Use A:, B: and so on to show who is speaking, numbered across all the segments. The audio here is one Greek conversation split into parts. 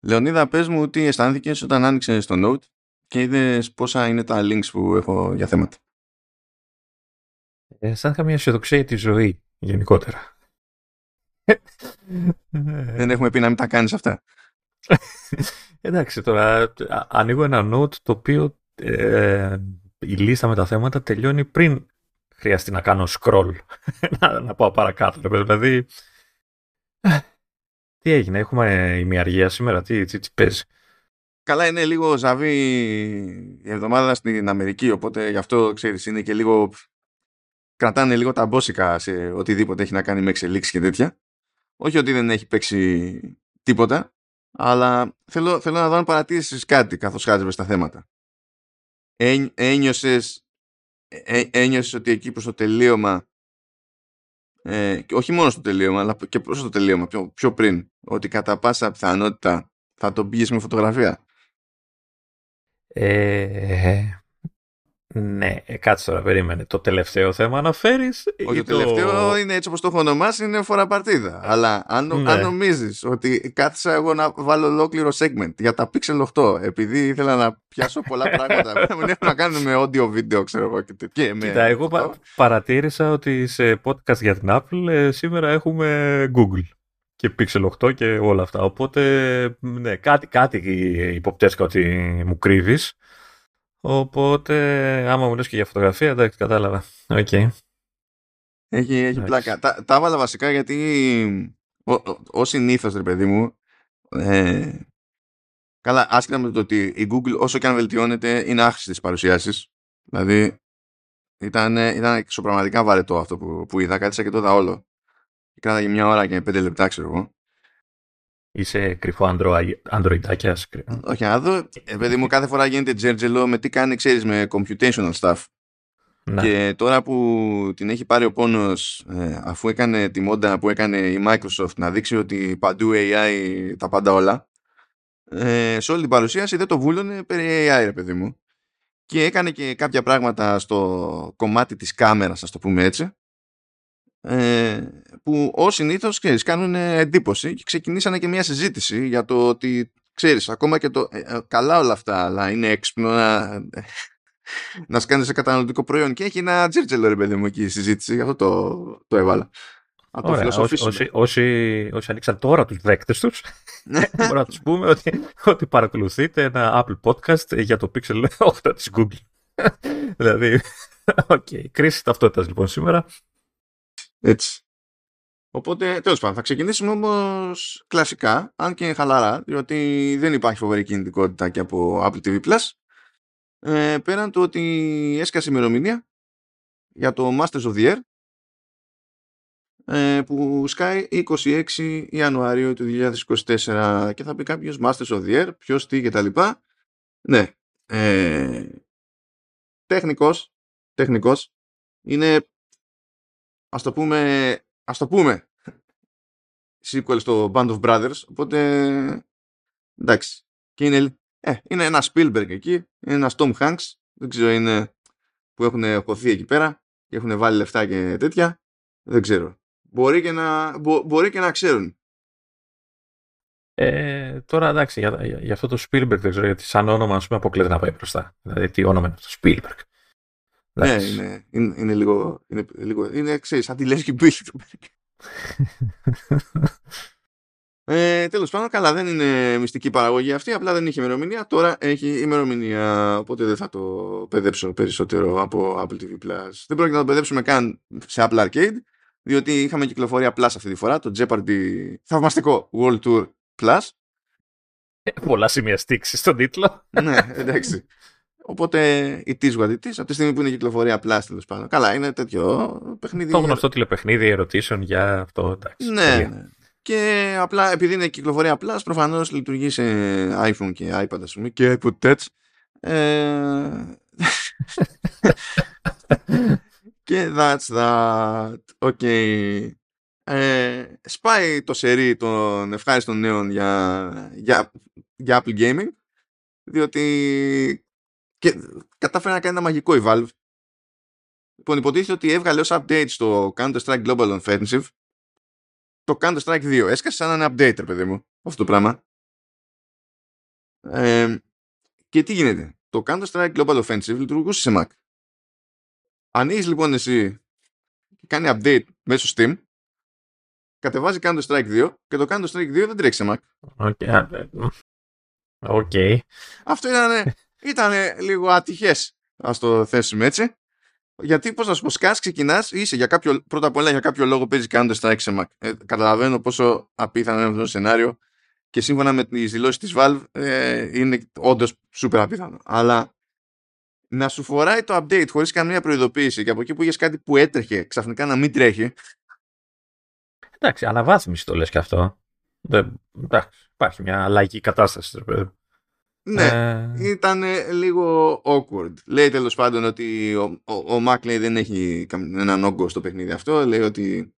A: Λεωνίδα, πες μου τι αισθάνθηκες όταν άνοιξε το Note και είδες πόσα είναι τα links που έχω για θέματα.
B: Ε, αισθάνθηκα μια αισιοδοξία για τη ζωή γενικότερα.
A: Δεν έχουμε πει να μην τα κάνεις αυτά.
B: Εντάξει, τώρα ανοίγω ένα note το οποίο ε, η λίστα με τα θέματα τελειώνει πριν χρειαστεί να κάνω scroll. να, να πάω παρακάτω. Δηλαδή, τι έγινε, έχουμε ημιαργία σήμερα, τι, τι, τι παίζει;
A: Καλά είναι λίγο ζαβή η εβδομάδα στην Αμερική, οπότε γι' αυτό ξέρεις είναι και λίγο κρατάνε λίγο τα μπόσικα σε οτιδήποτε έχει να κάνει με εξελίξεις και τέτοια. Όχι ότι δεν έχει παίξει τίποτα, αλλά θέλω, θέλω να δω αν παρατήρησες κάτι καθώς χάζευες τα θέματα. Ε, ένιωσες, ε, ένιωσες ότι εκεί προς το τελείωμα ε, και όχι μόνο στο τελείωμα αλλά και προς το τελείωμα πιο, πιο πριν ότι κατά πάσα πιθανότητα θα το πήγες με φωτογραφία.
B: Ε, ναι, ε, κάτσε τώρα, περίμενε. Το τελευταίο θέμα αναφέρεις.
A: Όχι, το τελευταίο είναι έτσι όπως το έχω ονομάσει, είναι φορά παρτίδα. Αλλά αν, ναι. αν νομίζεις ότι κάθισα εγώ να βάλω ολόκληρο segment για τα Pixel 8, επειδή ήθελα να πιάσω πολλά πράγματα που έχουν να κάνουν με audio, βίντεο, ξέρω εγώ και τέτοια.
B: Κοίτα, εγώ πα, παρατήρησα ότι σε podcast για την Apple ε, σήμερα έχουμε Google και Pixel 8 και όλα αυτά. Οπότε, ναι, κάτι, κάτι υποπτεύθηκα ότι μου κρύβεις. Οπότε, άμα μου λες και για φωτογραφία, εντάξει, κατάλαβα. OK. Okay.
A: Έχει, έχει πλάκα. Τα, τα έβαλα βασικά γιατί ως, ως συνήθως, ρε παιδί μου, ε, καλά, άσχετα με το ότι η Google όσο και αν βελτιώνεται είναι άχρηστη στις παρουσιάσεις. Δηλαδή, ήταν, ήταν εξωπραγματικά βαρετό αυτό που, που είδα. Κάτισα και το είδα όλο. Κράταγε μια ώρα και πέντε λεπτά, ξέρω εγώ.
B: Είσαι κρυφό Androidάκια.
A: Όχι, να δω. Επειδή μου κάθε φορά γίνεται τζέρτζελο με τι κάνει, ξέρεις, με computational stuff. Να. Και τώρα που την έχει πάρει ο πόνος ε, αφού έκανε τη μόντα που έκανε η Microsoft να δείξει ότι παντού AI τα πάντα όλα ε, σε όλη την παρουσίαση δεν το βούλωνε περί AI ρε παιδί μου και έκανε και κάποια πράγματα στο κομμάτι της κάμερας ας το πούμε έτσι ε, που ως συνήθως ξέρεις, κάνουν εντύπωση και ξεκινήσανε και μια συζήτηση για το ότι ξέρεις ακόμα και το ε, ε, καλά όλα αυτά αλλά είναι έξυπνο να, να σκάνεις σε καταναλωτικό προϊόν. Και έχει ένα τζέρτζελο ρε παιδί μου εκεί η συζήτηση. Γι' αυτό το, το έβαλα.
B: Ωραία, όσοι, όσοι, όσοι, όσοι ανοίξαν τώρα τους δέκτες τους μπορούμε να τους πούμε ότι, ότι παρακολουθείτε ένα Apple Podcast για το Pixel 8 της Google. Δηλαδή, OK, okay. κρίση ταυτότητας λοιπόν σήμερα.
A: Έτσι. Οπότε, τέλος πάντων, θα ξεκινήσουμε όμως κλασικά, αν και χαλαρά, διότι δεν υπάρχει φοβερή κινητικότητα και από Apple TV Plus. Ε, πέραν του ότι έσκασε ημερομηνία για το Masters of the Air ε, που σκάει 26 Ιανουαρίου του 2024 και θα πει κάποιος Masters of the Air, ποιος, τι και τα λοιπά. Ναι. Ε, τεχνικός, τεχνικός είναι ας το πούμε, ας το πούμε sequel στο Band of Brothers, οπότε εντάξει. Και είναι, ε, είναι ένα Spielberg εκεί, είναι ένας Tom Hanks, δεν ξέρω είναι που έχουν χωθεί εκεί πέρα και έχουν βάλει λεφτά και τέτοια, δεν ξέρω. Μπορεί και να, μπο, μπορεί και να ξέρουν.
B: Ε, τώρα εντάξει, για, για, για, αυτό το Spielberg δεν ξέρω, γιατί σαν όνομα ας πούμε αποκλείται να πάει μπροστά. Δηλαδή τι όνομα είναι το Spielberg.
A: Ναι, είναι, είναι, είναι, λίγο. Είναι, λίγο, είναι ξέρεις, σαν τη Λέσχη Μπίλτρμπεργκ. Ε, Τέλος πάντων, καλά, δεν είναι μυστική παραγωγή αυτή. Απλά δεν είχε ημερομηνία. Τώρα έχει ημερομηνία. Οπότε δεν θα το παιδέψω περισσότερο από Apple TV Plus. Δεν πρόκειται να το παιδέψουμε καν σε Apple Arcade. Διότι είχαμε κυκλοφορία Plus αυτή τη φορά. Το Jeopardy θαυμαστικό World Tour Plus.
B: Ε, πολλά σημεία στήξης στον τίτλο.
A: ναι, εντάξει. Οπότε η is what it is, από τη στιγμή που είναι κυκλοφορία απλά τέλος πάντων. Καλά, είναι τέτοιο παιχνίδι.
B: Το γνωστό τηλεπαιχνίδι ερωτήσεων για αυτό. Εντάξει,
A: ναι, ναι. Και απλά επειδή είναι κυκλοφορία απλά, προφανώς λειτουργεί σε iPhone και iPad, ας πούμε, και iPod Touch. Ε... και that's that. OK. Okay. Ε, σπάει το σερί των ευχάριστων νέων για, για, για Apple Gaming διότι και κατάφερε να κάνει ένα μαγικό η Valve. Λοιπόν, υποτίθεται ότι έβγαλε ως update στο Counter-Strike Global Offensive το Counter-Strike 2. Έσκασε σαν ένα update, παιδί μου, αυτό το πράγμα. Ε, και τι γίνεται. Το Counter-Strike Global Offensive λειτουργούσε σε Mac. Ανοίγεις λοιπόν εσύ και κάνει update μέσω Steam, κατεβάζει Counter-Strike 2 και το Counter-Strike 2 δεν τρέχει σε Mac.
B: Okay. okay.
A: Αυτό ήταν, ήταν λίγο ατυχές, ας το θέσουμε έτσι. Γιατί πώς να σου πω, σκάς, ξεκινάς, είσαι για κάποιο, πρώτα απ' όλα για κάποιο λόγο παίζεις Counter Strike σε Mac. Ε, καταλαβαίνω πόσο απίθανο είναι αυτό το σενάριο και σύμφωνα με τις δηλώσεις της Valve ε, είναι όντως super απίθανο. Αλλά να σου φοράει το update χωρίς καμία προειδοποίηση και από εκεί που είχες κάτι που έτρεχε ξαφνικά να μην τρέχει.
B: Εντάξει, αναβάθμιση το λες και αυτό. Δεν, εντάξει, υπάρχει μια αλλαγή κατάσταση.
A: Ναι, ε... ήταν λίγο awkward. Λέει τέλος πάντων ότι ο, ο, ο Mac λέει, δεν έχει έναν όγκο στο παιχνίδι αυτό. Λέει ότι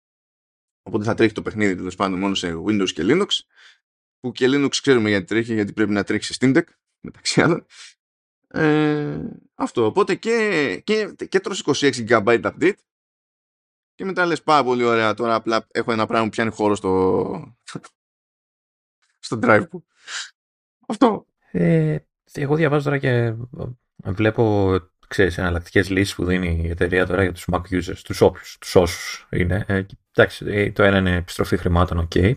A: οπότε θα τρέχει το παιχνίδι τέλος πάντων μόνο σε Windows και Linux. Που και Linux ξέρουμε γιατί τρέχει, γιατί πρέπει να τρέχει σε Steam Deck μεταξύ άλλων. Ε, αυτό. Οπότε και, και, και τρως 26 GB update και μετά λες πάρα πολύ ωραία τώρα απλά έχω ένα πράγμα που πιάνει χώρο στο στο drive που. Αυτό.
B: Ε, εγώ διαβάζω τώρα και βλέπω ξέρεις, εναλλακτικές λύσεις που δίνει η εταιρεία τώρα για τους Mac users, τους όποιους, τους όσους είναι. Ε, εντάξει, ε, το ένα είναι επιστροφή χρημάτων, ok.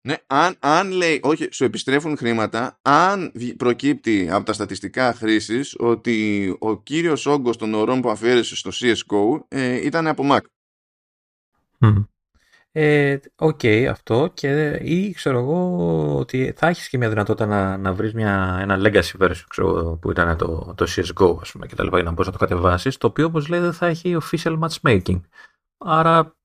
A: Ναι, αν, αν λέει, όχι, σου επιστρέφουν χρήματα, αν προκύπτει από τα στατιστικά χρήσης ότι ο κύριος όγκος των ωρών που αφιέρωσε στο CSGO ε, ήταν από Mac.
B: Ε, OK, okay, αυτό και ή ξέρω εγώ ότι θα έχεις και μια δυνατότητα να, να βρεις μια, ένα legacy version ξέρω, που ήταν το, το CSGO ας πούμε και τα λοιπά για να μπορείς να το κατεβάσεις το οποίο όπως λέει δεν θα έχει official matchmaking. Άρα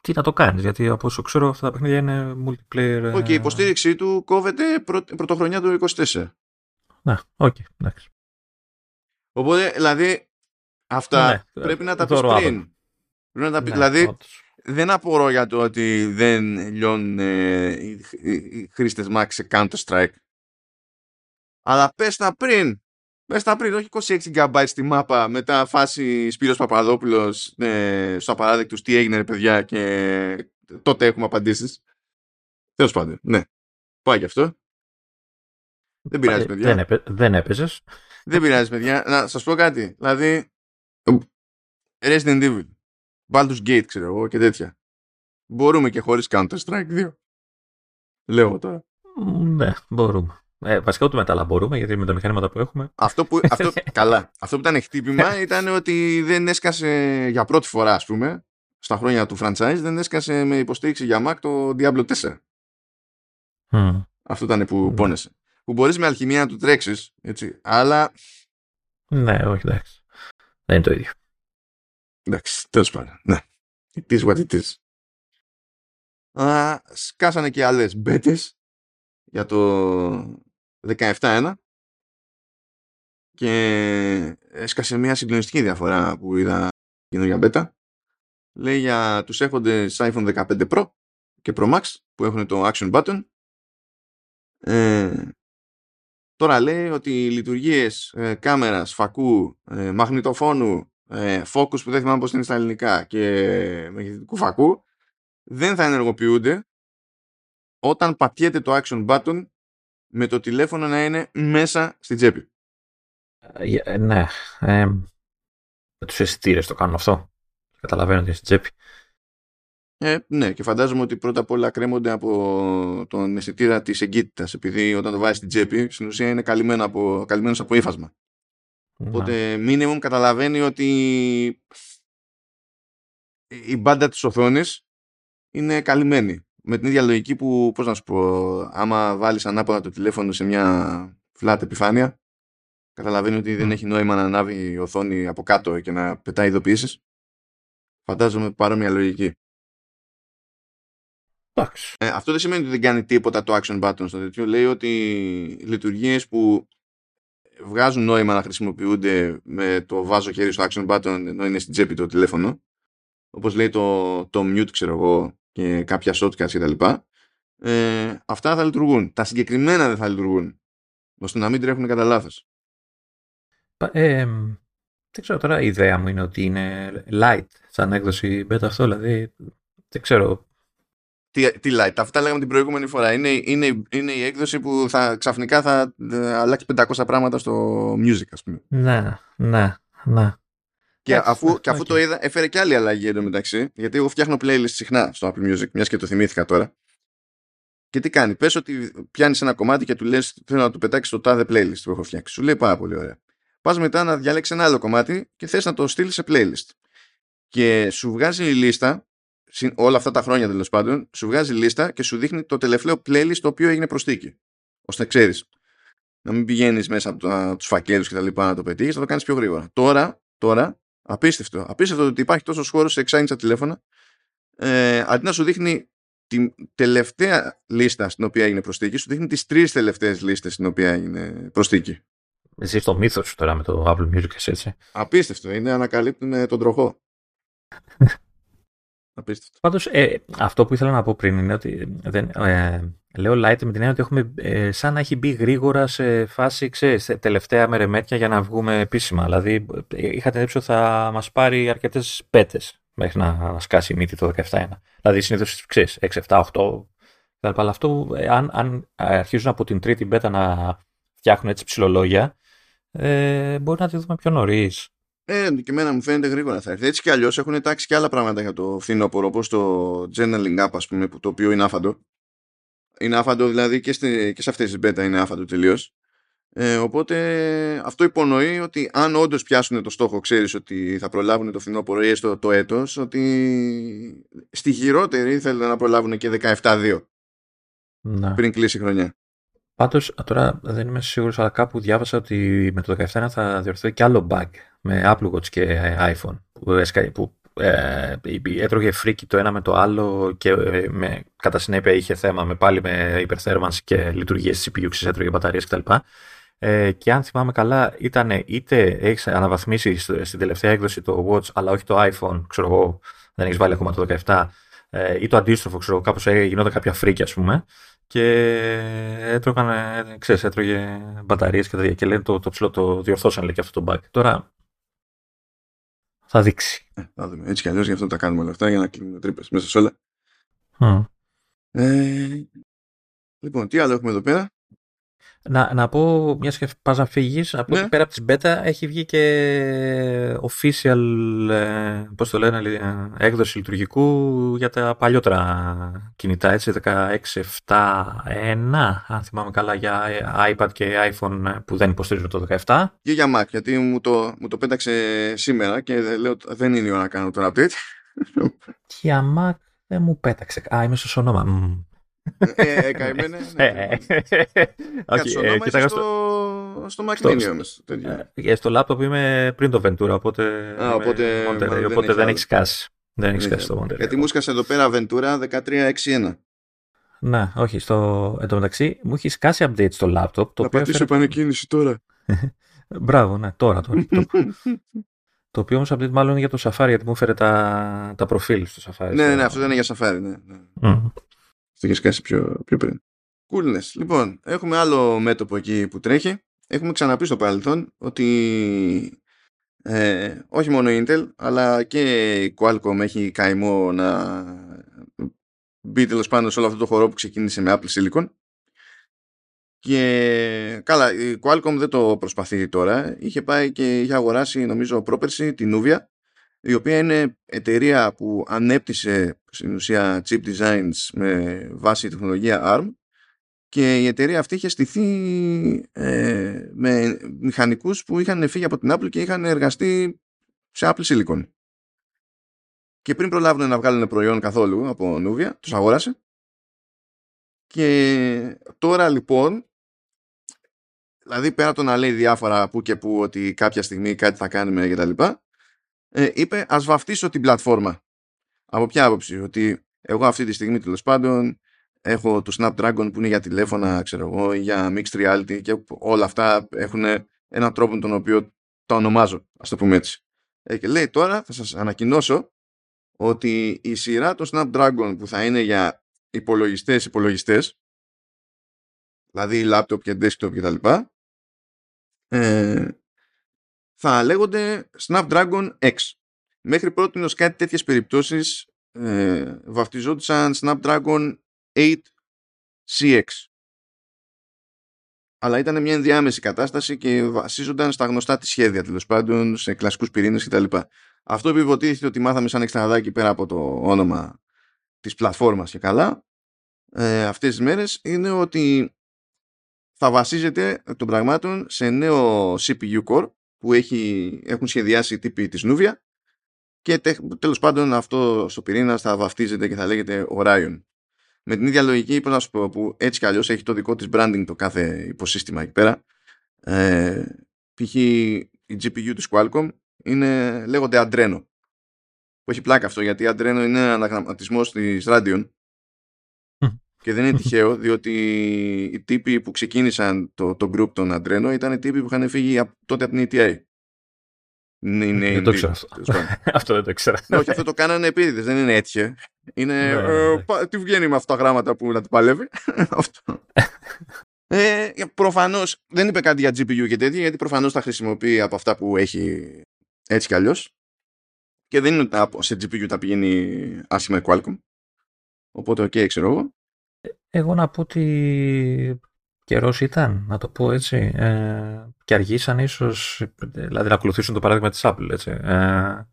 B: τι να το κάνεις γιατί από όσο ξέρω αυτά τα παιχνίδια είναι multiplayer
A: OK, okay, η υποστήριξή του κόβεται πρω, πρωτοχρονιά του 24
B: Ναι, OK, okay, εντάξει.
A: Οπότε δηλαδή αυτά ναι, πρέπει να τα πεις πριν. Πρέπει να τα πεις, ναι, δηλαδή δεν απορώ για το ότι δεν λιώνουν ε, οι, οι χρήστες Mac σε Counter-Strike. Αλλά πες τα πριν. Πες τα πριν, όχι 26 GB στη μάπα μετά φάση Σπύρος Παπαδόπουλος ε, στους Απαράδεκτους τι έγινε ρε παιδιά και τότε έχουμε απαντήσεις. Τέλος πάντων, ναι. Πάει γι' αυτό. Δεν πειράζει, παιδιά.
B: Δεν, έπαι, δεν έπαιζες.
A: Δεν πειράζει, παιδιά. Να σας πω κάτι. Δηλαδή, Resident Evil. Baldur's Gate, ξέρω εγώ, και τέτοια. Μπορούμε και χωρίς Counter-Strike 2. Λέω τώρα.
B: Ναι, μπορούμε. Ε, βασικά ούτε μετά, αλλά μπορούμε, γιατί με τα μηχανήματα που έχουμε.
A: Αυτό που, αυτό, καλά. Αυτό που ήταν χτύπημα ήταν ότι δεν έσκασε για πρώτη φορά, ας πούμε, στα χρόνια του franchise, δεν έσκασε με υποστήριξη για Mac το Diablo 4. Mm. Αυτό ήταν που mm. πόνεσε. Που μπορείς με αλχημία να του τρέξεις, έτσι, αλλά...
B: Ναι, όχι, εντάξει. Δεν είναι το ίδιο.
A: Εντάξει, τέλος πάντων. Ναι. It is what it is. Α, σκάσανε και άλλες μπέτες για το 17-1 και έσκασε μια συγκλονιστική διαφορά που είδα καινούργια μπέτα. Λέει για τους έχοντες iPhone 15 Pro και Pro Max που έχουν το Action Button. Ε, τώρα λέει ότι οι λειτουργίες ε, κάμερας, φακού, ε, μαγνητοφώνου ε, focus που δεν θυμάμαι πώς είναι στα ελληνικά και μεγεθυντικού φακού δεν θα ενεργοποιούνται όταν πατιέται το action button με το τηλέφωνο να είναι μέσα στην τσέπη.
B: Ε, ε ναι. Ε, με τους αισθητήρες το κάνουν αυτό. Καταλαβαίνω ότι είναι στην τσέπη.
A: Ε, ναι, και φαντάζομαι ότι πρώτα απ' όλα κρέμονται από τον αισθητήρα της εγκύτητας, επειδή όταν το βάζει στην τσέπη, στην ουσία είναι καλυμμένο από, καλυμμένος από ύφασμα. Οπότε minimum καταλαβαίνει ότι η μπάντα της οθόνης είναι καλυμμένη. Με την ίδια λογική που, πώς να σου πω, άμα βάλεις ανάποδα το τηλέφωνο σε μια flat επιφάνεια, καταλαβαίνει ότι δεν έχει νόημα να ανάβει η οθόνη από κάτω και να πετάει ειδοποιήσεις. Φαντάζομαι παρόμοια λογική. Ε, αυτό δεν σημαίνει ότι δεν κάνει τίποτα το action button στο τέτοιο. Λέει ότι λειτουργίες που βγάζουν νόημα να χρησιμοποιούνται με το βάζω χέρι στο action button ενώ είναι στην τσέπη το τηλέφωνο. Όπως λέει το, το mute ξέρω εγώ και κάποια shortcuts κτλ ε, αυτά θα λειτουργούν. Τα συγκεκριμένα δεν θα λειτουργούν ώστε να μην τρέχουν κατά λάθος.
B: Ε, δεν ξέρω τώρα η ιδέα μου είναι ότι είναι light σαν έκδοση beta αυτό δηλαδή δεν ξέρω
A: Τι, τι light, αυτά λέγαμε την προηγούμενη φορά. Είναι, είναι, είναι η έκδοση που θα, ξαφνικά θα ε, αλλάξει 500 πράγματα στο music, ας πούμε.
B: Ναι, ναι, ναι.
A: Και αφού, και αφού το είδα, έφερε και άλλη αλλαγή εντωμεταξύ, γιατί εγώ φτιάχνω playlist συχνά στο Apple Music, μιας και το θυμήθηκα τώρα. Και τι κάνει, πες ότι πιάνεις ένα κομμάτι και του λες θέλω να το πετάξεις στο τάδε playlist που έχω φτιάξει. Σου λέει πάρα πολύ ωραία. Πας μετά να διαλέξεις ένα άλλο κομμάτι και θες να το στείλεις σε playlist. Και σου βγάζει η λίστα, όλα αυτά τα χρόνια τέλος πάντων, σου βγάζει λίστα και σου δείχνει το τελευταίο playlist το οποίο έγινε προστίκη. ώστε ξέρεις. Να μην πηγαίνεις μέσα από τους φακέλους και τα λοιπά να το πετύχεις, να το κάνεις πιο γρήγορα. Τώρα, τώρα, απίστευτο. Απίστευτο ότι υπάρχει τόσος χώρος σε εξάγγινσα τηλέφωνα. Ε, αντί να σου δείχνει την τελευταία λίστα στην οποία έγινε προστίκη, σου δείχνει τις τρεις τελευταίες λίστες στην οποία έγινε προστίκη.
B: Εσύ στο μύθος σου τώρα με το Apple Music, έτσι.
A: Απίστευτο. Είναι ανακαλύπτουν τον τροχό. Απίστευτο.
B: Πάντως, ε, αυτό που ήθελα να πω πριν είναι ότι δεν, ε, λέω light με την έννοια ότι έχουμε ε, σαν να έχει μπει γρήγορα σε φάση, ξέρεις, τελευταία μερεμέτια για να βγούμε επίσημα. Δηλαδή, είχα την ότι θα μας πάρει αρκετές πέτες μέχρι να, να σκάσει η μύτη το 17-1. Δηλαδή, συνήθως ξέρεις 6, 7, 8. Αλλά αυτό, ε, αν, αν αρχίζουν από την τρίτη μπέτα να φτιάχνουν έτσι ψηλολόγια, ε, μπορεί να τη δούμε πιο νωρίς.
A: Ε, και εμένα μου φαίνεται γρήγορα θα έρθει. Έτσι κι αλλιώς έχουν τάξει και άλλα πράγματα για το φθινόπωρο, όπως το journaling app, ας πούμε, που το οποίο είναι άφαντο. Είναι άφαντο δηλαδή και, στη, και σε αυτές τις beta είναι άφαντο τελείως. Ε, οπότε αυτό υπονοεί ότι αν όντως πιάσουν το στόχο, ξέρεις ότι θα προλάβουν το φθινόπωρο ή έστω το έτος, ότι στη χειρότερη θέλουν να προλάβουν και 17-2
B: να.
A: πριν κλείσει η χρονιά.
B: Πάντως, τώρα δεν είμαι σίγουρος, αλλά κάπου διάβασα ότι με το 17 θα διορθωθεί και άλλο bug με Apple Watch και iPhone που, που ε, έτρωγε φρίκι το ένα με το άλλο και ε, με, κατά συνέπεια είχε θέμα με πάλι με υπερθέρμανση και λειτουργίες της CPU, έτρωγε μπαταρίες κτλ. Ε, και αν θυμάμαι καλά, ήταν είτε έχεις αναβαθμίσει στην τελευταία έκδοση το Watch, αλλά όχι το iPhone, ξέρω εγώ, δεν έχεις βάλει ακόμα το 17, ε, ή το αντίστροφο, ξέρω εγώ, κάπως γινόταν κάποια φρίκη, ας πούμε, και έτρωγαν, ε, ξέρεις, έτρωγε μπαταρίες και τέτοια και λένε το, το ψηλό το διορθώσαν λέει και αυτό το bug. Τώρα θα δείξει.
A: Ε, θα δούμε. Έτσι κι αλλιώς γι' αυτό τα κάνουμε όλα αυτά για να κλείνουμε τρύπες μέσα σε όλα.
B: Mm.
A: Ε, λοιπόν, τι άλλο έχουμε εδώ πέρα;
B: Να, να πω, μιας και πας να φύγεις, να πω ναι. ότι πέρα από τις beta έχει βγει και official, ε, πώς το λένε, ε, έκδοση λειτουργικού για τα παλιότερα κινητά, έτσι, 16.7.1, αν θυμάμαι καλά, για iPad και iPhone ε, που δεν υποστηρίζουν το 17.
A: Και για Mac, γιατί μου το, μου το πέταξε σήμερα και λέω δεν είναι η ώρα να κάνω το update.
B: Για Mac δεν μου πέταξε. Α, είμαι στο σώμα.
A: Ε, ε, καημένε. Όχι, κοίταγα στο... στο Mac Mini όμως.
B: Στο λάπτοπ είμαι πριν το Ventura, οπότε, οπότε, δεν έχει σκάσει. Δεν έχει σκάσει το Monterey.
A: Γιατί μου σκάσε εδώ πέρα Ventura 1361.
B: Ναι, όχι. Στο... Εν τω μεταξύ μου έχει σκάσει update στο λάπτοπ.
A: Θα πατήσω επανεκκίνηση τώρα.
B: Μπράβο, ναι, τώρα. τώρα. το οποίο όμω update μάλλον είναι για το Safari, γιατί μου έφερε τα, τα προφίλ στο Safari.
A: Ναι, ναι, αυτό δεν είναι για Safari. Ναι, ναι. Το είχες σκάσει πιο, πιο πριν. Coolness. Λοιπόν, έχουμε άλλο μέτωπο εκεί που τρέχει. Έχουμε ξαναπεί στο παρελθόν ότι ε, όχι μόνο η Intel, αλλά και η Qualcomm έχει καημό να μπει τέλος πάνω σε όλο αυτό το χώρο που ξεκίνησε με Apple Silicon. Και καλά, η Qualcomm δεν το προσπαθεί τώρα. Είχε πάει και είχε αγοράσει, νομίζω, πρόπερση την Nuvia η οποία είναι εταιρεία που ανέπτυσε στην ουσία chip designs με βάση τεχνολογία ARM και η εταιρεία αυτή είχε στηθεί ε, με μηχανικούς που είχαν φύγει από την Apple και είχαν εργαστεί σε Apple Silicon. Και πριν προλάβουν να βγάλουν προϊόν καθόλου από Nuvia, τους αγόρασε. Και τώρα λοιπόν, δηλαδή πέρα από το να λέει διάφορα που και που ότι κάποια στιγμή κάτι θα κάνουμε και τα λοιπά, ε, είπε ας βαφτίσω την πλατφόρμα. Από ποια άποψη, ότι εγώ αυτή τη στιγμή τέλος πάντων έχω το Snapdragon που είναι για τηλέφωνα, ξέρω εγώ, για mixed reality και όλα αυτά έχουν έναν τρόπο τον οποίο το ονομάζω, ας το πούμε έτσι. Ε, και λέει τώρα θα σας ανακοινώσω ότι η σειρά των Snapdragon που θα είναι για υπολογιστές υπολογιστές δηλαδή laptop και desktop και τα λοιπά ε, θα λέγονται Snapdragon X. Μέχρι πρώτη κάτι τέτοιες περιπτώσεις ε, βαφτιζόντουσαν Snapdragon 8CX. Αλλά ήταν μια ενδιάμεση κατάσταση και βασίζονταν στα γνωστά της σχέδια τέλος πάντων, σε κλασικούς πυρήνες κτλ. Αυτό που υποτίθεται ότι μάθαμε σαν εξτραδάκι πέρα από το όνομα της πλατφόρμας και καλά ε, αυτές τις μέρες είναι ότι θα βασίζεται των πραγμάτων σε νέο CPU core που έχει, έχουν σχεδιάσει οι τύποι της Nuvia και τέλος πάντων αυτό στο πυρήνα θα βαφτίζεται και θα λέγεται Orion. Με την ίδια λογική πώς να σου πω, που έτσι κι αλλιώς έχει το δικό της branding το κάθε υποσύστημα εκεί πέρα. Ε, π.χ. η GPU της Qualcomm είναι, λέγονται Adreno. Που έχει πλάκα αυτό γιατί Adreno είναι αναγραμματισμός της Radeon και δεν είναι τυχαίο, διότι οι τύποι που ξεκίνησαν το, το group των Adreno ήταν οι τύποι που είχαν φύγει τότε από την ETA.
B: Ναι, ναι, δεν το ξέρω αυτό. αυτό δεν το ξέρω.
A: Ναι, όχι, αυτό το κάνανε επίτηδες, δεν είναι έτυχε. Είναι, ναι, ε, ναι. τι βγαίνει με αυτά τα γράμματα που να του παλεύει; αυτό. ε, Προφανώς δεν είπε κάτι για GPU και τέτοια, γιατί προφανώς τα χρησιμοποιεί από αυτά που έχει έτσι κι αλλιώς. Και δεν είναι ότι σε GPU τα πηγαίνει άσχημα η Qualcomm. Οπότε, OK, okay, ξέρω εγώ.
B: Εγώ να πω ότι καιρός ήταν, να το πω έτσι. Ε, και αργήσαν ίσως, δηλαδή να ακολουθήσουν το παράδειγμα της Apple, έτσι. Ε,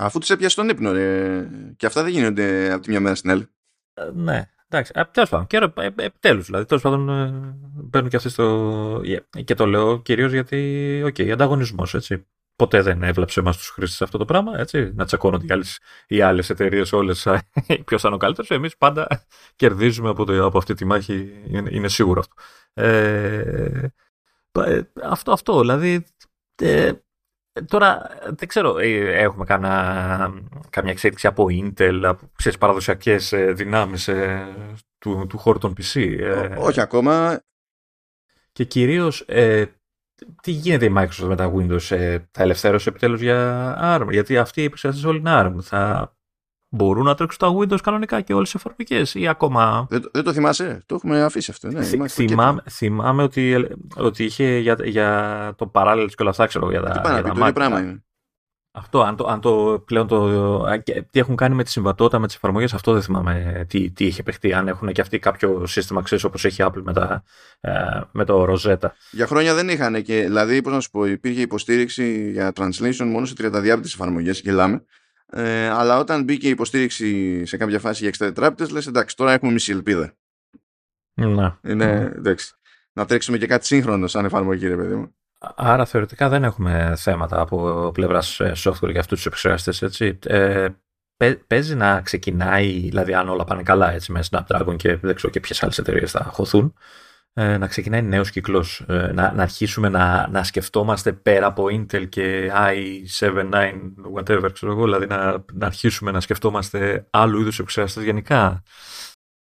A: Αφού τους έπιασε τον ύπνο, ρε. Και αυτά δεν γίνονται από τη μια μέρα στην άλλη.
B: Ε, ναι, εντάξει. Ε, Τέλος πάντων, καιρό, ε, επιτέλους. Δηλαδή, τέλος πάντων, ε, μπαίνουν και αυτοί στο. Και το λέω κυρίως γιατί, OK, okay, ανταγωνισμός, έτσι ποτέ δεν έβλαψε εμάς τους χρήστες αυτό το πράγμα. Έτσι, να τσακώνονται οι άλλε οι άλλες εταιρείες όλες ποιος θα είναι ο καλύτερος. Εμείς πάντα κερδίζουμε από, το, από αυτή τη μάχη, είναι, είναι σίγουρο αυτό. Ε, ε αυτό, αυτό, δηλαδή. Ε, τώρα δεν ξέρω, ε, έχουμε κάνα, καμιά εξέλιξη από Intel, από ξέρεις, παραδοσιακές δυνάμεις του, του χώρου των PC.
A: όχι ακόμα.
B: Και κυρίως τι γίνεται η Microsoft με τα Windows, ε, θα ελευθέρωσε επιτέλους για ARM, γιατί αυτοί οι επεξεργαστές όλοι είναι ARM. Θα μπορούν να τρέξουν τα Windows κανονικά και όλες τις εφαρμογές ή ακόμα...
A: Δεν, δεν το θυμάσαι, το έχουμε αφήσει αυτό. Ναι,
B: Θυ, θυμάμαι, θυμάμαι ότι, ότι είχε για, για το παράλληλο και όλα αυτά, ξέρω, για τα,
A: για τα Mac. πράγμα είναι.
B: Αυτό, αν το, αν το πλέον το. Τι έχουν κάνει με τη συμβατότητα με τις εφαρμογές, αυτό δεν θυμάμαι τι, τι είχε παιχτεί. Αν έχουν και αυτοί κάποιο σύστημα, ξέρεις, όπως έχει Apple με, τα, ε, με το Rosetta.
A: Για χρόνια δεν είχαν. Και, δηλαδή, πώς να σου πω, υπήρχε υποστήριξη για translation μόνο σε 30 διάπτε εφαρμογές, γελάμε. Ε, αλλά όταν μπήκε η υποστήριξη σε κάποια φάση για 60 τετράπτε, λες εντάξει, τώρα έχουμε μισή ελπίδα.
B: Να.
A: Είναι, εντάξει. Να τρέξουμε και κάτι σύγχρονο σαν εφαρμογή, ρε παιδί μου.
B: Άρα θεωρητικά δεν έχουμε θέματα από πλευράς ε, software για αυτούς τους επεξεργαστές, έτσι. Ε, παίζει να ξεκινάει, δηλαδή αν όλα πάνε καλά έτσι, με Snapdragon και δεν ξέρω και ποιες άλλες εταιρείες θα χωθούν, ε, να ξεκινάει νέος κύκλος. Ε, να, να αρχίσουμε να, να σκεφτόμαστε πέρα από Intel και i7, 9, whatever, ξέρω εγώ, δηλαδή να, να αρχίσουμε να σκεφτόμαστε άλλου είδους επεξεργαστές γενικά.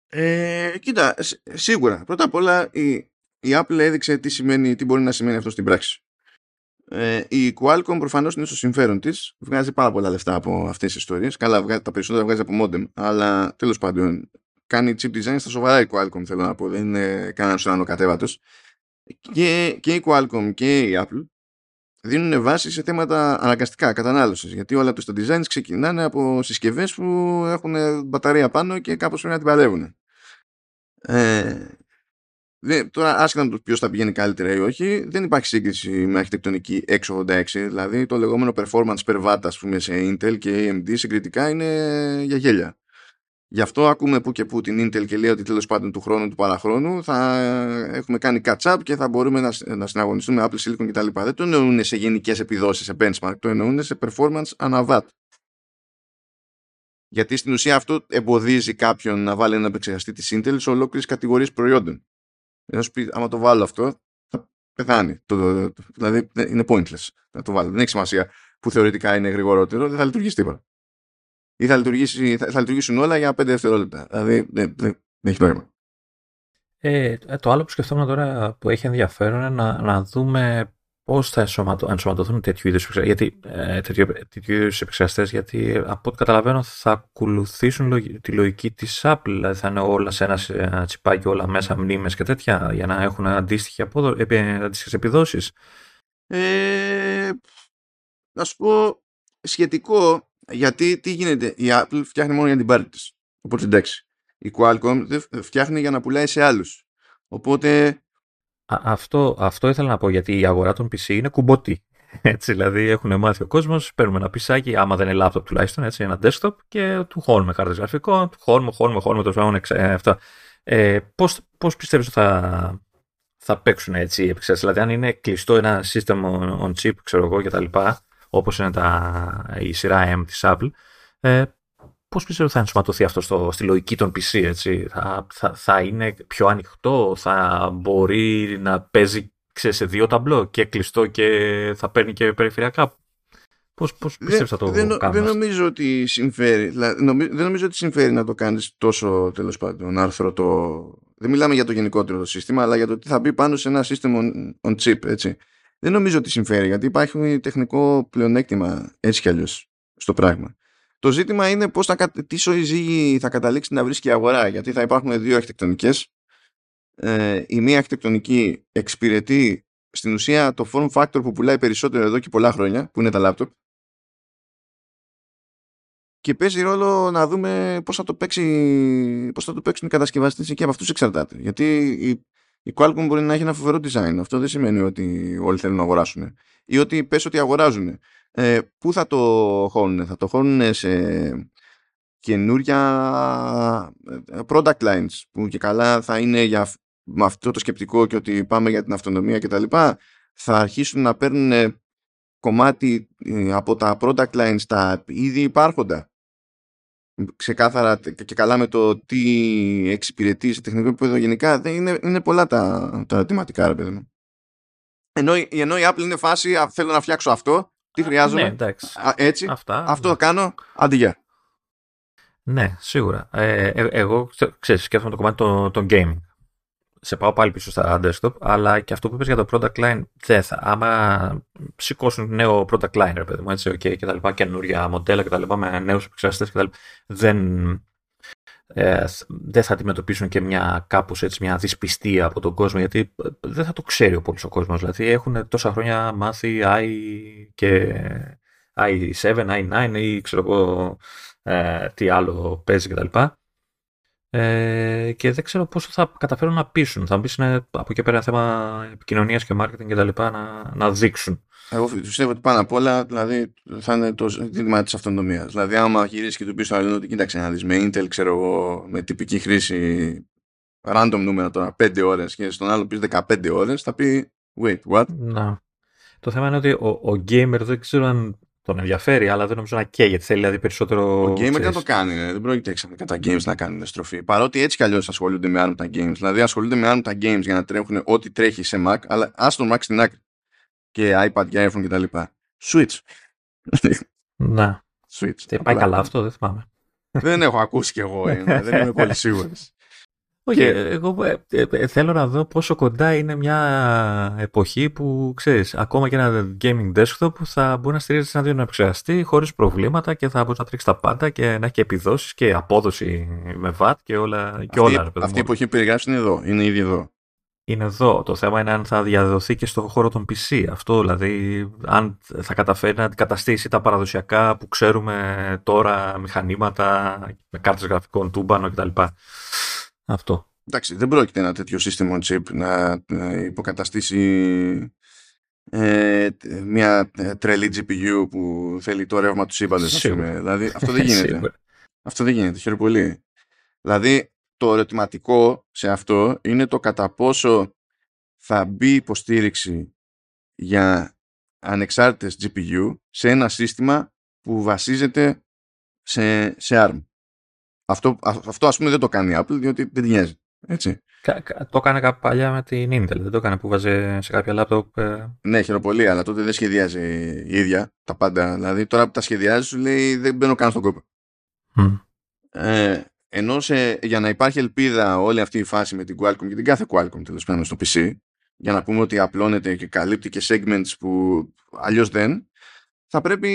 A: Ε, κοίτα, σίγουρα. Πρώτα απ' όλα η, η Apple έδειξε τι, σημαίνει, τι μπορεί να σημαίνει αυτό στην πράξη. Ε, η Qualcomm προφανώς είναι στο συμφέρον της. Βγάζει πάρα πολλά λεφτά από αυτές τις ιστορίες. Καλά, τα περισσότερα βγάζει από modem. Αλλά τέλος πάντων κάνει chip design στα σοβαρά η Qualcomm, θέλω να πω. Δεν είναι κανένας ουρανό κατέβατος. Και, και η Qualcomm και η Apple δίνουν βάση σε θέματα αναγκαστικά κατανάλωσης. Γιατί όλα τους τα designs ξεκινάνε από συσκευές που έχουν μπαταρία πάνω και κάπως πρέπει να την παλεύουν. Ε, δεν, τώρα άσχετα με το ποιος θα πηγαίνει καλύτερα ή όχι, δεν υπάρχει σύγκριση με αρχιτεκτονική 686. Δηλαδή το λεγόμενο performance per watt, ας πούμε, σε Intel και AMD συγκριτικά είναι για γέλια. Γι' αυτό ακούμε που και που την Intel και λέει ότι τέλος πάντων του χρόνου του παραχρόνου θα έχουμε κάνει catch-up και θα μπορούμε να, να συναγωνιστούμε Apple Silicon κτλ. Δεν το εννοούν σε γενικές επιδόσεις, σε benchmark, το εννοούν σε performance ανά watt. Γιατί στην ουσία αυτό εμποδίζει κάποιον να βάλει ένα επεξεργαστή της Intel σε ολόκληρες κατηγορίες προϊόντων. Να σου πει, άμα το βάλω αυτό, θα πεθάνει. Το, το, το, δηλαδή είναι pointless να το βάλω. Δεν έχει σημασία που θεωρητικά είναι γρηγορότερο, δεν θα λειτουργήσει τίποτα. Ή θα, λειτουργήσει, θα, θα λειτουργήσουν όλα για 5 δευτερόλεπτα. Δηλαδή δεν, δεν, δεν έχει νόημα.
B: Ε, το άλλο που σκεφτόμουν τώρα που έχει ενδιαφέρον είναι να, να δούμε πώς θα ενσωματωθούν τέτοιου είδους γιατί, ε, επεξεργαστές, γιατί από ό,τι καταλαβαίνω θα ακολουθήσουν τη λογική της Apple. Δηλαδή θα είναι όλα σε ένα τσιπάκι, όλα μέσα, μνήμες και τέτοια, για να έχουν αντίστοιχες επιδόσεις.
A: Ε, να σου πω σχετικό, Γιατί τι γίνεται, η Apple φτιάχνει μόνο για την πάρτη της. Οπότε εντάξει. Η Qualcomm φτιάχνει για να πουλάει σε άλλους. Οπότε...
B: αυτό, αυτό ήθελα να πω γιατί η αγορά των PC είναι κουμποτή. Έτσι, δηλαδή έχουν μάθει ο κόσμος, παίρνουμε ένα πισάκι, άμα δεν είναι λάπτοπ τουλάχιστον, έτσι, ένα desktop και του χώνουμε κάρτες γραφικών, του χώνουμε, χώνουμε, χώνουμε το πράγμα, αυτά. Ε, πώς, πώς πιστεύεις ότι θα, θα παίξουν έτσι οι επεξεργασίες, δηλαδή αν είναι κλειστό ένα σύστημα on chip, ξέρω εγώ, και τα λοιπά, όπως είναι τα, η σειρά M της Apple, ε, πώς πιστεύω θα ενσωματωθεί αυτό στο, στη λογική των PC, έτσι, θα, θα, θα είναι πιο ανοιχτό, θα μπορεί να παίζει ξέρεις, σε δύο ταμπλό και κλειστό και θα παίρνει και περιφερειακά; Πώς, πώς πιστεύεις θα το
A: δεν, Δεν νομίζω ότι συμφέρει. δεν νομίζω ότι συμφέρει να το κάνεις τόσο τέλος πάντων άρθρο το... Δεν μιλάμε για το γενικότερο το σύστημα, αλλά για το τι θα μπει πάνω σε ένα σύστημα on, chip, έτσι. Δεν νομίζω ότι συμφέρει, γιατί υπάρχει τεχνικό πλεονέκτημα έτσι κι αλλιώς στο πράγμα. Το ζήτημα είναι πώς θα, τι σοϊζή θα καταλήξει να βρίσκει η αγορά, γιατί θα υπάρχουν δύο αρχιτεκτονικές. Ε, η μία αρχιτεκτονική εξυπηρετεί στην ουσία το form factor που πουλάει περισσότερο εδώ και πολλά χρόνια, που είναι τα laptop, και παίζει ρόλο να δούμε πώς θα το, παίξει, πώς θα το παίξουν οι κατασκευαστές και από αυτούς εξαρτάται. Γιατί η, η Qualcomm μπορεί να έχει ένα φοβερό design. Αυτό δεν σημαίνει ότι όλοι θέλουν να αγοράσουν. Ή ότι πες ότι αγοράζουν. Ε, πού θα το χώνουν. Θα το χώνουν σε καινούρια ε, product lines που και καλά θα είναι για με αυτό το σκεπτικό και ότι πάμε για την αυτονομία κτλ. Θα αρχίσουν να παίρνουν κομμάτι ε, από τα product lines τα ήδη υπάρχοντα ξεκάθαρα και καλά με το τι εξυπηρετεί σε τεχνικό επίπεδο γενικά δεν είναι, είναι πολλά τα, τα ερωτηματικά ρε παιδί μου. Ενώ, ενώ η Apple είναι φάση θέλω να φτιάξω αυτό τι χρειάζομαι;
B: ναι, εντάξει.
A: έτσι; Αυτά, αυτό το κάνω; Αντί
B: ναι σίγουρα ε, ε, εγώ ξέρεις σκέφτομαι το κομμάτι των το gaming σε πάω πάλι πίσω στα desktop, αλλά και αυτό που είπες για το product line δεν θα. Άμα σηκώσουν νέο product line, ρε παιδί μου, έτσι, okay, και τα λοιπά, καινούργια μοντέλα και τα λοιπά, με νέους επεξεργαστές και τα λοιπά, δεν, ε, δεν θα αντιμετωπίσουν και μια κάπως έτσι, μια δυσπιστία από τον κόσμο, γιατί δεν θα το ξέρει ο πολύς ο κόσμος. Δηλαδή έχουν τόσα χρόνια μάθει i και i7, i9 ή ξέρω εγώ ε, τι άλλο παίζει κτλ. Ε, και δεν ξέρω πόσο θα καταφέρουν να πείσουν. Θα μπει από εκεί πέρα θέμα επικοινωνίας και marketing και τα λοιπά να, να δείξουν.
A: Εγώ πιστεύω ότι πάνω απ' όλα δηλαδή, θα είναι το ζήτημα της αυτονομίας. Δηλαδή, άμα γυρίσεις και του πεις στο άλλο ότι κοίταξε να δεις με Intel, ξέρω εγώ, με τυπική χρήση random νούμερα τώρα 5 ώρες και στον άλλο πεις 15 ώρες, θα πει wait, what;
B: Να. Το θέμα είναι ότι ο, ο gamer δεν ξέρω αν τον ενδιαφέρει, αλλά δεν νομίζω να καίγεται. Θέλει δηλαδή περισσότερο.
A: Ο gamer δεν το κάνει. Δεν πρόκειται ξαφνικά τα games να κάνουν στροφή. Παρότι έτσι κι αλλιώς ασχολούνται με άρματα games. Δηλαδή ασχολούνται με άρματα games για να τρέχουν ό,τι τρέχει σε Mac, αλλά ας τον Mac στην άκρη. Και iPad και iPhone κτλ. Switch.
B: Να.
A: Switch.
B: Δεν πάει καλά αυτό, δεν θυμάμαι.
A: δεν έχω ακούσει κι εγώ. Ε, δεν είμαι πολύ σίγουρος.
B: Όχι, εγώ ε, ε, ε, θέλω να δω πόσο κοντά είναι μια εποχή που, ξέρεις, ακόμα και ένα gaming desktop θα μπορεί να στηρίζεται σε ένα επεξεργαστή χωρίς προβλήματα και θα μπορεί να τρέξει τα πάντα και να έχει και επιδόσεις και απόδοση με VAT και όλα. Και
A: αυτή,
B: όλα
A: αυτή η εποχή που περιγράψεις είναι εδώ, είναι ήδη εδώ.
B: Είναι εδώ. Το θέμα είναι αν θα διαδοθεί και στον χώρο των PC. Αυτό δηλαδή, αν θα καταφέρει να αντικαταστήσει τα παραδοσιακά που ξέρουμε τώρα, μηχανήματα με κάρτες γραφικών, τούμπανο κτλ. Αυτό.
A: Εντάξει, δεν πρόκειται ένα τέτοιο σύστημα chip να υποκαταστήσει ε, μια ε, τρελή GPU που θέλει το ρεύμα του σύμπαντος. Δηλαδή, αυτό δεν γίνεται. αυτό δεν γίνεται. Χαίρομαι πολύ. Δηλαδή, το ερωτηματικό σε αυτό είναι το κατά πόσο θα μπει υποστήριξη για ανεξάρτητες GPU σε ένα σύστημα που βασίζεται σε, σε ARM. Αυτό, αυτό ας πούμε δεν το κάνει η Apple διότι δεν νοιάζει. Έτσι.
B: Το έκανε παλιά με την Intel, δεν το έκανε που βάζει σε κάποια λάπτοπ. Ε...
A: Ναι, χειροπολί, αλλά τότε δεν σχεδιάζει η ίδια τα πάντα. Δηλαδή τώρα που τα σχεδιάζει σου λέει δεν μπαίνω καν στον κόπο. Mm. Ε, ενώ σε, για να υπάρχει ελπίδα όλη αυτή η φάση με την Qualcomm και την κάθε Qualcomm τέλος πάντων στο PC, για να πούμε ότι απλώνεται και καλύπτει και segments που αλλιώς δεν, θα πρέπει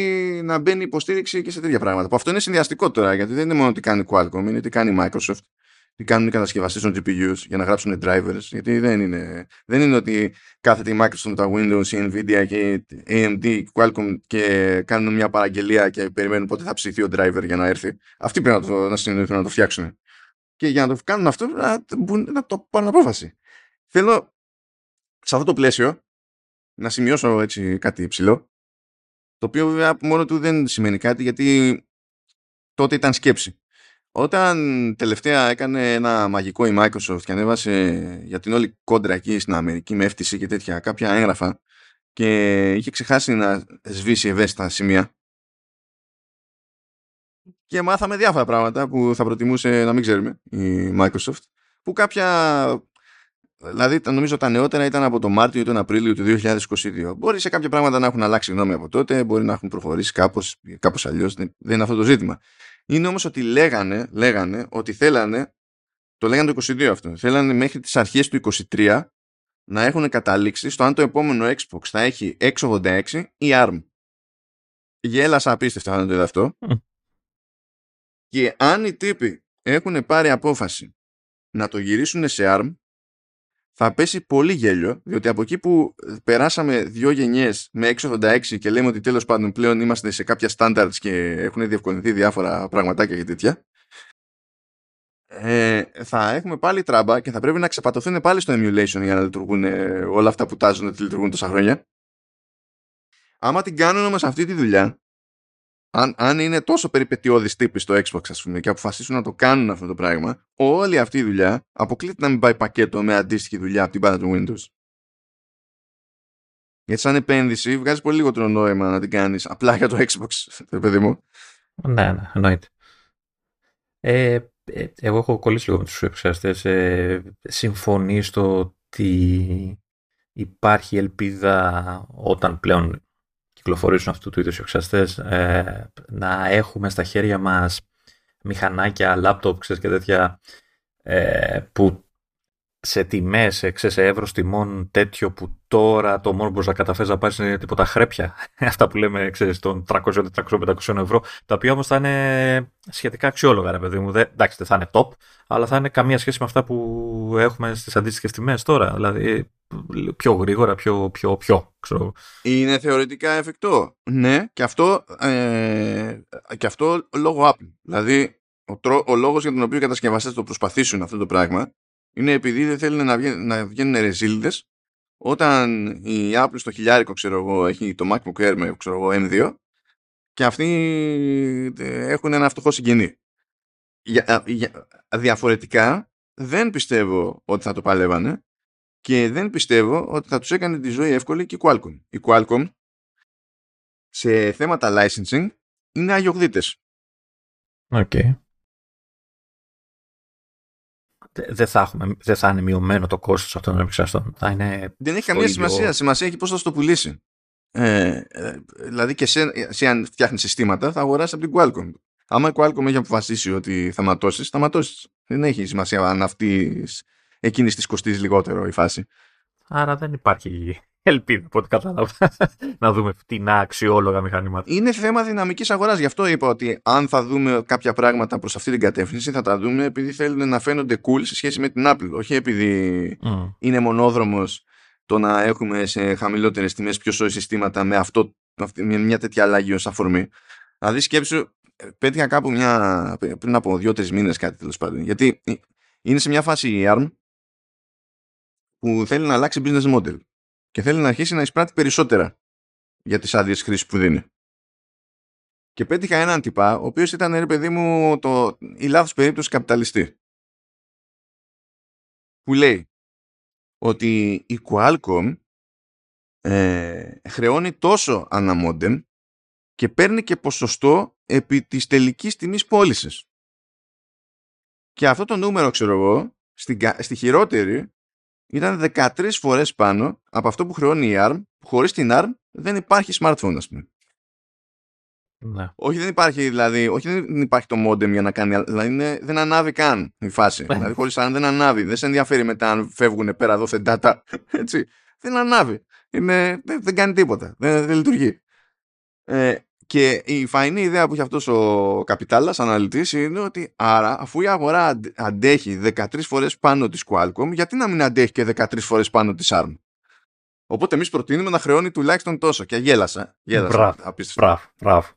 A: να μπαίνει υποστήριξη και σε τέτοια πράγματα. Που αυτό είναι συνδυαστικό τώρα, γιατί δεν είναι μόνο τι κάνει Qualcomm, είναι τι κάνει Microsoft τι κάνουν οι κατασκευαστές των GPUs για να γράψουν drivers, γιατί δεν είναι, δεν είναι ότι κάθεται η Microsoft με τα Windows, η Nvidia και η AMD, η Qualcomm και κάνουν μια παραγγελία και περιμένουν πότε θα ψηθεί ο driver για να έρθει. Αυτοί πρέπει να το, να, να το φτιάξουν. Και για να το κάνουν αυτό, να, να το πάρουν απόφαση. Θέλω σε αυτό το πλαίσιο να σημειώσω έτσι κάτι υψηλό, το οποίο βέβαια μόνο του δεν σημαίνει κάτι, γιατί τότε ήταν σκέψη. Όταν τελευταία έκανε ένα μαγικό η Microsoft και ανέβασε για την όλη κόντρα εκεί στην Αμερική με FTC και τέτοια κάποια έγγραφα και είχε ξεχάσει να σβήσει ευαίσθητα σημεία. Και μάθαμε διάφορα πράγματα που θα προτιμούσε να μην ξέρουμε η Microsoft που κάποια δηλαδή νομίζω τα νεότερα ήταν από το Μάρτιο ή τον Απρίλιο του 2022 μπορεί σε κάποια πράγματα να έχουν αλλάξει γνώμη από τότε μπορεί να έχουν προχωρήσει κάπως, κάπως αλλιώς δεν είναι αυτό το ζήτημα είναι όμως ότι λέγανε, λέγανε ότι θέλανε, το λέγανε το 22 αυτό, θέλανε μέχρι τις αρχές του 23 να έχουν καταλήξει στο αν το επόμενο Xbox θα έχει X86 ή ARM. Γέλασα απίστευτα αν το είδα αυτό. Και αν οι τύποι έχουν πάρει απόφαση να το γυρίσουν σε ARM, θα πέσει πολύ γέλιο, διότι από εκεί που περάσαμε δύο γενιές με 686 και λέμε ότι τέλος πάντων πλέον είμαστε σε κάποια standards και έχουν διευκολυνθεί διάφορα πραγματάκια και τέτοια, ε, θα έχουμε πάλι τράμπα και θα πρέπει να ξεπατωθούν πάλι στο emulation για να λειτουργούν ε, όλα αυτά που τάζουν ότι λειτουργούν τόσα χρόνια. Άμα την κάνουν όμως αυτή τη δουλειά, αν, αν είναι τόσο περιπετειώδης τύπης στο Xbox ας πούμε και αποφασίσουν να το κάνουν αυτό το πράγμα όλη αυτή η δουλειά αποκλείται να μην πάει πακέτο με αντίστοιχη δουλειά από την πάντα του Windows. Γιατί σαν επένδυση βγάζει πολύ λιγότερο νόημα να την κάνεις απλά για το Xbox παιδί μου.
B: Ναι, ναι, εννοείται. Ε, ε, εγώ έχω κολλήσει λίγο με τους επεξεργαστές. Ε, συμφωνεί στο ότι υπάρχει ελπίδα όταν πλέον κυκλοφορήσουν αυτού του είδους οι ε, να έχουμε στα χέρια μας μηχανάκια, λάπτοπ, ξέρεις και τέτοια ε, που σε τιμές, σε, σε εύρος τιμών τέτοιο που τώρα το μόνο που να καταφέρεις να πάρεις είναι τίποτα χρέπια. Αυτά που λέμε, ξέρεις, των 300, 400, 500 ευρώ. Τα οποία όμως θα είναι σχετικά αξιόλογα, ρε παιδί μου. Δεν, εντάξει, δεν θα είναι top, αλλά θα είναι καμία σχέση με αυτά που έχουμε στις αντίστοιχες τιμές τώρα. Δηλαδή, πιο γρήγορα, πιο, πιο, πιο, ξέρω.
A: Είναι θεωρητικά εφικτό. Ναι, και αυτό, ε, και αυτό λόγω Apple. Δηλαδή, ο, ο λόγος για τον οποίο οι κατασκευαστές το προσπαθήσουν αυτό το πράγμα είναι επειδή δεν θέλουν να, βγαίνουν, να βγαίνουν ρεζίλιδες όταν η Apple στο χιλιάρικο ξέρω εγώ, έχει το MacBook Air με ξέρω εγώ, M2 και αυτοί ε, έχουν ένα φτωχό συγγενή. Για, για, διαφορετικά δεν πιστεύω ότι θα το παλεύανε και δεν πιστεύω ότι θα τους έκανε τη ζωή εύκολη και η Qualcomm. Η Qualcomm σε θέματα licensing είναι αγιογδίτες.
B: OK. Okay. Δεν θα, έχουμε, δεν θα είναι μειωμένο το κόστος αυτών των επεξεργαστών. Θα είναι
A: δεν έχει καμία σημασία. Σημασία έχει πώς θα το πουλήσει. Ε, ε, δηλαδή και σε, αν φτιάχνει συστήματα θα αγοράσεις από την Qualcomm. Άμα η Qualcomm έχει αποφασίσει ότι θα ματώσεις, θα ματώσεις. Δεν έχει σημασία αν αυτή εκείνης της κοστίζει λιγότερο η φάση.
B: Άρα δεν υπάρχει ελπίδα από ό,τι κατάλαβα να δούμε φτηνά αξιόλογα μηχανήματα.
A: Είναι θέμα δυναμικής αγοράς. Γι' αυτό είπα ότι αν θα δούμε κάποια πράγματα προς αυτή την κατεύθυνση, θα τα δούμε επειδή θέλουν να φαίνονται cool σε σχέση με την Apple. Όχι επειδή είναι μονόδρομος το να έχουμε σε χαμηλότερες τιμές πιο σώη συστήματα με, αυτό, με μια τέτοια αλλαγή ως αφορμή. Δηλαδή σκέψου, πέτυχα κάπου μια, πριν από δύο-τρεις μήνες κάτι τέλος πάντων. Γιατί είναι σε μια φάση η ARM που θέλει να αλλάξει business model και θέλει να αρχίσει να εισπράττει περισσότερα για τις άδειες χρήσης που δίνει. Και πέτυχα έναν τυπά, ο οποίος ήταν, ρε παιδί μου, το, η λάθος περίπτωση καπιταλιστή. Που λέει ότι η Qualcomm ε, χρεώνει τόσο αναμόντεμ και παίρνει και ποσοστό επί της τελικής τιμής πώλησης. Και αυτό το νούμερο, ξέρω εγώ, στη, στη χειρότερη ήταν 13 φορές πάνω από αυτό που χρεώνει η ARM, που χωρίς την ARM δεν υπάρχει smartphone, ας πούμε.
B: Ναι.
A: Όχι δεν υπάρχει δηλαδή, όχι δεν υπάρχει το modem για να κάνει, δηλαδή είναι, δεν ανάβει καν η φάση. Ναι. δηλαδή χωρίς ARM δεν ανάβει, δεν σε ενδιαφέρει μετά αν φεύγουν πέρα εδώ data, έτσι. Δεν ανάβει, είναι, δεν, δεν κάνει τίποτα, δεν, δεν λειτουργεί. Ε, και η φαϊνή ιδέα που έχει αυτός ο καπιτάλας αναλυτής είναι ότι άρα αφού η αγορά αντέχει 13 φορές πάνω της Qualcomm γιατί να μην αντέχει και 13 φορές πάνω της ARM; Οπότε εμείς προτείνουμε να χρεώνει τουλάχιστον τόσο. Και γέλασα. Γέλασα.
B: Μπράβο. Μπράβο.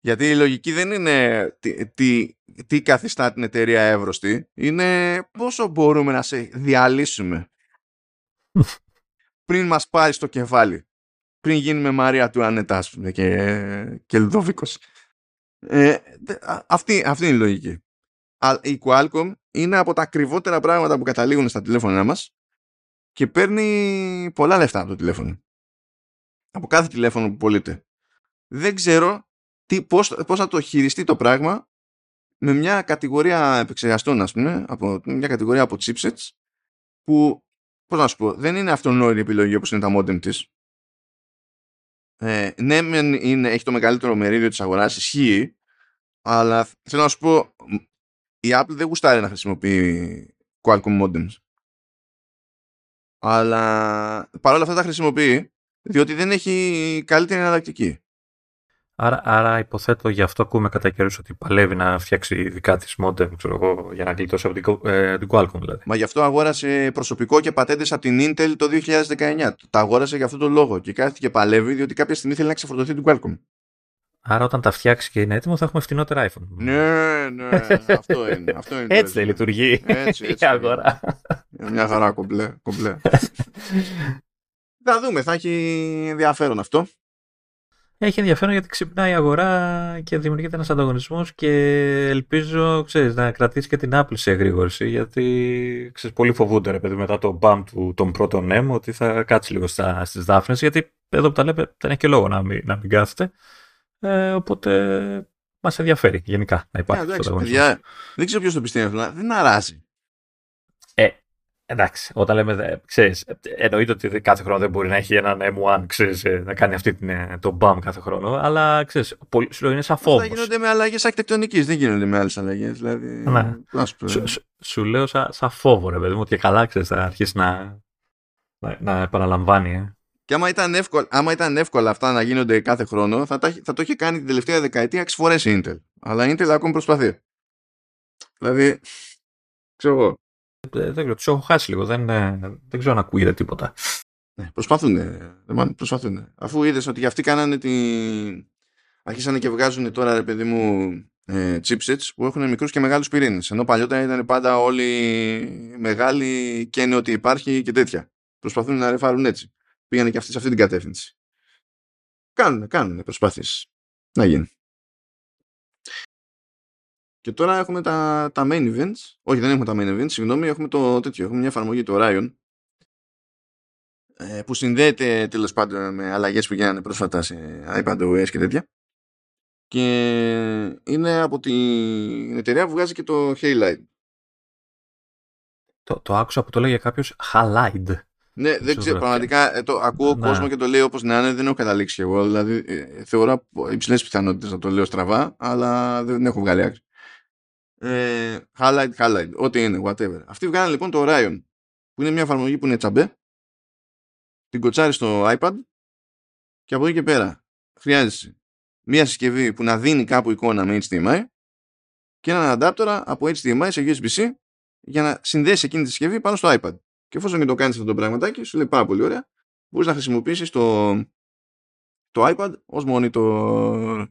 A: Γιατί η λογική δεν είναι τι, τι, τι καθιστά την εταιρεία εύρωστη. Είναι πόσο μπορούμε να σε διαλύσουμε πριν μας πάρει στο κεφάλι. Πριν γίνουμε Μαρία του Άνετα, και, και Λουδοβίκος. Ε, αυτή, αυτή είναι η λογική. Η Qualcomm είναι από τα ακριβότερα πράγματα που καταλήγουν στα τηλέφωνα μας και παίρνει πολλά λεφτά από το τηλέφωνο. Από κάθε τηλέφωνο που πωλείται. Δεν ξέρω τι, πώς, πώς θα το χειριστεί το πράγμα με μια κατηγορία επεξεργαστών, ας πούμε, από μια κατηγορία από chipsets που, πώς να σου πω, δεν είναι αυτονόητη επιλογή όπως είναι τα modem της. Ε, ναι, είναι, έχει το μεγαλύτερο μερίδιο της αγοράς, ισχύει, αλλά θέλω να σου πω, η Apple δεν γουστάρει να χρησιμοποιεί Qualcomm modems αλλά παρόλα αυτά τα χρησιμοποιεί διότι δεν έχει καλύτερη εναλλακτική.
B: Άρα, άρα υποθέτω γι' αυτό ακούμε κατά καιρούς ότι παλεύει να φτιάξει δικά της modem ξέρω εγώ, για να γλιτώσει από την, ε, την Qualcomm δηλαδή.
A: Μα γι' αυτό αγόρασε προσωπικό και πατέντες από την Intel το 2019. Τα αγόρασε για αυτό το λόγο και κάθεται και παλεύει διότι κάποια στιγμή θέλει να ξεφορτωθεί την Qualcomm.
B: Άρα όταν τα φτιάξει και είναι έτοιμο θα έχουμε φτηνότερα iPhone.
A: Ναι, ναι, αυτό είναι. Αυτό είναι
B: έτσι δεν λειτουργεί έτσι, έτσι, η αγορά.
A: Μια χαρά κομπλέ. κομπλέ. θα δούμε, θα έχει ενδιαφέρον αυτό.
B: Έχει ενδιαφέρον γιατί ξυπνάει η αγορά και δημιουργείται ένας ανταγωνισμός και ελπίζω ξέρεις, να κρατήσει και την Apple σε εγρήγορση γιατί ξέρεις, πολύ φοβούνται ρε παιδί μετά το μπαμ του των πρώτων M ότι θα κάτσει λίγο στα, στις δάφνες γιατί εδώ που τα λέμε δεν έχει και λόγο να μην, να μην κάθεται. Ε, οπότε μας ενδιαφέρει γενικά να υπάρχει yeah, αυτός
A: Δεν ξέρω ποιος το πιστεύει, αλλά δεν αράζει.
B: Ε, εντάξει, όταν λέμε, ξέρεις, εννοείται ότι κάθε χρόνο δεν μπορεί να έχει έναν M1, ξέρεις, ε, να κάνει αυτή την, ε, το BAM κάθε χρόνο, αλλά ξέρεις, πολύ, σου λέω είναι σαν φόβος.
A: Αυτά γίνονται με αλλαγές αρχιτεκτονικής, δεν γίνονται με άλλες αλλαγές. Δηλαδή,
B: ναι. σου, σου, σου, λέω σαν, σαν φόβο, ρε παιδί μου, ότι καλά ξέρεις, θα αρχίσει να, να, να επαναλαμβάνει. Ε.
A: Και άμα ήταν, εύκολα, άμα ήταν εύκολα αυτά να γίνονται κάθε χρόνο, θα, θα το είχε κάνει την τελευταία δεκαετία 6 φορές η Intel. Αλλά η Intel ακόμη προσπαθεί. Δηλαδή, ξέρω εγώ.
B: Ε, δεν ξέρω, τους έχω χάσει λίγο. Δεν, ε, δεν ξέρω αν ακούγεται τίποτα.
A: Ναι, προσπαθούν. προσπαθούν. Αφού είδες ότι αυτοί κάνανε την. Αρχίσανε και βγάζουν τώρα, ρε παιδί μου, ε, chipsets που έχουν μικρούς και μεγάλους πυρήνες. Ενώ παλιότερα ήταν πάντα όλοι μεγάλοι και είναι ότι υπάρχει και τέτοια. Προσπαθούν να ρεφάρουν έτσι πήγανε και αυτοί σε αυτή την κατεύθυνση. Κάνουνε, κάνουνε προσπάθειες να γίνει. Και τώρα έχουμε τα, τα main events. Όχι, δεν έχουμε τα main events. Συγγνώμη, έχουμε το τέτοιο. Έχουμε μια εφαρμογή του Orion ε, που συνδέεται τέλος πάντων με αλλαγές που γίνανε πρόσφατα σε iPadOS και τέτοια. Και είναι από την εταιρεία που βγάζει και το Halide.
B: Το, το άκουσα που το λέγε κάποιος Halide.
A: Ναι, δεν ξέρω. Πραγματικά ε, το, ακούω ναι. κόσμος και το λέει όπως να είναι. Δεν έχω καταλήξει κι εγώ. Δηλαδή, ε, θεωρώ υψηλές πιθανότητες να το λέω στραβά, αλλά δεν έχω βγάλει άκρη. Ε, highlight, highlight. Ό,τι είναι, whatever. Αυτοί βγάλανε λοιπόν το Orion, που είναι μια εφαρμογή που είναι τσαμπέ. Την κοτσάρεις στο iPad και από εκεί και πέρα χρειάζεσαι μια συσκευή που να δίνει κάπου εικόνα με HDMI και έναν adapter από HDMI σε USB-C για να συνδέσεις εκείνη τη συσκευή πάνω στο iPad. Και εφόσον και το κάνεις αυτό το πραγματάκι, σου λέει πάρα πολύ ωραία, μπορείς να χρησιμοποιήσεις το, το iPad ως monitor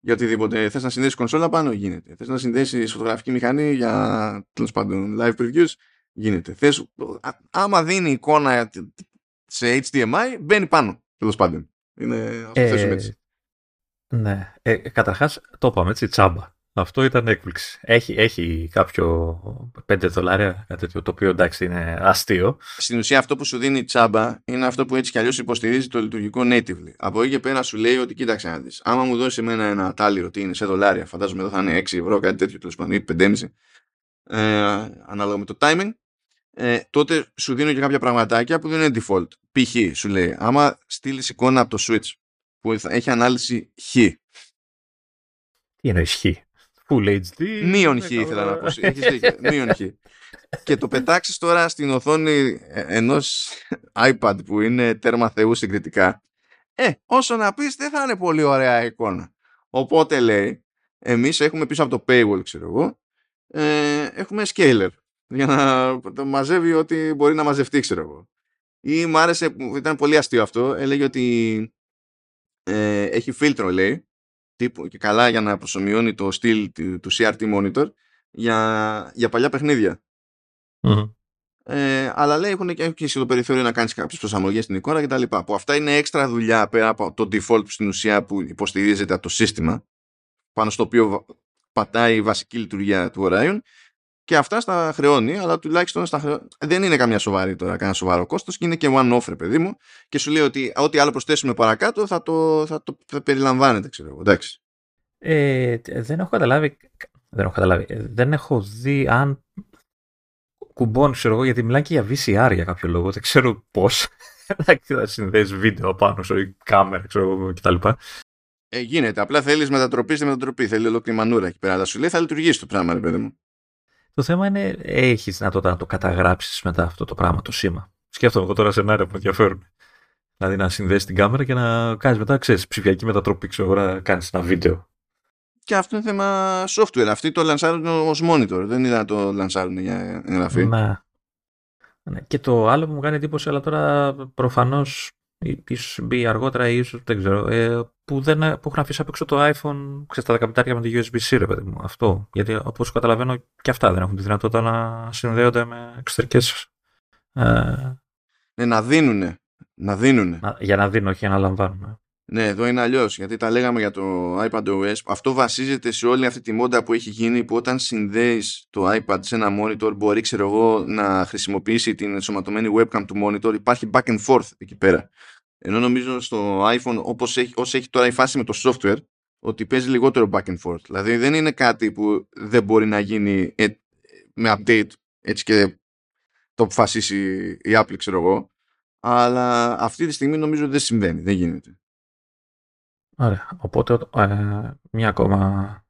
A: για οτιδήποτε. Θες να συνδέσεις κονσόλα πάνω, γίνεται. Θες να συνδέσεις φωτογραφική μηχανή για τέλος πάντων live previews, γίνεται. Θες, άμα δίνει εικόνα σε HDMI, μπαίνει πάνω τέλος πάντων. Είναι αυτό ε, έτσι.
B: Ναι. Ε, Καταρχάς, το είπαμε έτσι, τσάμπα. Αυτό ήταν έκπληξη. Έχει, έχει κάποιο 5 δολάρια, κάτι τέτοιο, το οποίο εντάξει είναι αστείο.
A: Στην ουσία αυτό που σου δίνει η τσάμπα είναι αυτό που έτσι κι αλλιώς υποστηρίζει το λειτουργικό natively. Από εκεί και πέρα σου λέει ότι κοίταξε να δεις. Άμα μου δώσεις εμένα ένα τάλιρο ότι είναι σε δολάρια, φαντάζομαι εδώ θα είναι 6 ευρώ, κάτι τέτοιο τέλος πάντων, ή 5,5 ε, ανάλογα με το timing, ε, τότε σου δίνω και κάποια πραγματάκια που δεν είναι default. Π.χ. σου λέει, άμα στείλεις εικόνα από το switch που έχει ανάλυση χ.
B: Τι εννοείς χ; Full HD.
A: Μείον χ ήθελα να πω. Έχεις δίκιο. Μείον χ. Και το πετάξεις τώρα στην οθόνη ενός iPad που είναι τέρμα θεού συγκριτικά. Ε, όσο να πεις δεν θα είναι πολύ ωραία εικόνα. Οπότε λέει, εμείς έχουμε πίσω από το paywall, ξέρω εγώ, ε, έχουμε scaler για να το μαζεύει ό,τι μπορεί να μαζευτεί, ξέρω εγώ. Ή μου άρεσε, ήταν πολύ αστείο αυτό, έλεγε ότι ε, έχει φίλτρο, λέει, τύπου, και καλά για να προσωμιώνει το στυλ του, του CRT monitor για, για παλιά Ε, αλλά λέει έχουν και, και το περιθώριο να κάνεις κάποιες προσαρμογές στην εικόνα κτλ. Που αυτά είναι έξτρα δουλειά πέρα από το default στην ουσία που υποστηρίζεται από το σύστημα, πάνω στο οποίο πατάει η βασική λειτουργία του Orion και αυτά στα χρεώνει, αλλά τουλάχιστον στα χρεώνει. δεν είναι καμιά σοβαρή τώρα, κανένα σοβαρό κόστος και είναι και one off, παιδί μου. Και σου λέει ότι ό,τι άλλο προσθέσουμε παρακάτω θα το, θα το θα περιλαμβάνεται, ξέρω εγώ. Εντάξει.
B: Ε, δεν έχω καταλάβει. Δεν έχω καταλάβει. Δεν έχω δει αν κουμπών, ξέρω εγώ, γιατί μιλάνε και για VCR για κάποιο λόγο. Δεν ξέρω πώς. να συνδέσει βίντεο πάνω, ξέρω, κάμερα, ξέρω εγώ κτλ.
A: Ε, γίνεται. Απλά θέλεις μετατροπής στη μετατροπή. Θέλει ολόκληρη μανούρα εκεί πέρα. Αλλά σου λέει θα λειτουργήσει το πράγμα, ρε παιδί μου.
B: Το θέμα είναι, έχεις δυνατότητα να το καταγράψεις μετά αυτό το πράγμα, το σήμα. Σκέφτομαι εγώ τώρα σενάρια που με ενδιαφέρουν. Δηλαδή να συνδέσεις την κάμερα και να κάνεις μετά, ξέρεις, ψηφιακή μετατροπή, ξέρω να κάνεις ένα βίντεο.
A: Και αυτό είναι θέμα software. Αυτοί το λανσάρουν ως monitor. Δεν είδα να το λανσάρουν για εγγραφή.
B: Ναι. ναι. Και το άλλο που μου κάνει εντύπωση, αλλά τώρα προφανώς ίσως μπει αργότερα ή ίσως δεν ξέρω, ε, που, δεν, που έχουν αφήσει απ' έξω το iPhone ξέρεις, τα δεκαπιτάρια με το USB-C, ρε παιδί μου. Αυτό. Γιατί όπως καταλαβαίνω και αυτά δεν έχουν τη δυνατότητα να συνδέονται με εξωτερικές.
A: Ε, ναι, να δίνουν. Να δίνουν.
B: για να δίνουν, όχι για να λαμβάνουν.
A: Ναι, εδώ είναι αλλιώς. Γιατί τα λέγαμε για το iPad OS. Αυτό βασίζεται σε όλη αυτή τη μόντα που έχει γίνει που όταν συνδέεις το iPad σε ένα monitor μπορεί, ξέρω εγώ, να χρησιμοποιήσει την ενσωματωμένη webcam του monitor. Υπάρχει back and forth εκεί πέρα. Ενώ νομίζω στο iPhone, όπως έχει, όσο έχει τώρα η φάση με το software, ότι παίζει λιγότερο back and forth. Δηλαδή δεν είναι κάτι που δεν μπορεί να γίνει ε, με update έτσι και το αποφασίσει η Apple, ξέρω εγώ. Αλλά αυτή τη στιγμή νομίζω δεν συμβαίνει, δεν γίνεται.
B: Ωραία. Οπότε ε, μια ακόμα,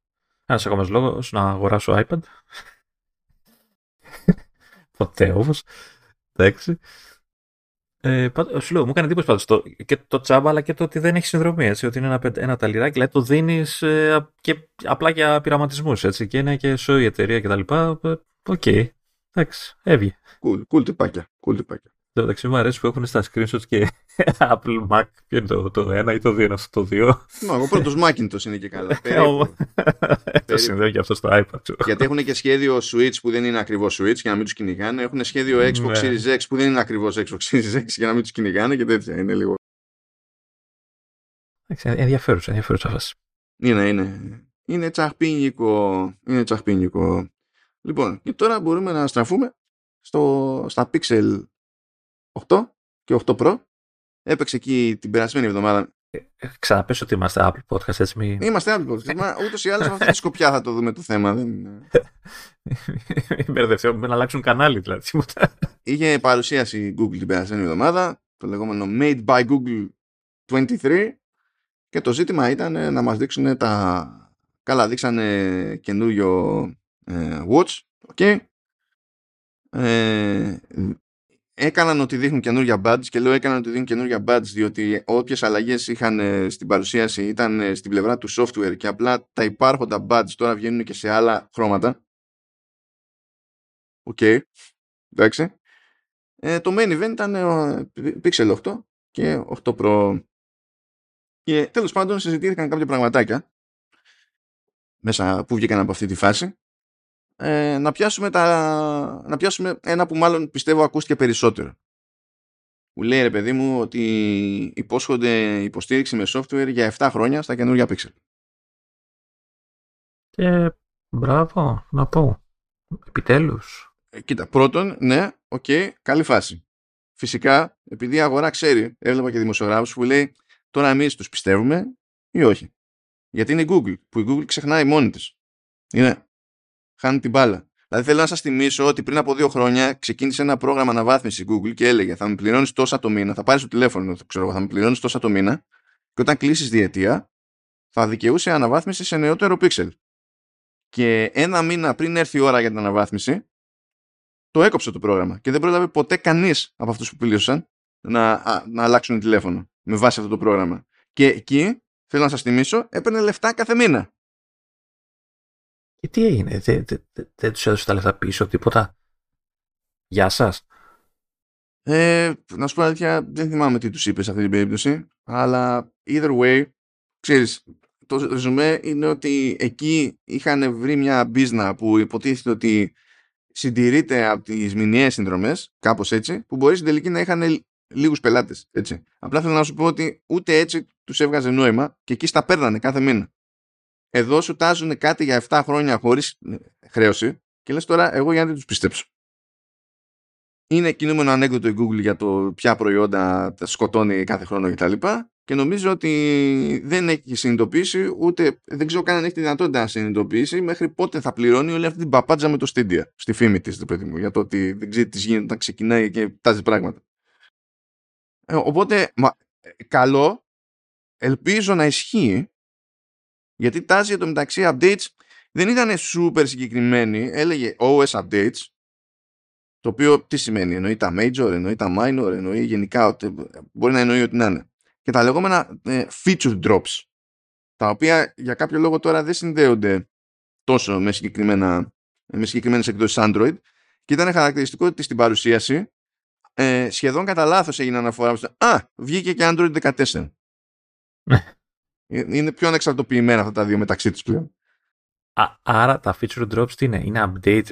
B: ένας ακόμας λόγος να αγοράσω iPad. Ποτέ όμως. Εντάξει. Ε, σου λέω, μου έκανε εντύπωση πάντως το, και το τσάμπα αλλά και το ότι δεν έχει συνδρομή. Έτσι, ότι είναι ένα, ένα ταλιράκι, δηλαδή το δίνεις ε, και απλά για πειραματισμούς. Και είναι και σόι η εταιρεία κτλ. Ε, OK. Okay. Εντάξει, εύγε.
A: Cool, cool τυπάκια. Cool τυπάκια.
B: Το μεταξύ μου αρέσει που έχουν στα screenshots και Apple Mac. Ποιο είναι το, το 1 ή το 2 είναι αυτό το 2.
A: Μα ο πρώτος Macintosh είναι και καλά.
B: το συνδέω και αυτό στο iPad.
A: Γιατί έχουν και σχέδιο Switch που δεν είναι ακριβώς Switch για να μην τους κυνηγάνε. Έχουν σχέδιο Xbox ναι. Series X που δεν είναι ακριβώς Xbox Series X για να μην τους κυνηγάνε και τέτοια. Είναι λίγο.
B: Ενδιαφέρουσα, ενδιαφέρουσα φάση.
A: Είναι, είναι. Είναι τσαχπίνικο. Είναι τσαχπίνικο. Λοιπόν, και τώρα μπορούμε να στραφούμε στο, στα Pixel 8 και 8 Pro. Έπαιξε εκεί την περασμένη εβδομάδα.
B: Ε, ε ξαναπες ότι είμαστε Apple Podcast, έτσι μην...
A: Είμαστε Apple Podcast. Μα ούτως ή άλλως αυτή τη σκοπιά θα το δούμε το θέμα. Δεν...
B: Μπερδευτώ, να αλλάξουν κανάλι δηλαδή.
A: Είχε παρουσίαση Google την περασμένη εβδομάδα, το λεγόμενο Made by Google 23 και το ζήτημα ήταν ε, να μας δείξουν τα... Καλά, δείξανε καινούριο ε, watch, okay. ε, έκαναν ότι δείχνουν καινούργια badge και λέω έκαναν ότι δείχνουν καινούργια badge διότι όποιες αλλαγές είχαν ε, στην παρουσίαση ήταν ε, στην πλευρά του software και απλά τα υπάρχοντα badge τώρα βγαίνουν και σε άλλα χρώματα. OK. Okay. Εντάξει. Ε, το main event ήταν ε, Pixel 8 και 8 Pro. Και τέλος πάντων συζητήθηκαν κάποια πραγματάκια μέσα που βγήκαν από αυτή τη φάση ε, να, πιάσουμε τα, να πιάσουμε ένα που μάλλον πιστεύω ακούστηκε περισσότερο. Που λέει ρε παιδί μου ότι υπόσχονται υποστήριξη με software για 7 χρόνια στα καινούργια Pixel.
B: Και μπράβο, να πω. Επιτέλους.
A: Ε, κοίτα, πρώτον, ναι, OK, okay, καλή φάση. Φυσικά, επειδή η αγορά ξέρει, έβλεπα και δημοσιογράφους που λέει τώρα εμείς τους πιστεύουμε ή όχι; Γιατί είναι η Google, που η Google ξεχνάει μόνη της. Είναι χάνει την μπάλα. Δηλαδή θέλω να σας θυμίσω ότι πριν από δύο χρόνια ξεκίνησε ένα πρόγραμμα αναβάθμισης Google και έλεγε θα με πληρώνεις τόσα το μήνα, θα πάρεις το τηλέφωνο, ξέρω, θα με πληρώνεις τόσα το μήνα και όταν κλείσει διετία θα δικαιούσε αναβάθμιση σε νεότερο pixel. Και ένα μήνα πριν έρθει η ώρα για την αναβάθμιση, το έκοψε το πρόγραμμα και δεν πρόλαβε ποτέ κανείς από αυτούς που πλήρωσαν να, να αλλάξουν τηλέφωνο. με βάση αυτό το πρόγραμμα. Και εκεί, θέλω να σας θυμίσω, έπαιρνε λεφτά κάθε μήνα.
B: Και τι έγινε, δεν δε, δε, δε τους έδωσε τα λεφτά πίσω, τίποτα; Γεια σας.
A: Ε, να σου πω αλήθεια, δεν θυμάμαι τι τους είπες σε αυτή την περίπτωση, αλλά either way, ξέρεις, το ρεζουμέ είναι ότι εκεί είχαν βρει μια μπίζνα που υποτίθεται ότι συντηρείται από τις μηνιαίες συνδρομές, κάπως έτσι, που μπορείς στην τελική να είχαν λίγους πελάτες, έτσι. Απλά θέλω να σου πω ότι ούτε έτσι τους έβγαζε νόημα και εκεί στα παίρνανε κάθε μήνα. Εδώ σου τάζουν κάτι για 7 χρόνια χωρίς χρέωση και λες τώρα εγώ για να δεν τους πιστέψω είναι κινούμενο ανέκδοτο η Google για το ποια προϊόντα τα σκοτώνει κάθε χρόνο κτλ. Και, και νομίζω ότι δεν έχει συνειδητοποιήσει ούτε δεν ξέρω καν αν έχει τη δυνατότητα να συνειδητοποιήσει μέχρι πότε θα πληρώνει όλη αυτή την παπάτζα με το Stadia στη φήμη της, παιδί μου, για το ότι δεν ξέρει τι γίνεται όταν ξεκινάει και τάζει πράγματα. Ε, οπότε, μα, ε, καλό, ελπίζω να ισχύει γιατί τάζει το μεταξύ updates δεν ήταν super συγκεκριμένη, έλεγε OS updates το οποίο τι σημαίνει, εννοεί τα major, εννοεί τα minor, εννοεί γενικά, ότι μπορεί να εννοεί ότι να είναι. Και τα λεγόμενα ε, feature drops, τα οποία για κάποιο λόγο τώρα δεν συνδέονται τόσο με, συγκεκριμένα, με συγκεκριμένες εκδόσεις Android και ήταν χαρακτηριστικό ότι στην παρουσίαση ε, σχεδόν κατά λάθος έγινε αναφορά στο «Α, βγήκε και Android 14». Ναι. Ε, είναι πιο ανεξαρτοποιημένα αυτά τα δύο μεταξύ τους πλέον.
B: Α, άρα τα feature drops τι είναι, είναι update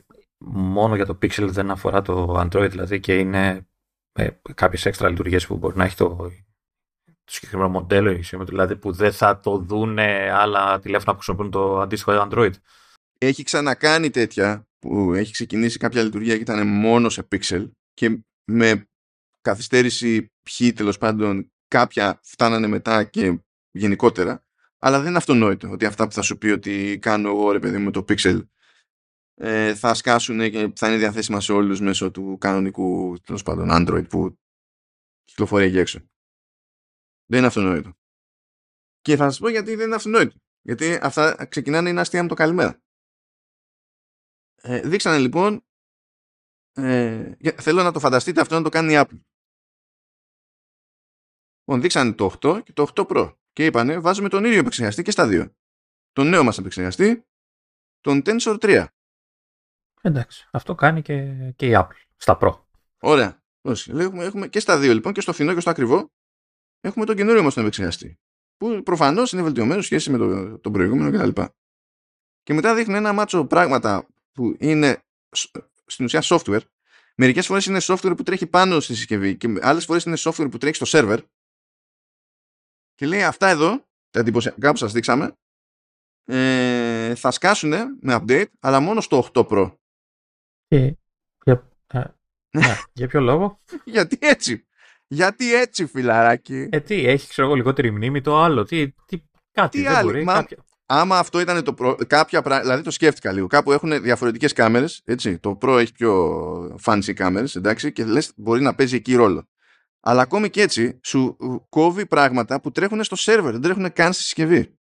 B: μόνο για το Pixel δεν αφορά το Android δηλαδή και είναι ε, κάποιες έξτρα λειτουργίες που μπορεί να έχει το, το συγκεκριμένο μοντέλο δηλαδή που δεν θα το δουν άλλα τηλέφωνα που χρησιμοποιούν το αντίστοιχο Android.
A: Έχει ξανακάνει τέτοια που έχει ξεκινήσει κάποια λειτουργία και ήταν μόνο σε Pixel και με καθυστέρηση ποιοι τέλος πάντων κάποια φτάνανε μετά και γενικότερα αλλά δεν είναι αυτονόητο ότι αυτά που θα σου πει ότι κάνω εγώ ρε παιδί μου το Pixel ε, θα σκάσουν και θα είναι διαθέσιμα σε όλους μέσω του κανονικού τέλος πάντων Android που κυκλοφορεί εκεί έξω. Δεν είναι αυτονόητο. Και θα σας πω γιατί δεν είναι αυτονόητο. Γιατί αυτά ξεκινάνε είναι αστεία με το καλημέρα. Ε, δείξανε λοιπόν ε, θέλω να το φανταστείτε αυτό να το κάνει η Apple. Λοιπόν, δείξανε το 8 και το 8 Pro και είπανε βάζουμε τον ίδιο επεξεργαστή και στα δύο. Τον νέο μας επεξεργαστή, τον Tensor 3
B: Εντάξει, αυτό κάνει και, και η Apple στα Pro.
A: Ωραία. Έχουμε, έχουμε και στα δύο λοιπόν, και στο φθηνό και στο ακριβό, έχουμε τον καινούριο μας τον επεξεργαστή. Που προφανώς είναι βελτιωμένος σχέση με το, τον προηγούμενο κτλ. Και, και μετά δείχνει ένα μάτσο πράγματα που είναι στην ουσία software. Μερικές φορές είναι software που τρέχει πάνω στη συσκευή και άλλες φορές είναι software που τρέχει στο server. Και λέει αυτά εδώ, τα εντυπωσιακά που σας δείξαμε, ε, θα σκάσουν με update, αλλά μόνο στο 8 Pro.
B: Και για, για ποιο λόγο;
A: Γιατί έτσι. Γιατί έτσι, φιλαράκι.
B: Ε, τι, έχει ξέρω εγώ λιγότερη μνήμη το άλλο. Τι, τι, κάτι τι δεν άλλη, μπορεί. Μα, κάποια...
A: Άμα αυτό ήταν το προ... κάποια πράγματα, δηλαδή το σκέφτηκα λίγο. Κάπου έχουν διαφορετικές κάμερες. Το Pro έχει πιο fancy κάμερες, εντάξει, και λες μπορεί να παίζει εκεί ρόλο. Αλλά ακόμη και έτσι σου κόβει πράγματα που τρέχουν στο σερβερ, δεν τρέχουν καν στη συσκευή.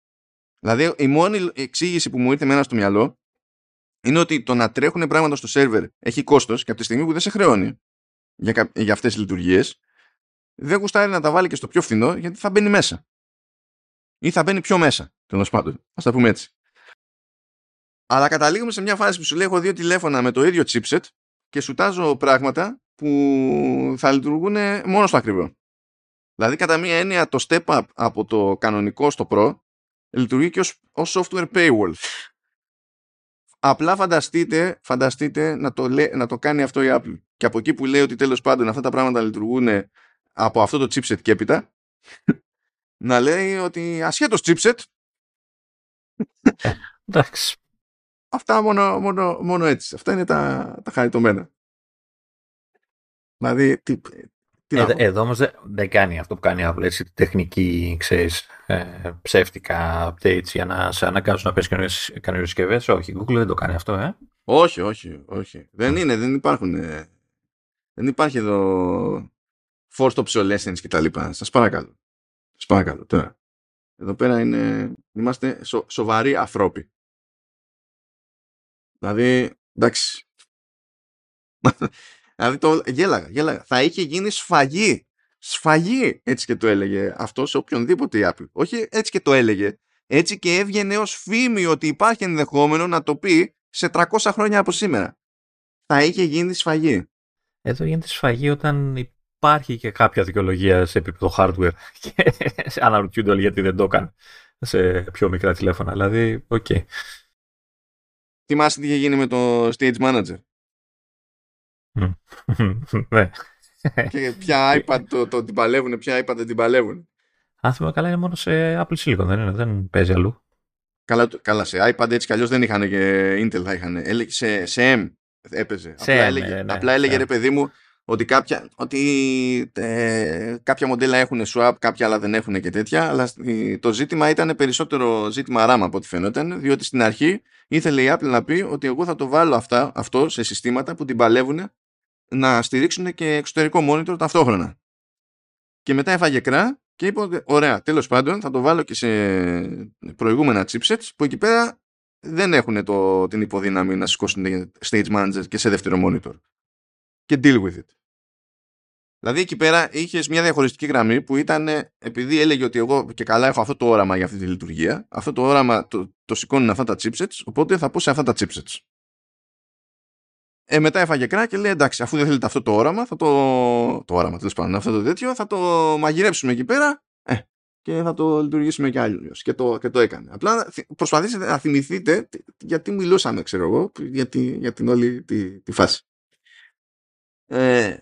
A: Δηλαδή η μόνη εξήγηση που μου ήρθε μένα στο μυαλό είναι ότι το να τρέχουν πράγματα στο σερβερ έχει κόστος και από τη στιγμή που δεν σε χρεώνει για, για αυτές τις λειτουργίες δεν γουστάρει να τα βάλει και στο πιο φθηνό γιατί θα μπαίνει μέσα. Ή θα μπαίνει πιο μέσα, τέλος πάντων. Α τα πούμε έτσι. Αλλά καταλήγουμε σε μια φάση που σου λέει: Έχω δύο τηλέφωνα με το ίδιο chipset και σου τάζω πράγματα που θα λειτουργούν μόνο στο ακριβό. Δηλαδή, κατά μία έννοια, το step up από το κανονικό στο Pro λειτουργεί και ως, software paywall. Απλά φανταστείτε, φανταστείτε να, το να το κάνει αυτό η Apple. Και από εκεί που λέει ότι τέλος πάντων αυτά τα πράγματα λειτουργούν από αυτό το chipset και έπειτα, να λέει ότι ασχέτως chipset,
B: εντάξει.
A: Αυτά μόνο, μόνο, μόνο έτσι. Αυτά είναι τα, τα χαριτωμένα. Δηλαδή, τι,
B: ε, εδώ όμως δεν, κάνει αυτό που κάνει η Apple, έτσι, τεχνική, ξέρεις, ε, ψεύτικα updates για να σε αναγκάσουν να παίρνεις καινούριε συσκευές. Όχι, η Google δεν το κάνει αυτό, ε.
A: Όχι, όχι, όχι. Δεν είναι, δεν υπάρχουν. Ε, δεν υπάρχει εδώ forced obsolescence και τα λοιπά. Σας παρακαλώ. Σας παρακαλώ τώρα. Εδώ πέρα είναι, είμαστε σο, σοβαροί ανθρώποι. Δηλαδή, εντάξει. Δηλαδή το γέλαγα, γέλαγα. Θα είχε γίνει σφαγή σφαγή έτσι και το έλεγε αυτός σε οποιονδήποτε Apple. Όχι έτσι και το έλεγε. Έτσι και έβγαινε ως φήμη ότι υπάρχει ενδεχόμενο να το πει σε 300 χρόνια από σήμερα. Θα είχε γίνει σφαγή.
B: Εδώ γίνεται σφαγή όταν υπάρχει και κάποια δικαιολογία σε επίπεδο hardware και αναρωτιούνται όλοι γιατί δεν το έκανε σε πιο μικρά τηλέφωνα. Δηλαδή, OK. Okay.
A: Θυμάσαι τι είχε γίνει με το Stage Manager;
B: Ναι.
A: και ποια iPad το, το την παλεύουν, ποια iPad δεν την παλεύουν.
B: Αν θυμάμαι καλά είναι μόνο σε Apple Silicon, δεν, είναι, δεν παίζει αλλού.
A: Καλά, καλά, σε iPad έτσι κι αλλιώς δεν είχαν και Intel θα είχαν. Σε, σε M έπαιζε.
B: Σε
A: απλά
B: M,
A: έλεγε,
B: ναι, ναι,
A: απλά έλεγε
B: ναι.
A: ρε παιδί μου ότι κάποια, ότι, ε, κάποια μοντέλα έχουν swap, κάποια άλλα δεν έχουν και τέτοια, αλλά το ζήτημα ήταν περισσότερο ζήτημα RAM από ό,τι φαινόταν, διότι στην αρχή ήθελε η Apple να πει ότι εγώ θα το βάλω αυτά, αυτό σε συστήματα που την παλεύουν να στηρίξουν και εξωτερικό monitor ταυτόχρονα. Και μετά έφαγε κρά και είπε ότι ωραία, τέλος πάντων θα το βάλω και σε προηγούμενα chipsets που εκεί πέρα δεν έχουν το, την υποδύναμη να σηκώσουν stage manager και σε δεύτερο monitor. Και deal with it. Δηλαδή εκεί πέρα είχες μια διαχωριστική γραμμή που ήταν επειδή έλεγε ότι εγώ και καλά έχω αυτό το όραμα για αυτή τη λειτουργία, αυτό το όραμα το, το σηκώνουν αυτά τα chipsets, οπότε θα πω σε αυτά τα chipsets. Ε, μετά έφαγε κρά και λέει εντάξει, αφού δεν θέλετε αυτό το όραμα, θα το. Το όραμα, τέλος πάντων, αυτό το τέτοιο, θα το μαγειρέψουμε εκεί πέρα ε, και θα το λειτουργήσουμε κι άλλο. Και το, και το έκανε. Απλά προσπαθήστε να θυμηθείτε γιατί μιλούσαμε, ξέρω εγώ, για, τη, για την όλη τη, τη φάση. Ε,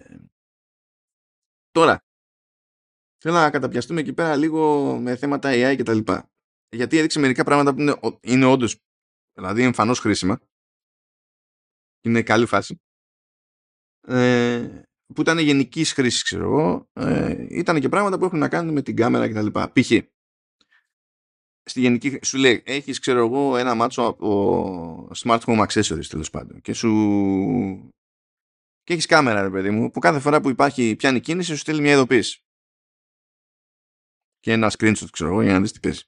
A: τώρα, θέλω να καταπιαστούμε εκεί πέρα λίγο με θέματα AI και τα λοιπά. Γιατί έδειξε μερικά πράγματα που είναι, είναι όντως, δηλαδή εμφανώς χρήσιμα είναι καλή φάση. Ε, που ήταν γενικής χρήσης, ξέρω εγώ. Ε, ήταν και πράγματα που έχουν να κάνουν με την κάμερα κτλ. Π.χ. Στη γενική σου λέει, έχεις ξέρω εγώ ένα μάτσο από smart home accessories τέλος πάντων και σου και έχεις κάμερα ρε παιδί μου που κάθε φορά που υπάρχει πιάνει κίνηση σου στέλνει μια ειδοποίηση και ένα screenshot ξέρω εγώ για να δεις τι παίζει.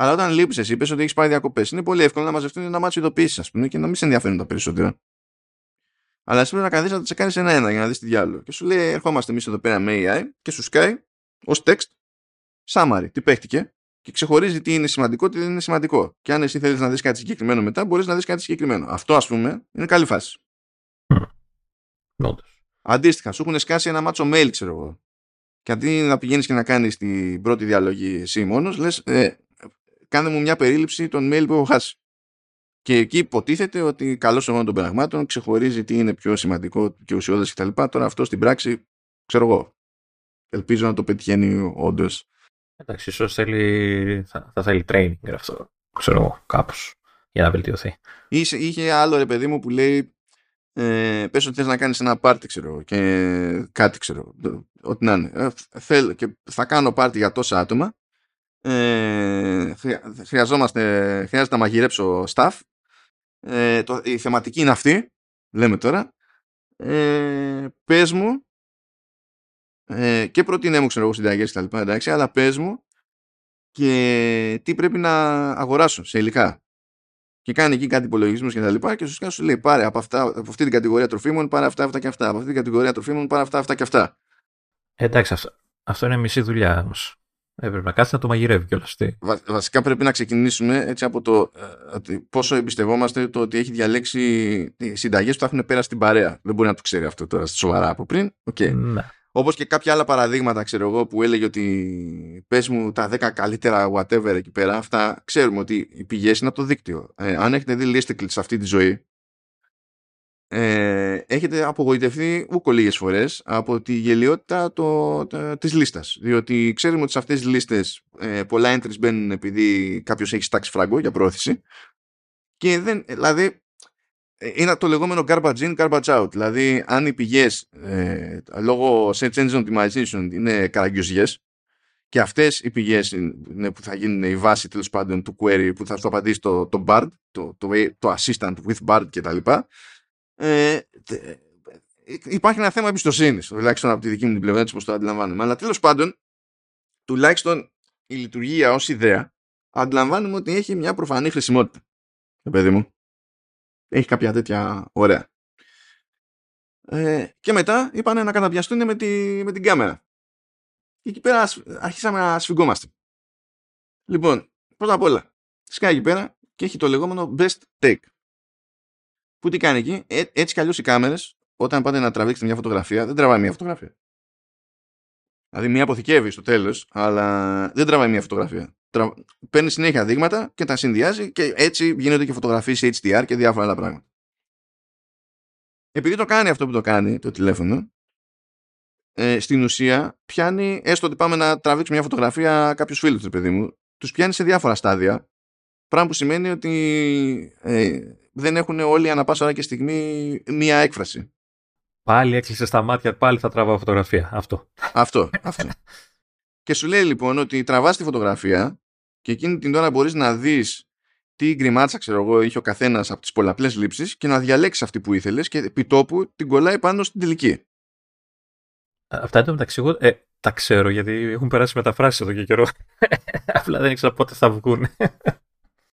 A: Αλλά όταν λείπει, εσύ είπες ότι έχεις πάει διακοπές. Είναι πολύ εύκολο να μαζευτούν ένα μάτσο ειδοποίηση, ας πούμε, και να μην σε ενδιαφέρουν τα περισσότερα. Αλλά εσύ πρέπει να καθίσεις να τι κάνεις ένα-ένα για να δεις τι διάλογο. Και σου λέει, ερχόμαστε εμείς εδώ πέρα με AI και σου σκάει ως text summary, τι παίχτηκε; Και ξεχωρίζει τι είναι σημαντικό, τι δεν είναι σημαντικό. Και αν εσύ θέλεις να δεις κάτι συγκεκριμένο μετά, μπορείς να δεις κάτι συγκεκριμένο. Αυτό, ας πούμε, είναι καλή φάση.
B: Mm.
A: Αντίστοιχα, σου έχουν σκάσει ένα μάτσο mail, ξέρω εγώ. Και αντί να πηγαίνεις και να κάνεις την πρώτη διαλογή εσύ μόνος, λες, ε, κάνε μου μια περίληψη των mail που έχω χάσει. Και εκεί υποτίθεται ότι καλό εγώ των πραγμάτων ξεχωρίζει τι είναι πιο σημαντικό και ουσιώδες κτλ. Τώρα αυτό στην πράξη, ξέρω εγώ. Ελπίζω να το πετυχαίνει όντως.
B: Εντάξει, ίσως θέλει, θα, θα θέλει training αυτό. Ξέρω εγώ, κάπως. Για να βελτιωθεί.
A: Είχε, είχε άλλο ρε παιδί μου που λέει ε, πες ότι θες να κάνεις ένα πάρτι ξέρω και κάτι ξέρω ό,τι να είναι ε, θέλ, και θα κάνω πάρτι για τόσα άτομα ε, χρειαζόμαστε, χρειάζεται να μαγειρέψω staff. Ε, το, η θεματική είναι αυτή, λέμε τώρα. Ε, πες μου ε, και προτείνε μου ξέρω εγώ συνταγές και τα λοιπά, εντάξει, αλλά πες μου και τι πρέπει να αγοράσω σε υλικά. Και κάνει εκεί κάτι υπολογισμούς και τα λοιπά και σου, σου λέει πάρε από, αυτά, από αυτή την κατηγορία τροφίμων πάρε αυτά, αυτά και αυτά. Από αυτή την κατηγορία τροφίμων πάρε αυτά, αυτά και αυτά.
B: Εντάξει, αυτό, αυτό είναι μισή δουλειά όμως. Έπρεπε να κάθεται να το μαγειρεύει κιόλας.
A: Βα, βασικά πρέπει να ξεκινήσουμε έτσι από το ε, πόσο εμπιστευόμαστε το ότι έχει διαλέξει συνταγές που θα έχουν πέρασει στην παρέα. Δεν μπορεί να το ξέρει αυτό τώρα σοβαρά από πριν. Okay.
B: Ναι.
A: Όπως και κάποια άλλα παραδείγματα, ξέρω εγώ, που έλεγε ότι πες μου τα 10 καλύτερα whatever εκεί πέρα, αυτά ξέρουμε ότι οι πηγές είναι από το δίκτυο. Ε, αν έχετε δει Listicles σε αυτή τη ζωή, ε, έχετε απογοητευτεί ούκο λίγες φορές από τη γελιότητα το, το, της λίστας. Διότι ξέρουμε ότι σε αυτές τις λίστες ε, πολλά entries μπαίνουν επειδή κάποιος έχει στάξει φράγκο για πρόθεση και δεν, δηλαδή είναι το λεγόμενο garbage in, garbage out. Δηλαδή αν οι πηγές ε, λόγω search engine optimization είναι καραγκιουζιές και αυτές οι πηγές είναι που θα γίνουν η βάση τέλος πάντων του query που θα σου απαντήσει το, το BARD, το, το, το assistant with BARD κτλ ε, υπάρχει ένα θέμα εμπιστοσύνης, τουλάχιστον από τη δική μου την πλευρά, έτσι όπως το αντιλαμβάνομαι. Αλλά τέλος πάντων, τουλάχιστον η λειτουργία ως ιδέα, αντιλαμβάνουμε ότι έχει μια προφανή χρησιμότητα. Το παιδί μου. Έχει κάποια τέτοια ωραία. Ε, και μετά είπαν να καταπιαστούν με, τη, με την κάμερα. Και εκεί πέρα αρχίσαμε να σφιγγόμαστε. Λοιπόν, πρώτα απ' όλα, σκάει εκεί πέρα και έχει το λεγόμενο best take. Που τι κάνει εκεί, ε, έτσι κι αλλιώς οι κάμερες, όταν πάτε να τραβήξετε μια φωτογραφία, δεν τραβάει μια φωτογραφία. Δηλαδή, μια αποθηκεύει στο τέλος, αλλά δεν τραβάει μια φωτογραφία. Τρα... Παίρνει συνέχεια δείγματα και τα συνδυάζει και έτσι γίνονται και φωτογραφίες HDR και διάφορα άλλα πράγματα. Επειδή το κάνει αυτό που το κάνει το τηλέφωνο, ε, στην ουσία πιάνει, έστω ότι πάμε να τραβήξουμε μια φωτογραφία κάποιους φίλους του, παιδί μου, τους πιάνει σε διάφορα στάδια. Πράγμα που σημαίνει ότι ε, δεν έχουν όλοι ανά πάσα ώρα και στιγμή μία έκφραση.
B: Πάλι έκλεισε στα μάτια, πάλι θα τραβάω φωτογραφία. Αυτό.
A: Αυτό. αυτό. και σου λέει λοιπόν ότι τραβάς τη φωτογραφία και εκείνη την ώρα μπορείς να δεις τι γκριμάτσα, ξέρω εγώ, είχε ο καθένας από τις πολλαπλές λήψεις και να διαλέξεις αυτή που ήθελες και επί τόπου την κολλάει πάνω στην τελική.
B: Αυτά είναι μεταξύ εγώ ε, τα ξέρω γιατί έχουν περάσει μεταφράσεις εδώ και καιρό. Απλά δεν ήξερα πότε θα βγουν.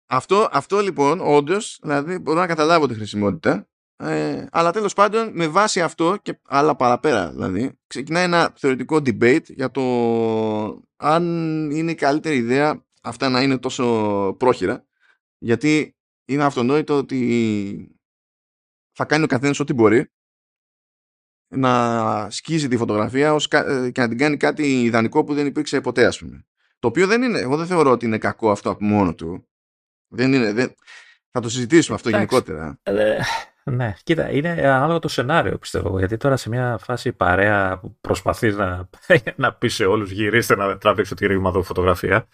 A: Αυτό, αυτό λοιπόν, όντως, δηλαδή μπορώ να καταλάβω τη χρησιμότητα ε, αλλά τέλος πάντων με βάση αυτό και άλλα παραπέρα δηλαδή ξεκινάει ένα θεωρητικό debate για το αν είναι η καλύτερη ιδέα αυτά να είναι τόσο πρόχειρα γιατί είναι αυτονόητο ότι θα κάνει ο καθένας ό,τι μπορεί να σκίζει τη φωτογραφία ως, ε, και να την κάνει κάτι ιδανικό που δεν υπήρξε ποτέ ας πούμε. Το οποίο δεν είναι, εγώ δεν θεωρώ ότι είναι κακό αυτό από μόνο του. Δεν είναι, δεν... Θα το συζητήσουμε αυτό γενικότερα.
B: Ε, ναι, κοίτα, είναι ανάλογο το σενάριο πιστεύω. Γιατί τώρα σε μια φάση παρέα που προσπαθείς να, να πεις σε όλους γυρίστε να τραβήξετε τη ρήγμα φωτογραφία.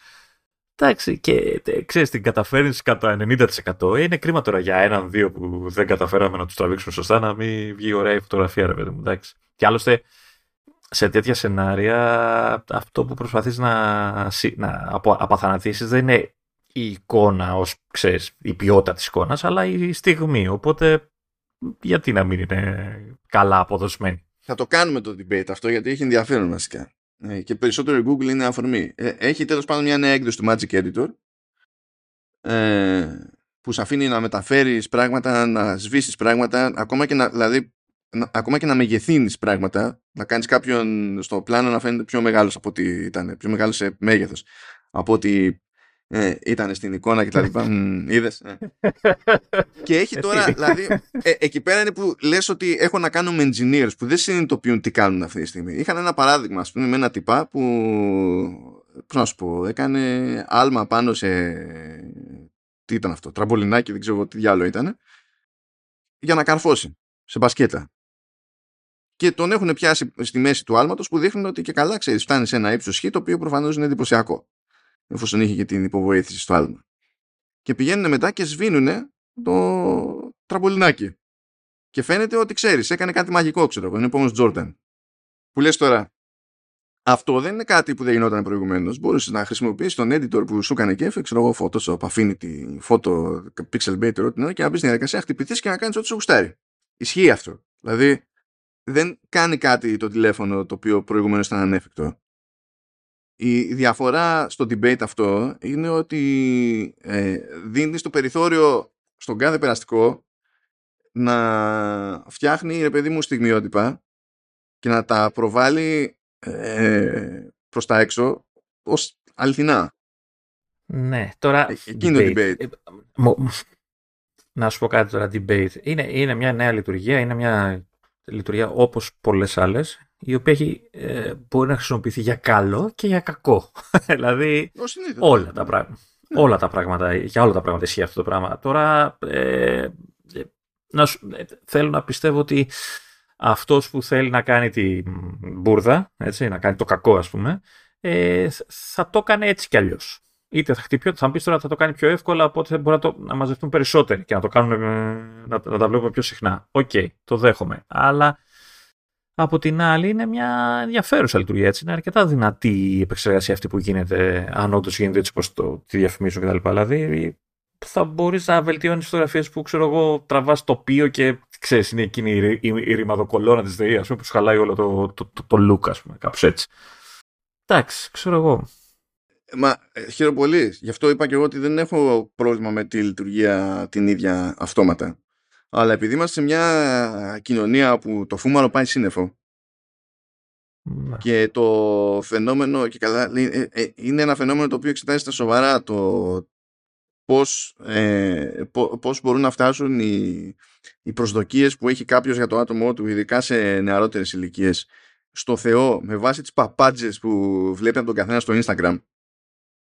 B: Εντάξει, και ξέρεις, την καταφέρνεις κατά 90%. Είναι κρίμα τώρα για έναν-δύο που δεν καταφέραμε να τους τραβήξουμε σωστά να μην βγει ωραία η φωτογραφία, ρε παιδί μου. Εντάξει. Και άλλωστε, σε τέτοια σενάρια, αυτό που προσπαθείς να, να απαθανατήσεις δεν είναι η εικόνα ως, ξέρεις, η ποιότητα της εικόνας, αλλά η στιγμή. Οπότε γιατί να μην είναι καλά αποδοσμένη.
A: Θα το κάνουμε το debate αυτό γιατί έχει ενδιαφέρον βασικά. Ε, και περισσότερο η Google είναι αφορμή. Ε, έχει τέλος πάντων μια νέα έκδοση του Magic Editor ε, που σε αφήνει να μεταφέρεις πράγματα, να σβήσεις πράγματα, ακόμα και να, δηλαδή, να, ακόμα και να μεγεθύνεις πράγματα, να κάνεις κάποιον στο πλάνο να φαίνεται πιο μεγάλος από ό,τι ήταν, πιο μεγάλος σε μέγεθος από ό,τι ε, ήταν στην εικόνα και τα λοιπά. Είδες. Ε. και έχει τώρα, δηλαδή, ε, εκεί πέρα είναι που λες ότι έχω να κάνω με engineers που δεν συνειδητοποιούν τι κάνουν αυτή τη στιγμή. Είχαν ένα παράδειγμα, ας πούμε, με ένα τυπά που, πώς να σου πω, έκανε άλμα πάνω σε, τι ήταν αυτό, τραμπολινάκι, δεν ξέρω τι διάλογο ήταν, για να καρφώσει σε μπασκέτα. Και τον έχουν πιάσει στη μέση του άλματος που δείχνουν ότι και καλά ξέρεις φτάνει σε ένα ύψος χ το οποίο προφανώς είναι εντυπωσιακό εφόσον είχε και την υποβοήθηση στο άλμα. Και πηγαίνουν μετά και σβήνουν το τραμπολινάκι. Και φαίνεται ότι ξέρεις, έκανε κάτι μαγικό, ξέρω εγώ, είναι επόμενος Τζόρνταν. Που λες τώρα, αυτό δεν είναι κάτι που δεν γινόταν προηγουμένως. Μπορούσες να χρησιμοποιήσεις τον editor που σου έκανε και ξέρω εγώ, Photoshop, Affinity, Photo, Pixel Bait, ό,τι και να μπεις στην διαδικασία, να χτυπηθείς και να κάνεις ό,τι σου γουστάρει. Ισχύει αυτό. Δηλαδή, δεν κάνει κάτι το τηλέφωνο το οποίο προηγουμένως ήταν ανέφικτο. Η διαφορά στο debate αυτό είναι ότι ε, δίνεις το περιθώριο στον κάθε περαστικό να φτιάχνει ρε παιδί μου στιγμιότυπα και να τα προβάλλει ε, προς τα έξω ως αληθινά.
B: Ναι, τώρα...
A: Ε, εκείνο debate. debate. Ε,
B: να σου πω κάτι τώρα, debate. Είναι, είναι μια νέα λειτουργία, είναι μια λειτουργία όπως πολλές άλλες η οποία έχει, ε, μπορεί να χρησιμοποιηθεί για καλό και για κακό. δηλαδή όλα τα, πράγματα, ναι. όλα τα πράγματα, για όλα τα πράγματα ισχύει αυτό το πράγμα. Τώρα ε, ε να θέλω να πιστεύω ότι αυτός που θέλει να κάνει τη μπούρδα, έτσι, να κάνει το κακό ας πούμε, ε, θα το κάνει έτσι κι αλλιώς. Είτε θα χτυπήσει, θα μου πει τώρα θα το κάνει πιο εύκολα, οπότε μπορεί να, το, να μαζευτούν περισσότεροι και να το κάνουν, να, να τα βλέπουμε πιο συχνά. OK, okay, το δέχομαι. Αλλά από την άλλη είναι μια ενδιαφέρουσα λειτουργία. Έτσι. Είναι αρκετά δυνατή η επεξεργασία αυτή που γίνεται, αν όντως γίνεται έτσι όπως το, τη διαφημίζουν κτλ. Δηλαδή θα μπορείς να βελτιώνεις φωτογραφίες που ξέρω εγώ τραβάς τοπίο και ξέρεις, είναι εκείνη η, η, η ρημαδοκολόνα της ΔΕΗ, ας πούμε, που σχαλάει όλο το, το, το, το look, ας πούμε, κάπως έτσι. Εντάξει, ξέρω εγώ.
A: Μα ε, χαίρομαι πολύ. Γι' αυτό είπα και εγώ ότι δεν έχω πρόβλημα με τη λειτουργία την ίδια αυτόματα. Αλλά επειδή είμαστε σε μια κοινωνία που το φούμαρο πάει σύννεφο Ναι. Και το φαινόμενο, και καλά, ε, ε, είναι ένα φαινόμενο το οποίο εξετάζεται σοβαρά το πώς, ε, πώς μπορούν να φτάσουν οι, οι προσδοκίες που έχει κάποιος για το άτομό του, ειδικά σε νεαρότερες ηλικίες, στο Θεό με βάση τις παπάντζες που βλέπει από τον καθένα στο Instagram.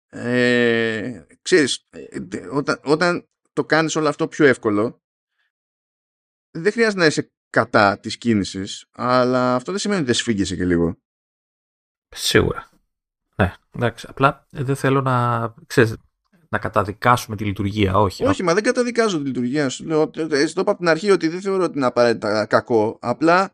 A: Ε, ξέρεις, ε, όταν, όταν το κάνεις όλο αυτό πιο εύκολο, δεν χρειάζεται να είσαι κατά της κίνησης, αλλά αυτό δεν σημαίνει ότι δεν σφίγγεσαι και λίγο.
B: Σίγουρα. Ναι, εντάξει. Απλά δεν θέλω να, ξέρεις, να καταδικάσουμε τη λειτουργία, όχι.
A: Όχι, μα δεν καταδικάζω τη λειτουργία σου. Λέω, το είπα από την αρχή ότι δεν θεωρώ ότι είναι απαραίτητα κακό. Απλά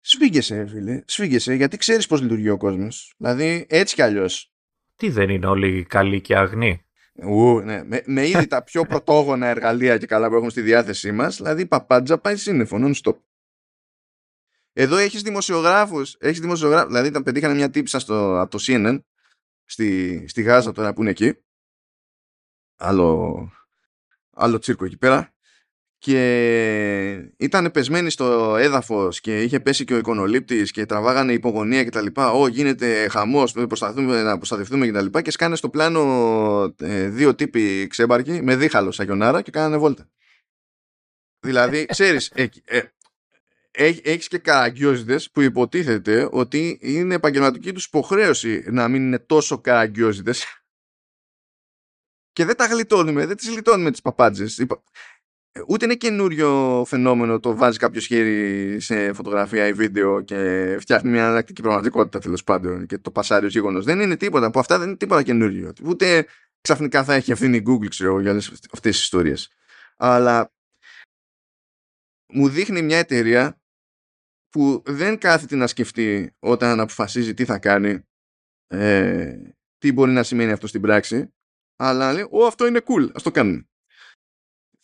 A: σφίγγεσαι, φίλε. Σφίγγεσαι, γιατί ξέρεις πώς λειτουργεί ο κόσμος. Δηλαδή, έτσι κι αλλιώς.
B: Τι δεν είναι όλοι καλοί και αγνοί.
A: Ου, ναι. με, με ήδη τα πιο πρωτόγωνα εργαλεία και καλά που έχουμε στη διάθεσή μας, δηλαδή η παπάντζα πάει σύννεφο, non-stop. Εδώ έχεις δημοσιογράφους. Έχεις δημοσιογράφους, δηλαδή, τα πετύχανε μια τύψα στο, από το CNN στη, στη Γάζα τώρα που είναι εκεί. Άλλο, άλλο τσίρκο εκεί πέρα. Και ήταν πεσμένοι στο έδαφος και είχε πέσει και ο εικονολήπτης και τραβάγανε υπογωνία και τα λοιπά. Ω, γίνεται χαμός, προσπαθούμε να προστατευτούμε και τα λοιπά. Και σκάνε στο πλάνο ε, δύο τύποι ξέμπαρκοι με δίχαλο σαγιονάρα και κάνανε βόλτα. Δηλαδή, ξέρεις, ε, ε, έχεις και καραγκιόζητες που υποτίθεται ότι είναι επαγγελματική τους υποχρέωση να μην είναι τόσο καραγκιόζητες και δεν τα γλιτώνουμε, δεν τις γλιτώνουμε τις παπάντζες ούτε είναι καινούριο φαινόμενο το βάζεις κάποιο χέρι σε φωτογραφία ή βίντεο και φτιάχνεις μια ανακτική πραγματικότητα τέλος πάντων και το πασάρει ω γεγονό. Δεν είναι τίποτα. Από αυτά δεν είναι τίποτα καινούριο. Ούτε ξαφνικά θα έχει ευθύνη η Google, ξέρω για αυτές τις ιστορίες. Αλλά μου δείχνει μια εταιρεία που δεν κάθεται να σκεφτεί όταν αποφασίζει τι θα κάνει, ε, τι μπορεί να σημαίνει αυτό στην πράξη, αλλά λέει, Ω, αυτό είναι cool, ας το κάνουμε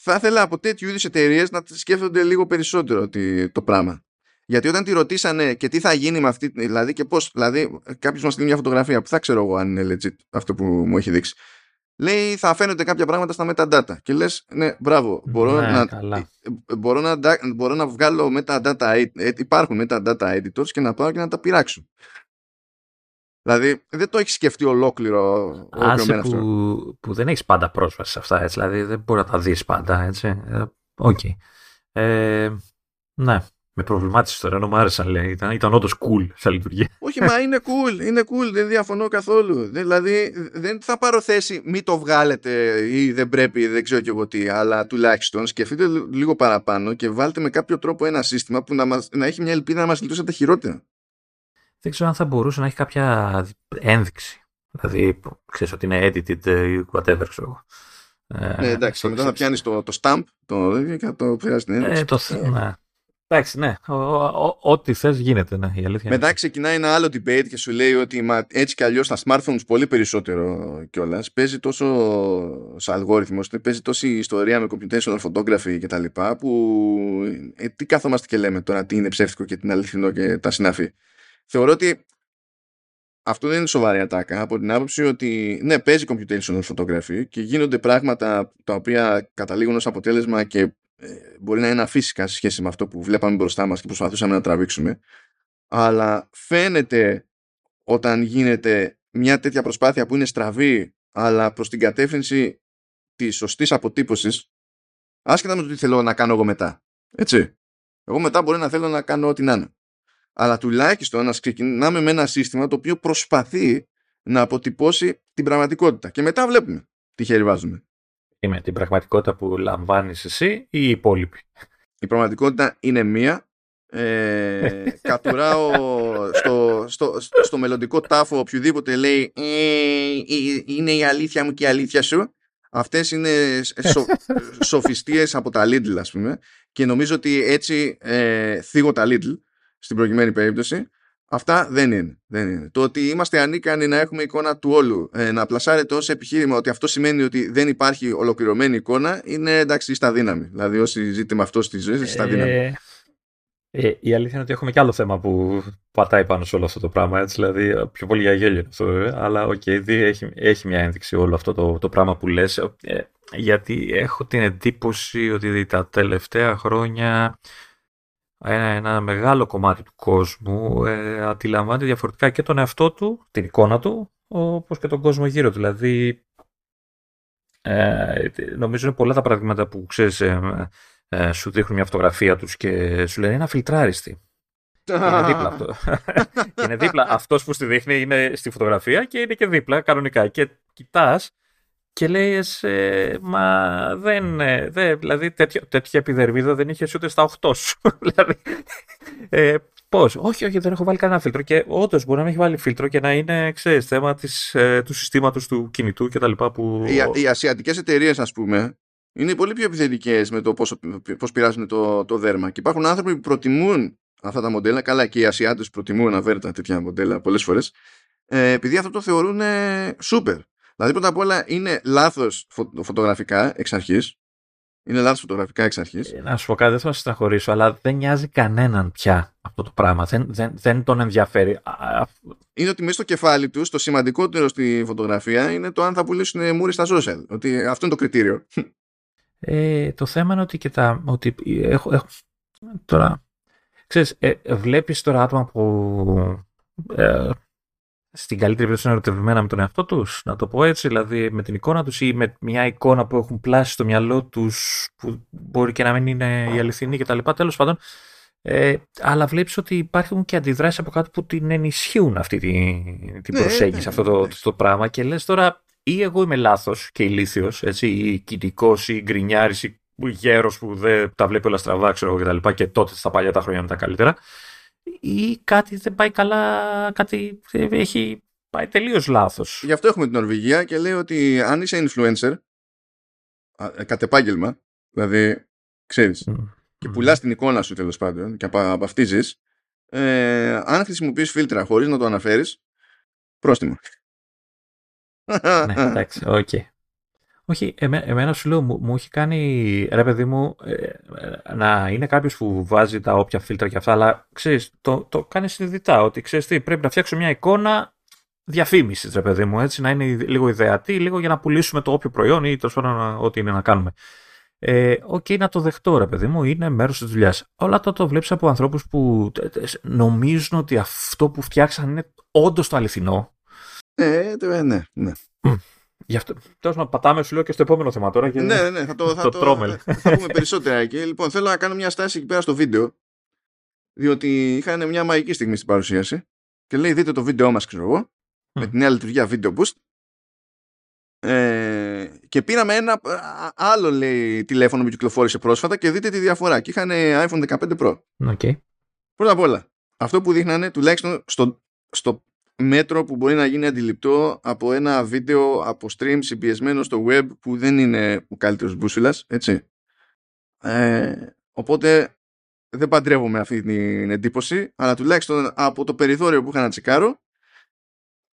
A: θα ήθελα από τέτοιου είδους εταιρείες να σκέφτονται λίγο περισσότερο το πράγμα. Γιατί όταν τη ρωτήσανε και τι θα γίνει με αυτή, δηλαδή και πώς, δηλαδή κάποιος μας στείλει μια φωτογραφία που θα ξέρω εγώ αν είναι legit αυτό που μου έχει δείξει. Λέει θα φαίνονται κάποια πράγματα στα metadata. Και λες, ναι, μπράβο, μπορώ,
B: ναι,
A: να,
B: καλά.
A: μπορώ, να, μπορώ να βγάλω metadata, ε, υπάρχουν metadata editors και να πάω και να τα πειράξω. Δηλαδή δεν το έχεις σκεφτεί ολόκληρο
B: Άσε που, που δεν έχεις πάντα πρόσβαση σε αυτά, έτσι, δηλαδή δεν μπορείς να τα δεις πάντα, έτσι. Ε, OK. Okay. Ε, ναι, με προβλημάτισε τώρα, ενώ μου άρεσαν, λέει. Ήταν, ήταν όντως cool σαν λειτουργία.
A: Όχι, μα είναι cool, είναι cool, δεν διαφωνώ καθόλου. Δηλαδή δεν θα πάρω θέση μη το βγάλετε ή δεν πρέπει, δεν ξέρω κι εγώ τι, αλλά τουλάχιστον σκεφτείτε λίγο παραπάνω και βάλτε με κάποιο τρόπο ένα σύστημα που να, μας, να έχει μια ελπίδα να μας λειτουργήσει τα χειρότερα
B: δεν ξέρω αν θα μπορούσε να έχει κάποια ένδειξη. Δηλαδή, ξέρεις ότι είναι edited ή whatever, ξέρω
A: ε, ναι, εντάξει, μετά θα πιάνεις το, το stamp το, και θα το φέρει στην ένδειξη.
B: Ε, το, ναι. Εντάξει, ναι. Ό,τι θες γίνεται, ναι. Η αλήθεια
A: Μετά ξεκινάει ένα άλλο debate και σου λέει ότι μα, έτσι κι αλλιώς στα smartphones πολύ περισσότερο κιόλας. Παίζει τόσο σε αλγόριθμος, παίζει τόση ιστορία με computational photography κτλ. που ε, τι κάθομαστε και λέμε τώρα, τι είναι ψεύτικο και τι είναι αληθινό και τα συνάφη θεωρώ ότι αυτό δεν είναι σοβαρή ατάκα από την άποψη ότι ναι παίζει computational photography και γίνονται πράγματα τα οποία καταλήγουν ως αποτέλεσμα και ε, μπορεί να είναι αφύσικα σε σχέση με αυτό που βλέπαμε μπροστά μας και προσπαθούσαμε να τραβήξουμε. Αλλά φαίνεται όταν γίνεται μια τέτοια προσπάθεια που είναι στραβή αλλά προς την κατεύθυνση της σωστής αποτύπωσης άσχετα με το τι θέλω να κάνω εγώ μετά έτσι. Εγώ μετά μπορεί να θέλω να κάνω ό,τι να είναι αλλά τουλάχιστον να ξεκινάμε με ένα σύστημα το οποίο προσπαθεί να αποτυπώσει την πραγματικότητα. Και μετά βλέπουμε τι χέρι βάζουμε.
B: Είμαι την πραγματικότητα που λαμβάνεις εσύ ή οι υπόλοιποι.
A: Η πραγματικότητα είναι μία. Ε, κατουράω στο, στο, στο μελλοντικό τάφο οποιοδήποτε λέει ε, είναι η αλήθεια μου και η αλήθεια σου αυτές είναι σο, σοφιστίες από τα Lidl ας πούμε και νομίζω ότι έτσι ε, θίγω τα Lidl στην προκειμένη περίπτωση. Αυτά δεν είναι, δεν είναι. Το ότι είμαστε ανίκανοι να έχουμε εικόνα του όλου, ε, να πλασάρετε ως επιχείρημα ότι αυτό σημαίνει ότι δεν υπάρχει ολοκληρωμένη εικόνα, είναι εντάξει στα δύναμη. Δηλαδή, όσοι ζείτε με αυτό στη ζωή, στα δύναμη. Ε,
B: ε, η αλήθεια είναι ότι έχουμε και άλλο θέμα που πατάει πάνω σε όλο αυτό το πράγμα. Έτσι, δηλαδή, πιο πολύ για γέλιο αυτό, ε, αλλά OK, okay, έχει, έχει μια ένδειξη όλο αυτό το, το πράγμα που λες. Ε, γιατί έχω την εντύπωση ότι τα τελευταία χρόνια ένα, ένα μεγάλο κομμάτι του κόσμου ε, αντιλαμβάνεται διαφορετικά και τον εαυτό του, την εικόνα του, όπως και τον κόσμο γύρω. Δηλαδή, ε, νομίζω είναι πολλά τα παραδείγματα που ξέρεις, ε, ε, σου δείχνουν μια φωτογραφία τους και σου λένε είναι αφιλτράριστη. είναι δίπλα αυτό. είναι δίπλα. Αυτός που στη δείχνει είναι στη φωτογραφία και είναι και δίπλα κανονικά. Και κοιτάς και λέει, ε, μα δεν, ε, δε, δηλαδή τέτοιο, τέτοια επιδερμίδα δεν είχες ούτε στα 8 σου. δηλαδή, ε, Πώς, όχι, όχι, δεν έχω βάλει κανένα φίλτρο. Και όντως μπορεί να μην έχει βάλει φίλτρο και να είναι, ξέρεις, θέμα της, ε, του συστήματος του κινητού κτλ. Που...
A: Οι, οι ασιατικές εταιρείες, ας πούμε, είναι πολύ πιο επιθετικές με το πώς πειράζουν το, το δέρμα. Και υπάρχουν άνθρωποι που προτιμούν αυτά τα μοντέλα. Καλά, και οι Ασιάτες προτιμούν αβέρτα τέτοια μοντέλα πολλές φορές. Ε, επειδή αυτό το θεωρούν σούπερ. Δηλαδή πρώτα απ' όλα είναι λάθος φωτογραφικά εξ αρχής. Είναι λάθος φωτογραφικά εξ αρχής.
B: Ε, να σου πω κάτι, δεν θα σα σταχωρήσω, αλλά δεν νοιάζει κανέναν πια αυτό το πράγμα. Δεν, δεν, δεν τον ενδιαφέρει.
A: Είναι ότι μέσα στο κεφάλι του το σημαντικότερο στη φωτογραφία είναι το αν θα πουλήσουν μούρι στα social. Ότι αυτό είναι το κριτήριο.
B: Ε, το θέμα είναι ότι, και τα, ότι έχω, έχω, τώρα, ξέρεις, ε, βλέπεις τώρα άτομα που ε, στην καλύτερη περίπτωση είναι ερωτευμένα με τον εαυτό τους, να το πω έτσι, δηλαδή με την εικόνα τους ή με μια εικόνα που έχουν πλάσει στο μυαλό τους, που μπορεί και να μην είναι η αληθινή κτλ. Τέλος πάντων, ε, αλλά βλέπεις ότι υπάρχουν και αντιδράσεις από κάτω που την ενισχύουν αυτή την, την ναι, προσέγγιση, ναι, αυτό το, το, πράγμα. Και λες τώρα, ή εγώ είμαι λάθος και ηλίθιος, ή κοινικό ή γκρινιάρης ή γέρος που δεν τα βλέπει όλα στραβά, ξέρω εγώ κτλ. Και, και τότε στα παλιά τα χρόνια είναι τα καλύτερα ή κάτι δεν πάει καλά, κάτι έχει πάει τελείως λάθος.
A: Γι' αυτό έχουμε την Νορβηγία και λέει ότι αν είσαι influencer, ε, κατ' επάγγελμα, δηλαδή ξέρεις, και πουλάς την εικόνα σου τέλος πάντων και απαυτίζεις, ε, αν χρησιμοποιείς φίλτρα χωρίς να το αναφέρεις, πρόστιμο.
B: ναι, εντάξει, OK. Okay. Όχι, εμένα σου λέω, μου, μου έχει κάνει, ρε παιδί μου, ε, ε, να είναι κάποιος που βάζει τα όποια φίλτρα και αυτά, αλλά ξέρεις, το, το κάνεις συνειδητά, ότι ξέρεις τι, πρέπει να φτιάξω μια εικόνα διαφήμισης, ρε παιδί μου, έτσι, να είναι λίγο ιδεατή, λίγο για να πουλήσουμε το όποιο προϊόν ή τέλος πάντων ό,τι είναι να κάνουμε. Ε, OK, okay, να το δεχτώ, ρε παιδί μου, είναι μέρος της δουλειάς. Όλα το, το βλέπεις από ανθρώπους που νομίζουν ότι αυτό που φτιάξαν είναι όντως το αληθινό.
A: Ε, ναι, ναι.
B: Γι' αυτό τέλος να πατάμε, σου λέω και στο επόμενο θέμα τώρα.
A: Και ναι, ναι, θα το, θα, το, θα, θα πούμε περισσότερα εκεί. Λοιπόν, θέλω να κάνω μια στάση εκεί πέρα στο βίντεο. Διότι είχαν μια μαγική στιγμή στην παρουσίαση. Και λέει: Δείτε το βίντεο μας, ξέρω εγώ. Με τη νέα λειτουργία Video Boost. Ε, και πήραμε ένα άλλο λέει, τηλέφωνο που κυκλοφόρησε πρόσφατα και δείτε τη διαφορά. Και είχαν iPhone 15 Pro.
B: Okay.
A: Πρώτα απ' όλα, αυτό που δείχνανε τουλάχιστον στο, στο μέτρο που μπορεί να γίνει αντιληπτό από ένα βίντεο από stream συμπιεσμένο στο web που δεν είναι ο καλύτερος μπούσουλας, έτσι. Ε, οπότε δεν παντρεύομαι αυτή την εντύπωση, αλλά τουλάχιστον από το περιθώριο που είχα να τσεκάρω,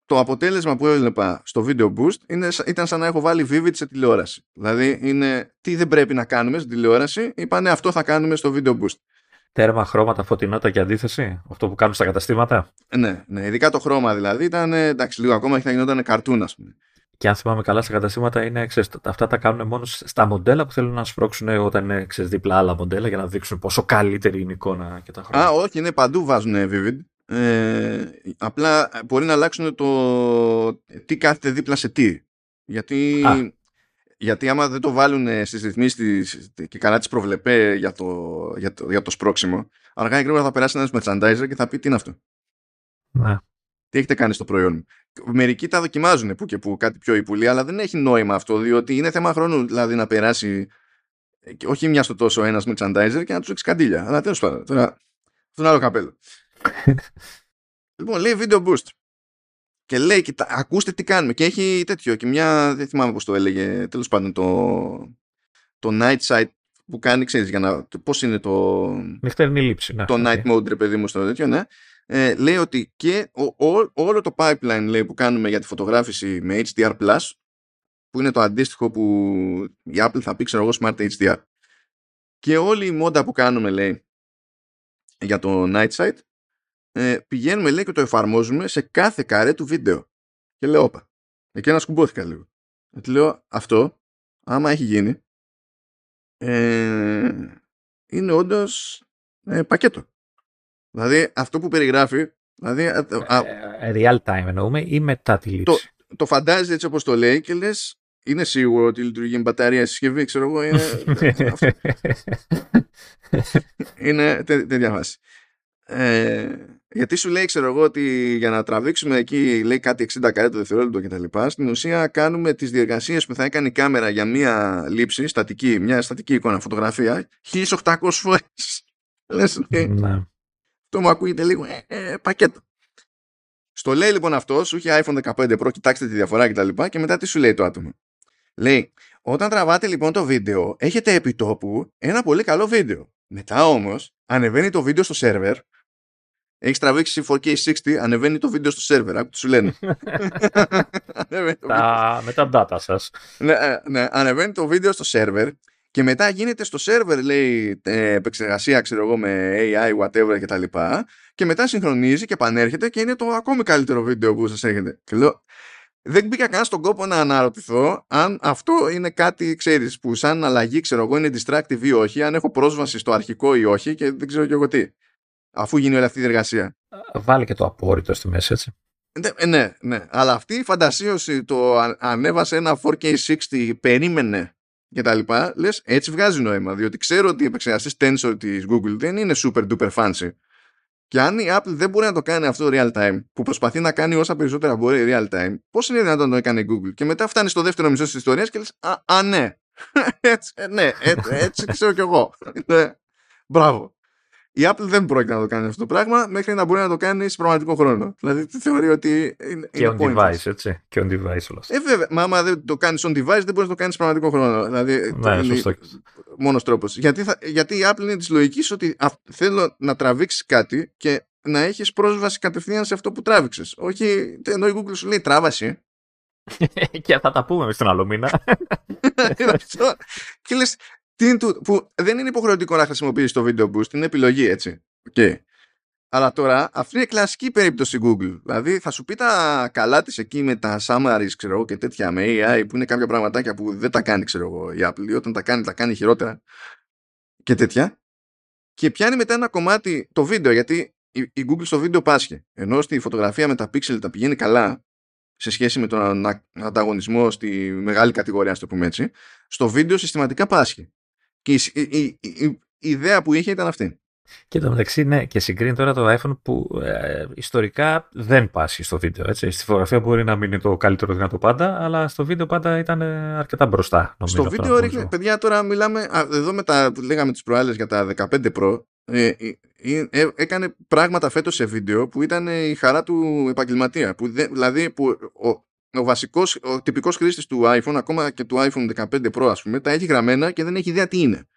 A: το αποτέλεσμα που έβλεπα στο video boost είναι, ήταν σαν να έχω βάλει vivid σε τηλεόραση. Δηλαδή είναι τι δεν πρέπει να κάνουμε στην τηλεόραση, είπανε αυτό θα κάνουμε στο video boost.
B: Τέρμα, χρώματα, φωτεινότητα και αντίθεση; Αυτό που κάνουν στα καταστήματα;
A: Ναι, ναι, ειδικά το χρώμα δηλαδή ήταν. Εντάξει, λίγο ακόμα θα γινόταν καρτούν, ας πούμε.
B: Και αν θυμάμαι καλά, στα καταστήματα είναι, ξέρεις, αυτά τα κάνουν μόνο στα μοντέλα που θέλουν να σπρώξουν όταν είναι ξέρεις, δίπλα άλλα μοντέλα για να δείξουν πόσο καλύτερη είναι η εικόνα και τα χρώματα.
A: Α, όχι, ναι, παντού βάζουν Vivid. Ε, απλά μπορεί να αλλάξουν το τι κάθεται δίπλα σε τι. Γιατί γιατί άμα δεν το βάλουν στις ρυθμίσεις και καλά τις προβλεπέ για το, για το, για το σπρώξιμο, αργά ή γρήγορα θα περάσει ένας merchandiser και θα πει τι είναι αυτό;
B: Ναι.
A: Τι έχετε κάνει στο προϊόν μου; Μερικοί τα δοκιμάζουν που και που κάτι πιο υπουλή, αλλά δεν έχει νόημα αυτό, διότι είναι θέμα χρόνου δηλαδή να περάσει όχι μια στο τόσο ένας merchandiser και να τους ρίξει καντήλια. Αλλά τέλος πάντων, τώρα αυτό είναι άλλο καπέλο. λοιπόν, λέει video boost. Και λέει, κοιτά, ακούστε τι κάνουμε. Και έχει τέτοιο. Και μια, δεν θυμάμαι πώς το έλεγε, τέλος πάντων, το, το night sight που κάνει, ξέρεις, για να. Πώς είναι το.
B: Νυχτερινή λήψη.
A: Ναι, το night mode, ρε παιδί μου, στο τέτοιο, ναι. Ε, λέει ότι και όλο το pipeline λέει, που κάνουμε για τη φωτογράφηση με HDR Plus, που είναι το αντίστοιχο που η Apple θα πει, ξέρω εγώ, Smart HDR. Και όλη η μόντα που κάνουμε, λέει, για το night sight ε, πηγαίνουμε λέει και το εφαρμόζουμε σε κάθε καρέ του βίντεο. Και λέω, όπα. Εκεί να σκουμπόθηκα λίγο. Γιατί λέω, αυτό, άμα έχει γίνει, ε, είναι όντως ε, πακέτο. Δηλαδή αυτό που περιγράφει. Δηλαδή,
B: ε, ε, real time εννοούμε ή μετά τη λήψη;
A: Το, το φαντάζει έτσι όπως το λέει και λες, είναι σίγουρο ότι λειτουργεί με μπαταρία συσκευή, ξέρω εγώ. Είναι, είναι τέτοια φάση. Ε, γιατί σου λέει, ξέρω εγώ, ότι για να τραβήξουμε εκεί, λέει κάτι 60 καρέ το δευτερόλεπτο κτλ. Στην ουσία κάνουμε τις διεργασίες που θα έκανε η κάμερα για μία λήψη, στατική, μια στατική εικόνα, φωτογραφία, 1800 φορές. Λες, ναι. το μου ακούγεται λίγο ε, ε, πακέτο. Στο λέει λοιπόν αυτό, σου είχε iPhone 15 Pro, κοιτάξτε τη διαφορά κτλ. Και, και μετά τι σου λέει το άτομο. Λέει, όταν τραβάτε λοιπόν το βίντεο, έχετε επιτόπου ένα πολύ καλό βίντεο. Μετά όμως, ανεβαίνει το βίντεο στο σερβερ έχεις τραβήξει 4K60, ανεβαίνει το βίντεο στο σερβερ. Άκου τι σου λένε.
B: τα, με τα data σας.
A: Ναι, ε, ναι, ανεβαίνει το βίντεο στο σερβερ και μετά γίνεται στο σερβερ, λέει, ε, επεξεργασία, ξέρω εγώ, με AI, whatever κτλ. Και, και μετά συγχρονίζει και επανέρχεται και είναι το ακόμη καλύτερο βίντεο που σας έρχεται. Και λέω, δεν μπήκα καν στον κόπο να αναρωτηθώ αν αυτό είναι κάτι, ξέρεις, που σαν αλλαγή, ξέρω εγώ, είναι distractive ή όχι, αν έχω πρόσβαση στο αρχικό ή όχι και δεν ξέρω και εγώ τι αφού γίνει όλη αυτή η διεργασία.
B: Βάλει και το απόρριτο στη μέση, έτσι.
A: Ναι, ναι, ναι. Αλλά αυτή η φαντασίωση το ανέβασε ένα 4K60, περίμενε και τα λοιπά, λες έτσι βγάζει νόημα, διότι ξέρω ότι η επεξεργαστή Tensor της Google δεν είναι super duper fancy. Και αν η Apple δεν μπορεί να το κάνει αυτό real time, που προσπαθεί να κάνει όσα περισσότερα μπορεί real time, πώς είναι δυνατόν να το έκανε η Google; Και μετά φτάνει στο δεύτερο μισό της ιστορίας και λες: Α, α, ναι. έτσι, ε, ναι, έτσι, έτσι ξέρω κι εγώ. Ναι. Μπράβο. Η Apple δεν πρόκειται να το κάνει αυτό το πράγμα μέχρι να μπορεί να το κάνει σε πραγματικό χρόνο. Δηλαδή θεωρεί ότι. Είναι,
B: και on device, έτσι. Και on device όλα
A: αυτά. Ε, βέβαια. Μα άμα δεν το κάνεις on device, δεν μπορείς να το κάνεις σε πραγματικό χρόνο. Δηλαδή,
B: ναι, σωστό.
A: Μόνος τρόπος. Γιατί, γιατί η Apple είναι της λογικής ότι θέλω να τραβήξεις κάτι και να έχεις πρόσβαση κατευθείαν σε αυτό που τράβηξες. Όχι, ενώ η Google σου λέει τράβαση.
B: και θα τα πούμε στον άλλο μήνα.
A: και λες, τι που δεν είναι υποχρεωτικό να χρησιμοποιήσεις το video boost, είναι επιλογή έτσι. Okay. Αλλά τώρα αυτή είναι κλασική περίπτωση Google. Δηλαδή θα σου πει τα καλά της εκεί με τα summaries ξέρω, και τέτοια με AI που είναι κάποια πραγματάκια που δεν τα κάνει ξέρω εγώ η Apple ή όταν τα κάνει τα κάνει χειρότερα και τέτοια. Και πιάνει μετά ένα κομμάτι το βίντεο γιατί η Google στο βίντεο πάσχει. Ενώ στη φωτογραφία με τα pixel τα πηγαίνει καλά σε σχέση με τον ανταγωνισμό στη μεγάλη κατηγορία, ας το πούμε έτσι, στο βίντεο συστηματικά πάσχει. Και η, η, η, η ιδέα που είχε ήταν αυτή.
B: Και το μεταξύ, ναι, και συγκρίνει τώρα το iPhone που ε, ιστορικά δεν πάσχει στο βίντεο. Έτσι. Στη φωτογραφία μπορεί να μην είναι το καλύτερο δυνατό πάντα, αλλά στο βίντεο πάντα ήταν ε, αρκετά μπροστά. Νομίζω,
A: στο βίντεο ρίχνει, παιδιά, τώρα μιλάμε, α, εδώ με τα, λέγαμε τις προάλλες για τα 15 Pro, ε, ε, ε, έκανε πράγματα φέτος σε βίντεο που ήταν η χαρά του επαγγελματία. Που δηλαδή που ο, ο βασικός, ο τυπικός χρήστης του iPhone, ακόμα και του iPhone 15 Pro ας πούμε, τα έχει γραμμένα και δεν έχει ιδέα τι είναι.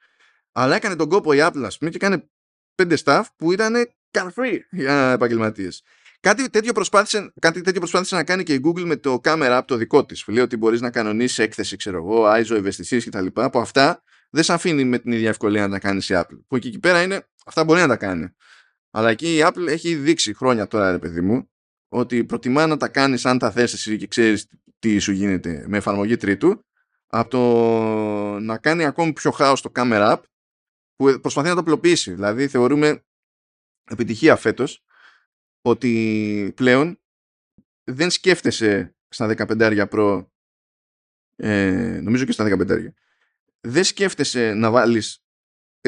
A: Αλλά έκανε τον κόπο η Apple ας πούμε και έκανε πέντε staff που ήταν can free για επαγγελματίες. Κάτι τέτοιο, προσπάθησε, κάτι τέτοιο προσπάθησε να κάνει και η Google με το camera app το δικό της. Λέει ότι μπορείς να κανονίσεις έκθεση, ξέρω εγώ, ISO, ευαισθησίες κτλ. Από αυτά δεν σε αφήνει με την ίδια ευκολία να τα κάνεις η Apple. Που εκεί, εκεί πέρα είναι, αυτά μπορεί να τα κάνει. Αλλά εκεί η Apple έχει δείξει χρόνια τώρα, ρε παιδί μου, ότι προτιμά να τα κάνεις αν τα θες εσύ και ξέρεις τι σου γίνεται με εφαρμογή τρίτου από το να κάνει ακόμη πιο χάος το camera app που προσπαθεί να το απλοποιήσει. Δηλαδή θεωρούμε επιτυχία φέτος ότι πλέον δεν σκέφτεσαι στα 15 Pro ε, νομίζω και στα 15 δεν σκέφτεσαι να βάλεις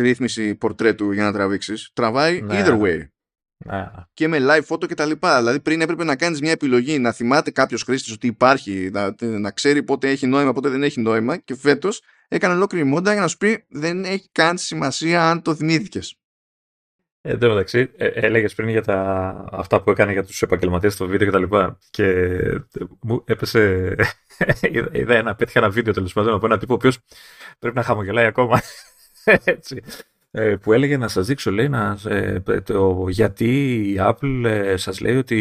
A: ρύθμιση πορτρέτου για να τραβήξεις τραβάει ναι. either way και με live photo και τα λοιπά. Δηλαδή πριν έπρεπε να κάνεις μια επιλογή, να θυμάται κάποιος χρήστης ότι υπάρχει, να, να ξέρει πότε έχει νόημα, πότε δεν έχει νόημα και φέτος έκανε ολόκληρη μόντα για να σου πει δεν έχει καν σημασία αν το θυμήθηκες.
B: Ε, εν τω μεταξύ, ε, έλεγες πριν για τα, αυτά που έκανε για τους επαγγελματίες στο βίντεο και τα λοιπά. Και ε, μου έπεσε. είδα, ένα, πέτυχα ένα βίντεο τέλος πάντων από έναν τύπο ο οποίος πρέπει να χαμογελάει ακόμα. Έτσι. Ε, που έλεγε να σας δείξω λέει να, ε, το, γιατί η Apple ε, σας λέει ότι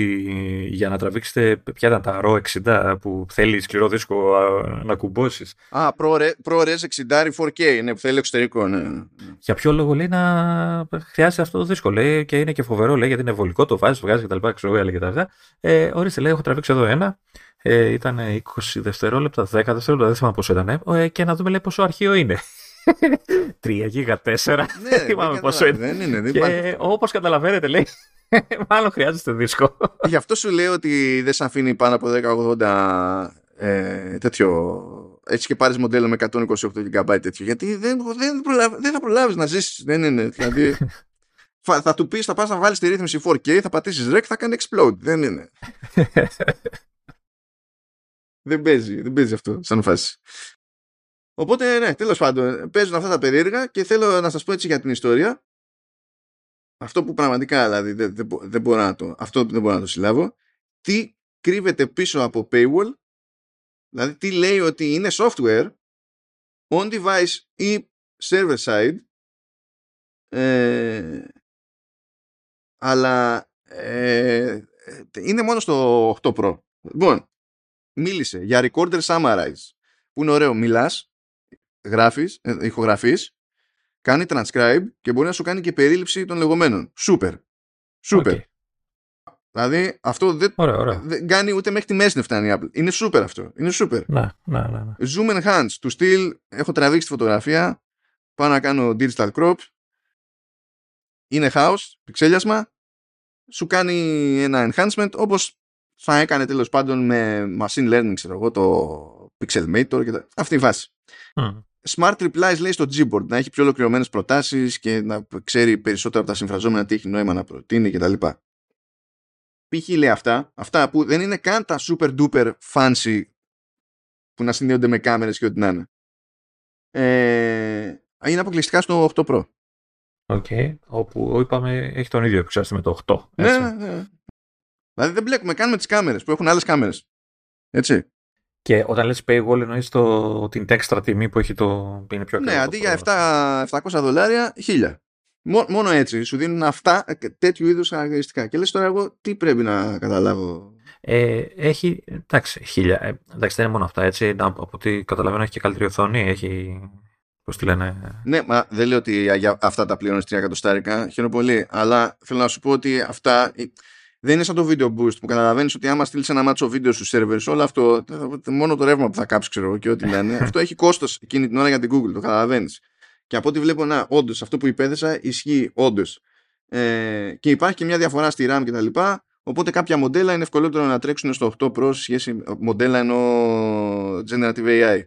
B: για να τραβήξετε ποια ήταν τα RAW 60 που θέλει σκληρό δίσκο να κουμπώσεις.
A: Α, ProRes 60 4K, ναι, που θέλει εξωτερικό, ναι.
B: Για ποιο λόγο λέει να χρειάζεται αυτό το δίσκο, λέει και είναι και φοβερό, λέει γιατί είναι βολικό, το βάζεις, βγάζεις και τα λοιπά, ξέρω έλεγε τα αυτά. Ε, ορίστε, λέει, έχω τραβήξει εδώ ένα, ε, ήταν 20 δευτερόλεπτα, 10 δευτερόλεπτα, δεν θυμάμαι πόσο ήταν, ε, και να δούμε λέει πόσο αρχείο είναι. 3 γίγα 4. Ναι, θυμάμαι πόσο είναι.
A: Δεν είναι. Δεν
B: και όπως καταλαβαίνετε, λέει, μάλλον χρειάζεται δίσκο.
A: Γι' αυτό σου λέω ότι δεν σε αφήνει πάνω από 1080 ε, τέτοιο. Έτσι και πάρεις μοντέλο με 128 GB τέτοιο. Γιατί δεν, δεν, δεν θα προλάβεις να ζήσεις. Δεν είναι. Δηλαδή, θα, θα του πεις, θα πας να βάλεις τη ρύθμιση 4K, θα πατήσεις rec, θα κάνει explode. Δεν είναι. δεν παίζει, δεν παίζει αυτό σαν φάση. Οπότε, ναι, τέλος πάντων, παίζουν αυτά τα περίεργα και θέλω να σας πω έτσι για την ιστορία. Αυτό που πραγματικά δηλαδή δεν, δεν, δεν μπορώ να το, αυτό δεν μπορώ να το συλλάβω. Τι κρύβεται πίσω από paywall, δηλαδή τι λέει ότι είναι software on device ή server side ε, αλλά ε, είναι μόνο στο 8 Pro. Λοιπόν, μίλησε για recorder summarize που είναι ωραίο. Μιλάς, γράφεις, ε, ηχογραφείς, κάνει transcribe και μπορεί να σου κάνει και περίληψη των λεγόμενων. Σούπερ. Σούπερ. Δηλαδή αυτό δεν, δεν κάνει ούτε μέχρι τη μέση να φτάνει η Apple. Είναι σούπερ αυτό. Είναι σούπερ.
B: Να, να, να,
A: Zoom enhance του στυλ. Έχω τραβήξει τη φωτογραφία. Πάω να κάνω digital crop. Είναι house, πιξέλιασμα. Σου κάνει ένα enhancement όπως θα έκανε τέλος πάντων με machine learning, ξέρω εγώ, το pixelmator και τα... αυτή η φάση. Smart replies λέει στο Gboard να έχει πιο ολοκληρωμένες προτάσεις και να ξέρει περισσότερο από τα συμφραζόμενα τι έχει νόημα να προτείνει κτλ. Π.χ. λέει αυτά, αυτά που δεν είναι καν τα super duper fancy που να συνδέονται με κάμερες και ό,τι να είναι. Ε, είναι αποκλειστικά στο 8 Pro.
B: OK, okay. όπου είπαμε έχει τον ίδιο επεξεργαστή με το 8.
A: Ναι, ναι, ναι. Δηλαδή δεν μπλέκουμε καν με τις κάμερες που έχουν άλλες κάμερες. Έτσι.
B: Και όταν λες paywall εννοείς το, την έξτρα τιμή που έχει το είναι πιο
A: Ναι, αντί για 7, 700 δολάρια, 1000. Μόνο έτσι σου δίνουν αυτά τέτοιου είδους χαρακτηριστικά. Και λες τώρα εγώ τι πρέπει να καταλάβω;
B: Ε, έχει, εντάξει, χίλια. Ε, εντάξει, δεν είναι μόνο αυτά, έτσι. Από ό,τι καταλαβαίνω έχει και καλύτερη οθόνη. Έχει, πώς τη λένε.
A: Ναι, μα δεν λέω ότι για αυτά τα πληρώνεις 3 εκατοστάρικα. Χαίρομαι πολύ. Αλλά θέλω να σου πω ότι αυτά δεν είναι σαν το video boost που καταλαβαίνεις ότι άμα στείλεις ένα μάτσο βίντεο στους servers, όλο αυτό, μόνο το ρεύμα που θα κάψει, ξέρω και ό,τι λένε, αυτό έχει κόστος εκείνη την ώρα για την Google. Το καταλαβαίνεις. Και από ό,τι βλέπω, να, όντως αυτό που υπέθεσα ισχύει όντως. Ε, και υπάρχει και μια διαφορά στη RAM κτλ. Οπότε κάποια μοντέλα είναι ευκολότερο να τρέξουν στο 8 Pro σε σχέση μοντέλα ενώ Generative AI.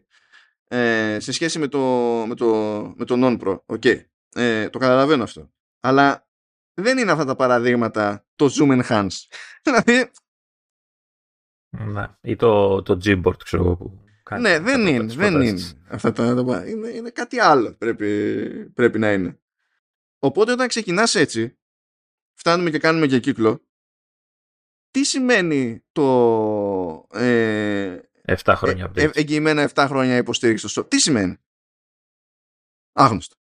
A: Ε, σε σχέση με το, με το, με το Non-Pro. Okay. Ε, το καταλαβαίνω αυτό. Αλλά δεν είναι αυτά τα παραδείγματα το zoom enhance. δηλαδή.
B: Ναι, ή το, το Gboard, ξέρω εγώ. Που
A: κάνει ναι, δεν είναι. Δεν είναι. Αυτά τα, είναι, είναι κάτι άλλο πρέπει, πρέπει να είναι. Οπότε όταν ξεκινάς έτσι, φτάνουμε και κάνουμε και κύκλο, τι σημαίνει το
B: ε, 7 χρόνια
A: ε, ε, εγγυημένα 7 χρόνια υποστήριξη στο Τι σημαίνει; Άγνωστο.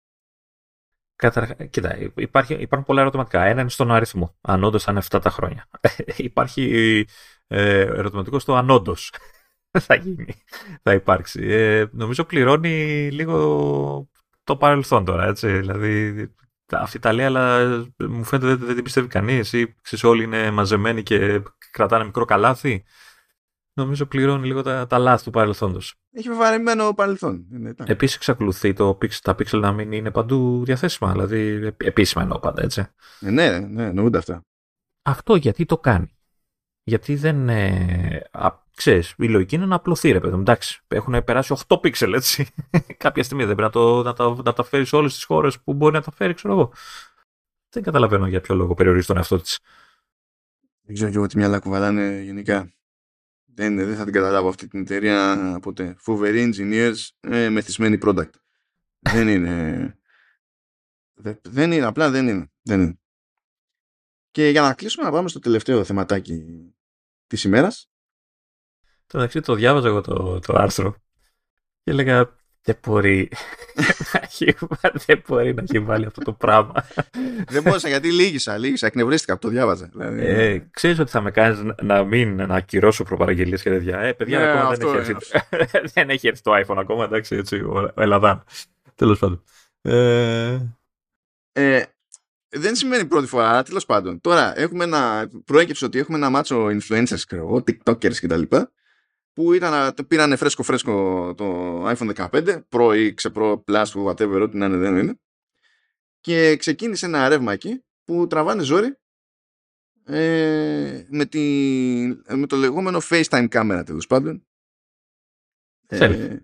B: Καταρχά, κοίτα, υπάρχει, υπάρχουν πολλά ερωτηματικά. Ένα είναι στον αριθμό, αν όντως θα είναι 7 τα χρόνια. υπάρχει ε, ερωτηματικό στο αν όντως θα γίνει, θα υπάρξει. Ε, νομίζω πληρώνει λίγο το παρελθόν τώρα, έτσι. Δηλαδή, αυτή τα λέει, αλλά μου φαίνεται δεν, δεν την πιστεύει κανείς. Ή ξέρεις, όλοι είναι μαζεμένοι και κρατάνε μικρό καλάθι νομίζω πληρώνει λίγο τα, τα λάθη του παρελθόντος.
A: Έχει βαρεμένο παρελθόν.
B: Επίσης, εξακολουθεί το, τα pixel να μην είναι παντού διαθέσιμα. Δηλαδή, επίσημα εννοώ πάντα, έτσι.
A: Ε, ναι, ναι, εννοούνται αυτά.
B: Αυτό γιατί το κάνει; Γιατί δεν. Ε, α, ξέρεις, η λογική είναι να απλωθεί, ρε παιδί Εντάξει, έχουν περάσει 8 pixel, έτσι. Κάποια στιγμή δεν πρέπει να, το, να, τα, να τα φέρεις σε όλες τις χώρες που μπορεί να τα φέρει, ξέρω εγώ. Δεν καταλαβαίνω για ποιο λόγο περιορίζεις τον εαυτό της.
A: Δεν ξέρω και εγώ τι μυαλά κουβαλάνε γενικά. Δεν, δεν θα την καταλάβω αυτή την εταιρεία ποτέ. Φοβεροί engineers, ε, μεθυσμένοι product. δεν είναι. δεν είναι, απλά δεν είναι. δεν είναι. Και για να κλείσουμε να πάμε στο τελευταίο θεματάκι της ημέρας.
B: Το μεταξύ το διάβαζα εγώ το, το άρθρο και έλεγα δεν μπορεί, δεν μπορεί να έχει βάλει αυτό το πράγμα.
A: δεν μπορούσα γιατί λύγησα, λύγησα, εκνευρίστηκα που το διάβαζα. Δηλαδή...
B: Ε, ξέρεις ότι θα με κάνεις να μην να ακυρώσω προπαραγγελίες και τέτοια. Ε, παιδιά, ναι, ακόμα δεν, έχει έρθει, δεν έχει έρθει το iPhone ακόμα, εντάξει, έτσι, ο Ελλαδάν. Τέλος πάντων. Ε...
A: Ε, δεν σημαίνει πρώτη φορά, τέλος πάντων. Τώρα έχουμε ένα, προέκυψε ότι έχουμε ένα μάτσο influencers, ξέρω TikTokers κτλ. Που ήταν, πήρανε φρέσκο φρέσκο το iPhone 15 Pro ή ξεπρο Plus whatever ό,τι να είναι δεν είναι και ξεκίνησε ένα ρεύμα εκεί που τραβάνε ζόρι ε, με, τη, με το λεγόμενο FaceTime κάμερα τέλος πάντων.
B: Ε,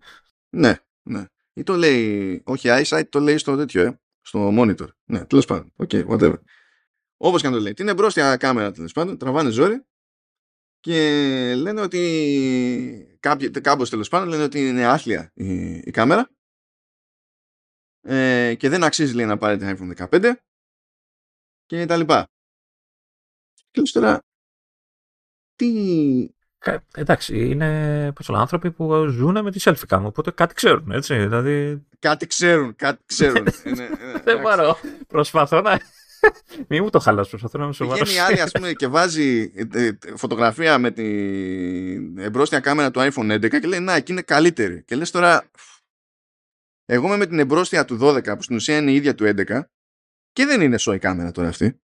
A: ναι, ναι. Ή το λέει, όχι eyesight, το λέει στο τέτοιο, ε, στο monitor. Ναι, τέλος πάντων. OK, okay, whatever. Όπως και αν το λέει. Την εμπρόσθια κάμερα τέλος πάντων, τραβάνε ζόρι και λένε ότι κάποιοι, κάμποσοι τέλος πάντων λένε ότι είναι άθλια η, η κάμερα ε, και δεν αξίζει λέει να πάρετε iPhone 15 και τα λοιπά. Και τώρα, τι...
B: Εντάξει, είναι πώς άνθρωποι που ζουν με τη selfie cam, οπότε κάτι ξέρουν, έτσι, δηλαδή...
A: Κάτι ξέρουν, κάτι ξέρουν.
B: δεν μπορώ, προσπαθώ να... Μην μου το χαλάς, προσπαθώ να με σοβαρός.
A: Βγαίνει άλλη, ας πούμε, και βάζει ε, ε, φωτογραφία με την εμπρόστια κάμερα του iPhone 11 και λέει, να, εκεί είναι καλύτερη. Και λες τώρα, εγώ είμαι με την εμπρόστια του 12, που στην ουσία είναι η ίδια του 11, και δεν είναι σοϊ κάμερα τώρα αυτή.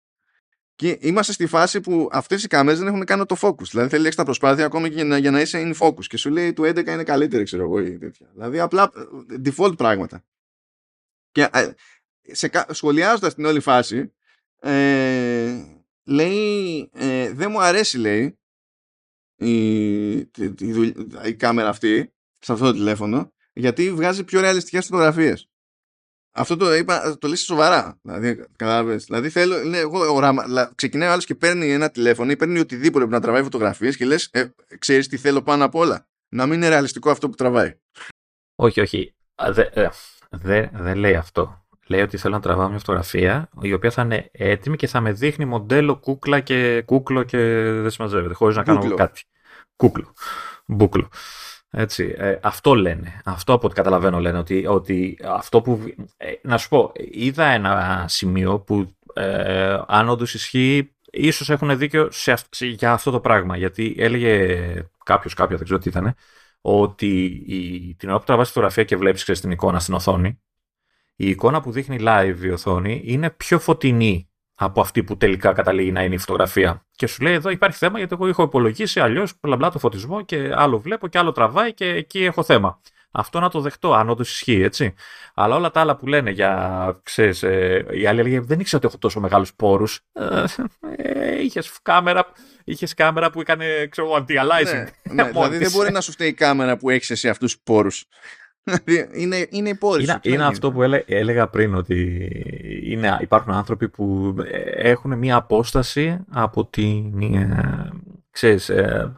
A: Και είμαστε στη φάση που αυτές οι κάμερες δεν έχουν κάνει το focus. Δηλαδή θέλει έξτρα προσπάθεια ακόμη και για να, για να είσαι in focus. Και σου λέει του 11 είναι καλύτερη, ξέρω εγώ ή τέτοια. Δηλαδή απλά ε, default πράγματα. Και ε, σε, σχολιάζοντας την όλη φάση, ε, λέει, ε, δεν μου αρέσει, λέει, η, η, η, η, κάμερα αυτή, σε αυτό το τηλέφωνο, γιατί βγάζει πιο ρεαλιστικές φωτογραφίες. Αυτό το είπα, το λύσει σοβαρά. Δηλαδή, κατάλαβες. Δηλαδή, θέλω, ναι, εγώ, οράμα, ξεκινάει ο άλλος και παίρνει ένα τηλέφωνο ή παίρνει οτιδήποτε που να τραβάει φωτογραφίες και λες, ε, ξέρεις τι θέλω πάνω απ' όλα. Να μην είναι ρεαλιστικό αυτό που τραβάει.
B: Όχι, όχι. Δεν δε, δε, δε λέει αυτό. Λέει ότι θέλω να τραβάω μια φωτογραφία η οποία θα είναι έτοιμη και θα με δείχνει μοντέλο κούκλα και κούκλο και δεν συμμαζεύεται. Χωρίς να κάνω κάτι. Κούκλο. Μπούκλο. Έτσι, ε, αυτό λένε. Αυτό από ό,τι καταλαβαίνω λένε. Ότι, ότι αυτό που. Ε, να σου πω, είδα ένα σημείο που ε, αν όντως ισχύει, ίσως έχουν δίκιο σε, για αυτό το πράγμα. Γιατί έλεγε κάποιος, κάποια δεν ξέρω τι ήταν, ότι η, την ώρα που τραβάς φωτογραφία και βλέπεις την εικόνα στην οθόνη, η εικόνα που δείχνει live η οθόνη είναι πιο φωτεινή από αυτή που τελικά καταλήγει να είναι η φωτογραφία. Και σου λέει εδώ υπάρχει θέμα γιατί εγώ έχω υπολογίσει αλλιώς μπλα το φωτισμό και άλλο βλέπω και άλλο τραβάει και εκεί έχω θέμα. Αυτό να το δεχτώ, αν όντως ισχύει, έτσι. Αλλά όλα τα άλλα που λένε για, ξέρεις, ε, η άλλη έλεγε δεν ήξερα ότι έχω τόσο μεγάλους πόρους. Ε, ε, είχες κάμερα, είχες κάμερα που έκανε, ξέρω, anti-aliasing.
A: Ναι, ναι, δηλαδή δεν μπορεί να σου φταίει η κάμερα που έχεις εσύ αυτούς τους πόρους. Δηλαδή, είναι, είναι οι πόροι
B: Είναι, είναι αυτό που έλεγα πριν, ότι είναι, υπάρχουν άνθρωποι που έχουν μία απόσταση από την. Ε, ξέρεις, ε,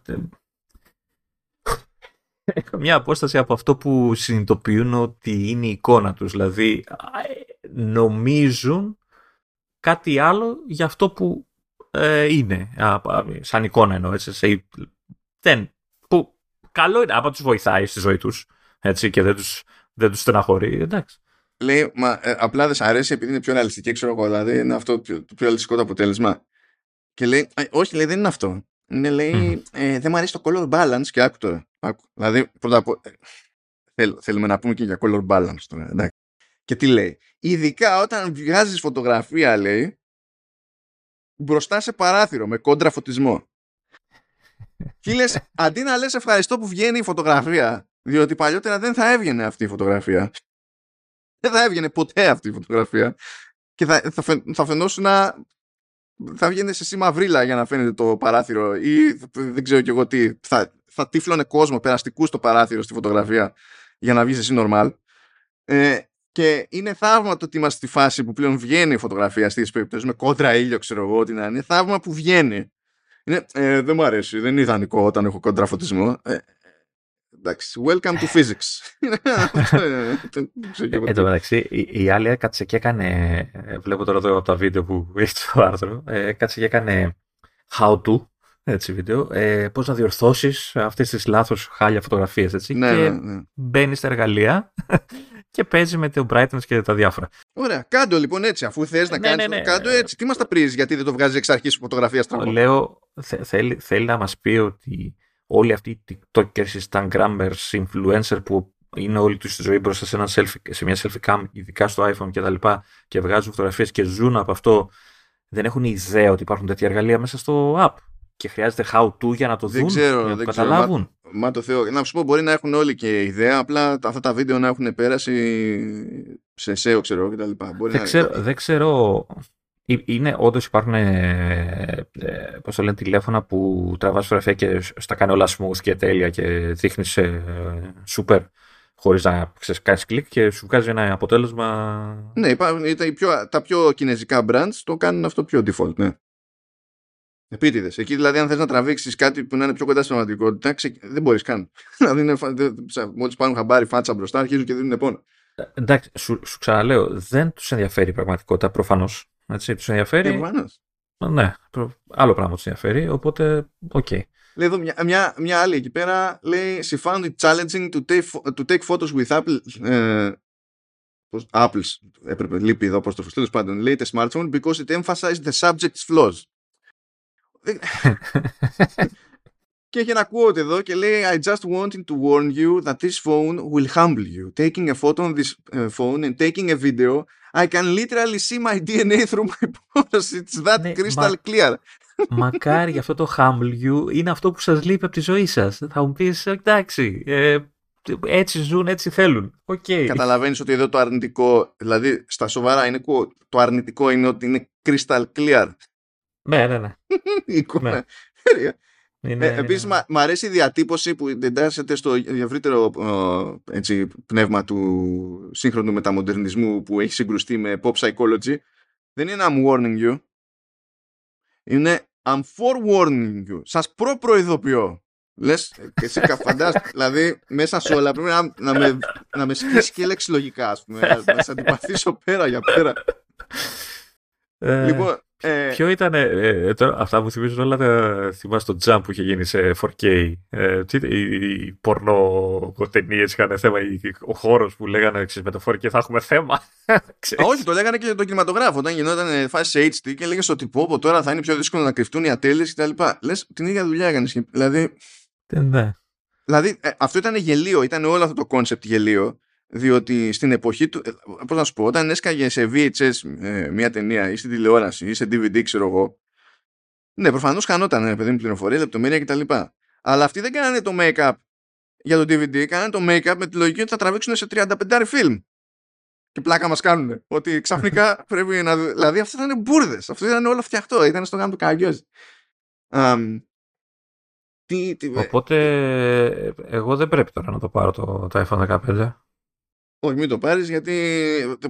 B: μια απόσταση από αυτό που συνειδητοποιούν ότι είναι η εικόνα τους. Δηλαδή, νομίζουν κάτι άλλο για αυτό που ε, είναι. σαν εικόνα εννοώ, έτσι. Σε, δεν, που καλό είναι, άμα τους βοηθάει στη ζωή τους έτσι, και δεν τους, δεν τους στεναχωρεί, εντάξει.
A: Λέει, μα ε, απλά δεν σ' αρέσει επειδή είναι πιο ρεαλιστική, ξέρω εγώ, δηλαδή είναι αυτό το πιο, το πιο ρεαλιστικό το αποτέλεσμα. Και λέει, όχι, λέει, δεν είναι αυτό. Είναι, λέει, ε, δεν μου αρέσει το color balance και άκου τώρα. Άκου. Δηλαδή, πρώτα απ' ε, θέλουμε να πούμε και για color balance τώρα, εντάξει. Και τι λέει, ειδικά όταν βγάζεις φωτογραφία, λέει, μπροστά σε παράθυρο με κόντρα φωτισμό. και λες, αντί να λες ευχαριστώ που βγαίνει η φωτογραφία, διότι παλιότερα δεν θα έβγαινε αυτή η φωτογραφία. Δεν θα έβγαινε ποτέ αυτή η φωτογραφία. Και θα, θα, θα φαινόσουν να. Θα βγαίνει σε σήμα βρύλα για να φαίνεται το παράθυρο ή δεν ξέρω κι εγώ τι. Θα, θα τύφλωνε κόσμο περαστικού στο παράθυρο στη φωτογραφία για να βγεις εσύ normal. Ε, και είναι θαύμα το ότι είμαστε στη φάση που πλέον βγαίνει η φωτογραφία στις περιπτώσεις με κόντρα ήλιο, ξέρω εγώ τι να είναι. Θαύμα που βγαίνει. Είναι, ε, δεν μου αρέσει, δεν είναι ιδανικό όταν έχω κόντρα φωτισμό. Ε, Εντάξει, welcome to physics.
B: Εν τω μεταξύ, η άλλη έκατσε και έκανε, ε, βλέπω τώρα εδώ από τα βίντεο που έχει το άρθρο, ε, έκατσε και έκανε how to, έτσι βίντεο, ε, πώς να διορθώσεις αυτές τις λάθος χάλια φωτογραφίες, έτσι,
A: ναι,
B: και
A: ναι, ναι.
B: μπαίνεις στα εργαλεία και παίζει με το brightness και τα διάφορα.
A: Ωραία, κάντο λοιπόν έτσι, αφού θες να ναι, κάνεις, ναι, ναι. κάντο έτσι. Τι μας τα πρίζεις, γιατί δεν το βγάζεις εξ αρχής φωτογραφία στραβό.
B: Λέω, θέλει, θέλει να μας πει ότι όλοι αυτοί οι TikTokers, οι Instagrammers, influencer που είναι όλη τους στη ζωή μπροστά σε, ένα selfie, σε μια selfie cam, ειδικά στο iPhone και τα λοιπά, και βγάζουν φωτογραφίες και ζουν από αυτό, δεν έχουν ιδέα ότι υπάρχουν τέτοια εργαλεία μέσα στο app. Και χρειάζεται how to για να το δουν,
A: ξέρω,
B: για να
A: το
B: καταλάβουν.
A: Μα το Θεό. Να σου πω, μπορεί να έχουν όλοι και ιδέα, απλά αυτά τα βίντεο να έχουν πέρασει σε SEO, ξέρω κτλ.
B: Δεν, ξέρω, δεν ξέρω. Είναι, όντως υπάρχουν ε, ε, πώς το λένε, τηλέφωνα που τραβάς φωτογραφία και στα κάνει όλα smooth και τέλεια και δείχνεις ε, super χωρίς να κάνεις κλικ και σου βγάζει ένα αποτέλεσμα.
A: Ναι, υπάρχουν, τα, πιο, τα πιο κινέζικα brands το κάνουν αυτό πιο default, ναι. Επίτηδες. Εκεί δηλαδή, αν θες να τραβήξεις κάτι που να είναι πιο κοντά στην πραγματικότητα, ξε... δεν μπορείς καν. δηλαδή, μόλις πάρουν χαμπάρι φάτσα μπροστά, αρχίζουν και δίνουν πόνο.
B: Ε, εντάξει, σου, σου ξαναλέω, δεν τους ενδιαφέρει η πραγματικότητα προφανώς. Έτσι, του ενδιαφέρει. Ναι, άλλο πράγμα του ενδιαφέρει. Οπότε, οκ. Okay.
A: Λέει εδώ μια, μια, άλλη εκεί πέρα. Λέει: She found it challenging to take, to take photos with Apple. Ε, πώς, Apple's. Έπρεπε, λείπει εδώ, πώ το φωστήλω. Πάντων, λέει: The smartphone because it emphasized the subject's flaws. και έχει ένα quote εδώ και λέει I just wanted to warn you that this phone will humble you. Taking a photo on this uh, phone and taking a video, I can literally see my DNA through my pores. It's that ναι, crystal μα... clear.
B: Μακάρι αυτό το humble you είναι αυτό που σας λείπει από τη ζωή σας. Θα μου πεις, εντάξει, ε, έτσι ζουν, έτσι θέλουν. Okay.
A: Καταλαβαίνεις ότι εδώ το αρνητικό, δηλαδή στα σοβαρά είναι το αρνητικό είναι ότι είναι crystal clear.
B: Ναι, ναι, ναι.
A: ναι. Ε, Επίσης, μου αρέσει η διατύπωση που εντάσσεται στο ευρύτερο έτσι, πνεύμα του σύγχρονου μεταμοντερνισμού που έχει συγκρουστεί με pop psychology. Δεν είναι I'm warning you. Είναι I'm forewarning you. Σας προ-προειδοποιώ. Λες, και εσύ φαντάζεσαι, δηλαδή μέσα σε όλα πρέπει να, να, με, να με σκίσει και λεξιλογικά, ας πούμε. να σε αντιπαθήσω πέρα για πέρα.
B: Ε, λοιπόν, ε, Ποιο ήταν, ε, ε, τώρα, αυτά μου θυμίζουν όλα τα θυμάσαι το jump που είχε γίνει σε 4K. Ε, τι, οι, οι πορνοταινίες είχαν θέμα, ο χώρος που λέγανε ξέρεις, με το 4K θα έχουμε θέμα.
A: Όχι, το λέγανε και το κινηματογράφο. Όταν γινόταν φάση σε HD και έλεγε ότι πω, τώρα θα είναι πιο δύσκολο να κρυφτούν οι ατέλειες κτλ. Λες, την ίδια δουλειά έκανες. Δηλαδή,
B: ναι.
A: δηλαδή ε, αυτό ήταν γελοίο, ήταν όλο αυτό το concept γελοίο διότι στην εποχή του, ε, πώς να σου πω, όταν έσκαγε σε VHS ε, μια ταινία ή στην τηλεόραση ή σε DVD, ξέρω εγώ, ναι, προφανώς χανόταν, ε, παιδί μου, πληροφορία, λεπτομέρεια κτλ. Αλλά αυτοί δεν κάνανε το make-up για το DVD, κάνανε το make-up με τη λογική ότι θα τραβήξουν σε 35 φιλμ. Και πλάκα μας κάνουν. Ότι ξαφνικά πρέπει να. Δηλαδή αυτά ήταν μπουρδες. Αυτό ήταν όλο φτιαχτό. Ήταν στο γάμο του Καγκιόζη. Um,
B: Οπότε εγώ δεν πρέπει τώρα να το πάρω το, το iPhone 15.
A: Όχι, μην το πάρεις γιατί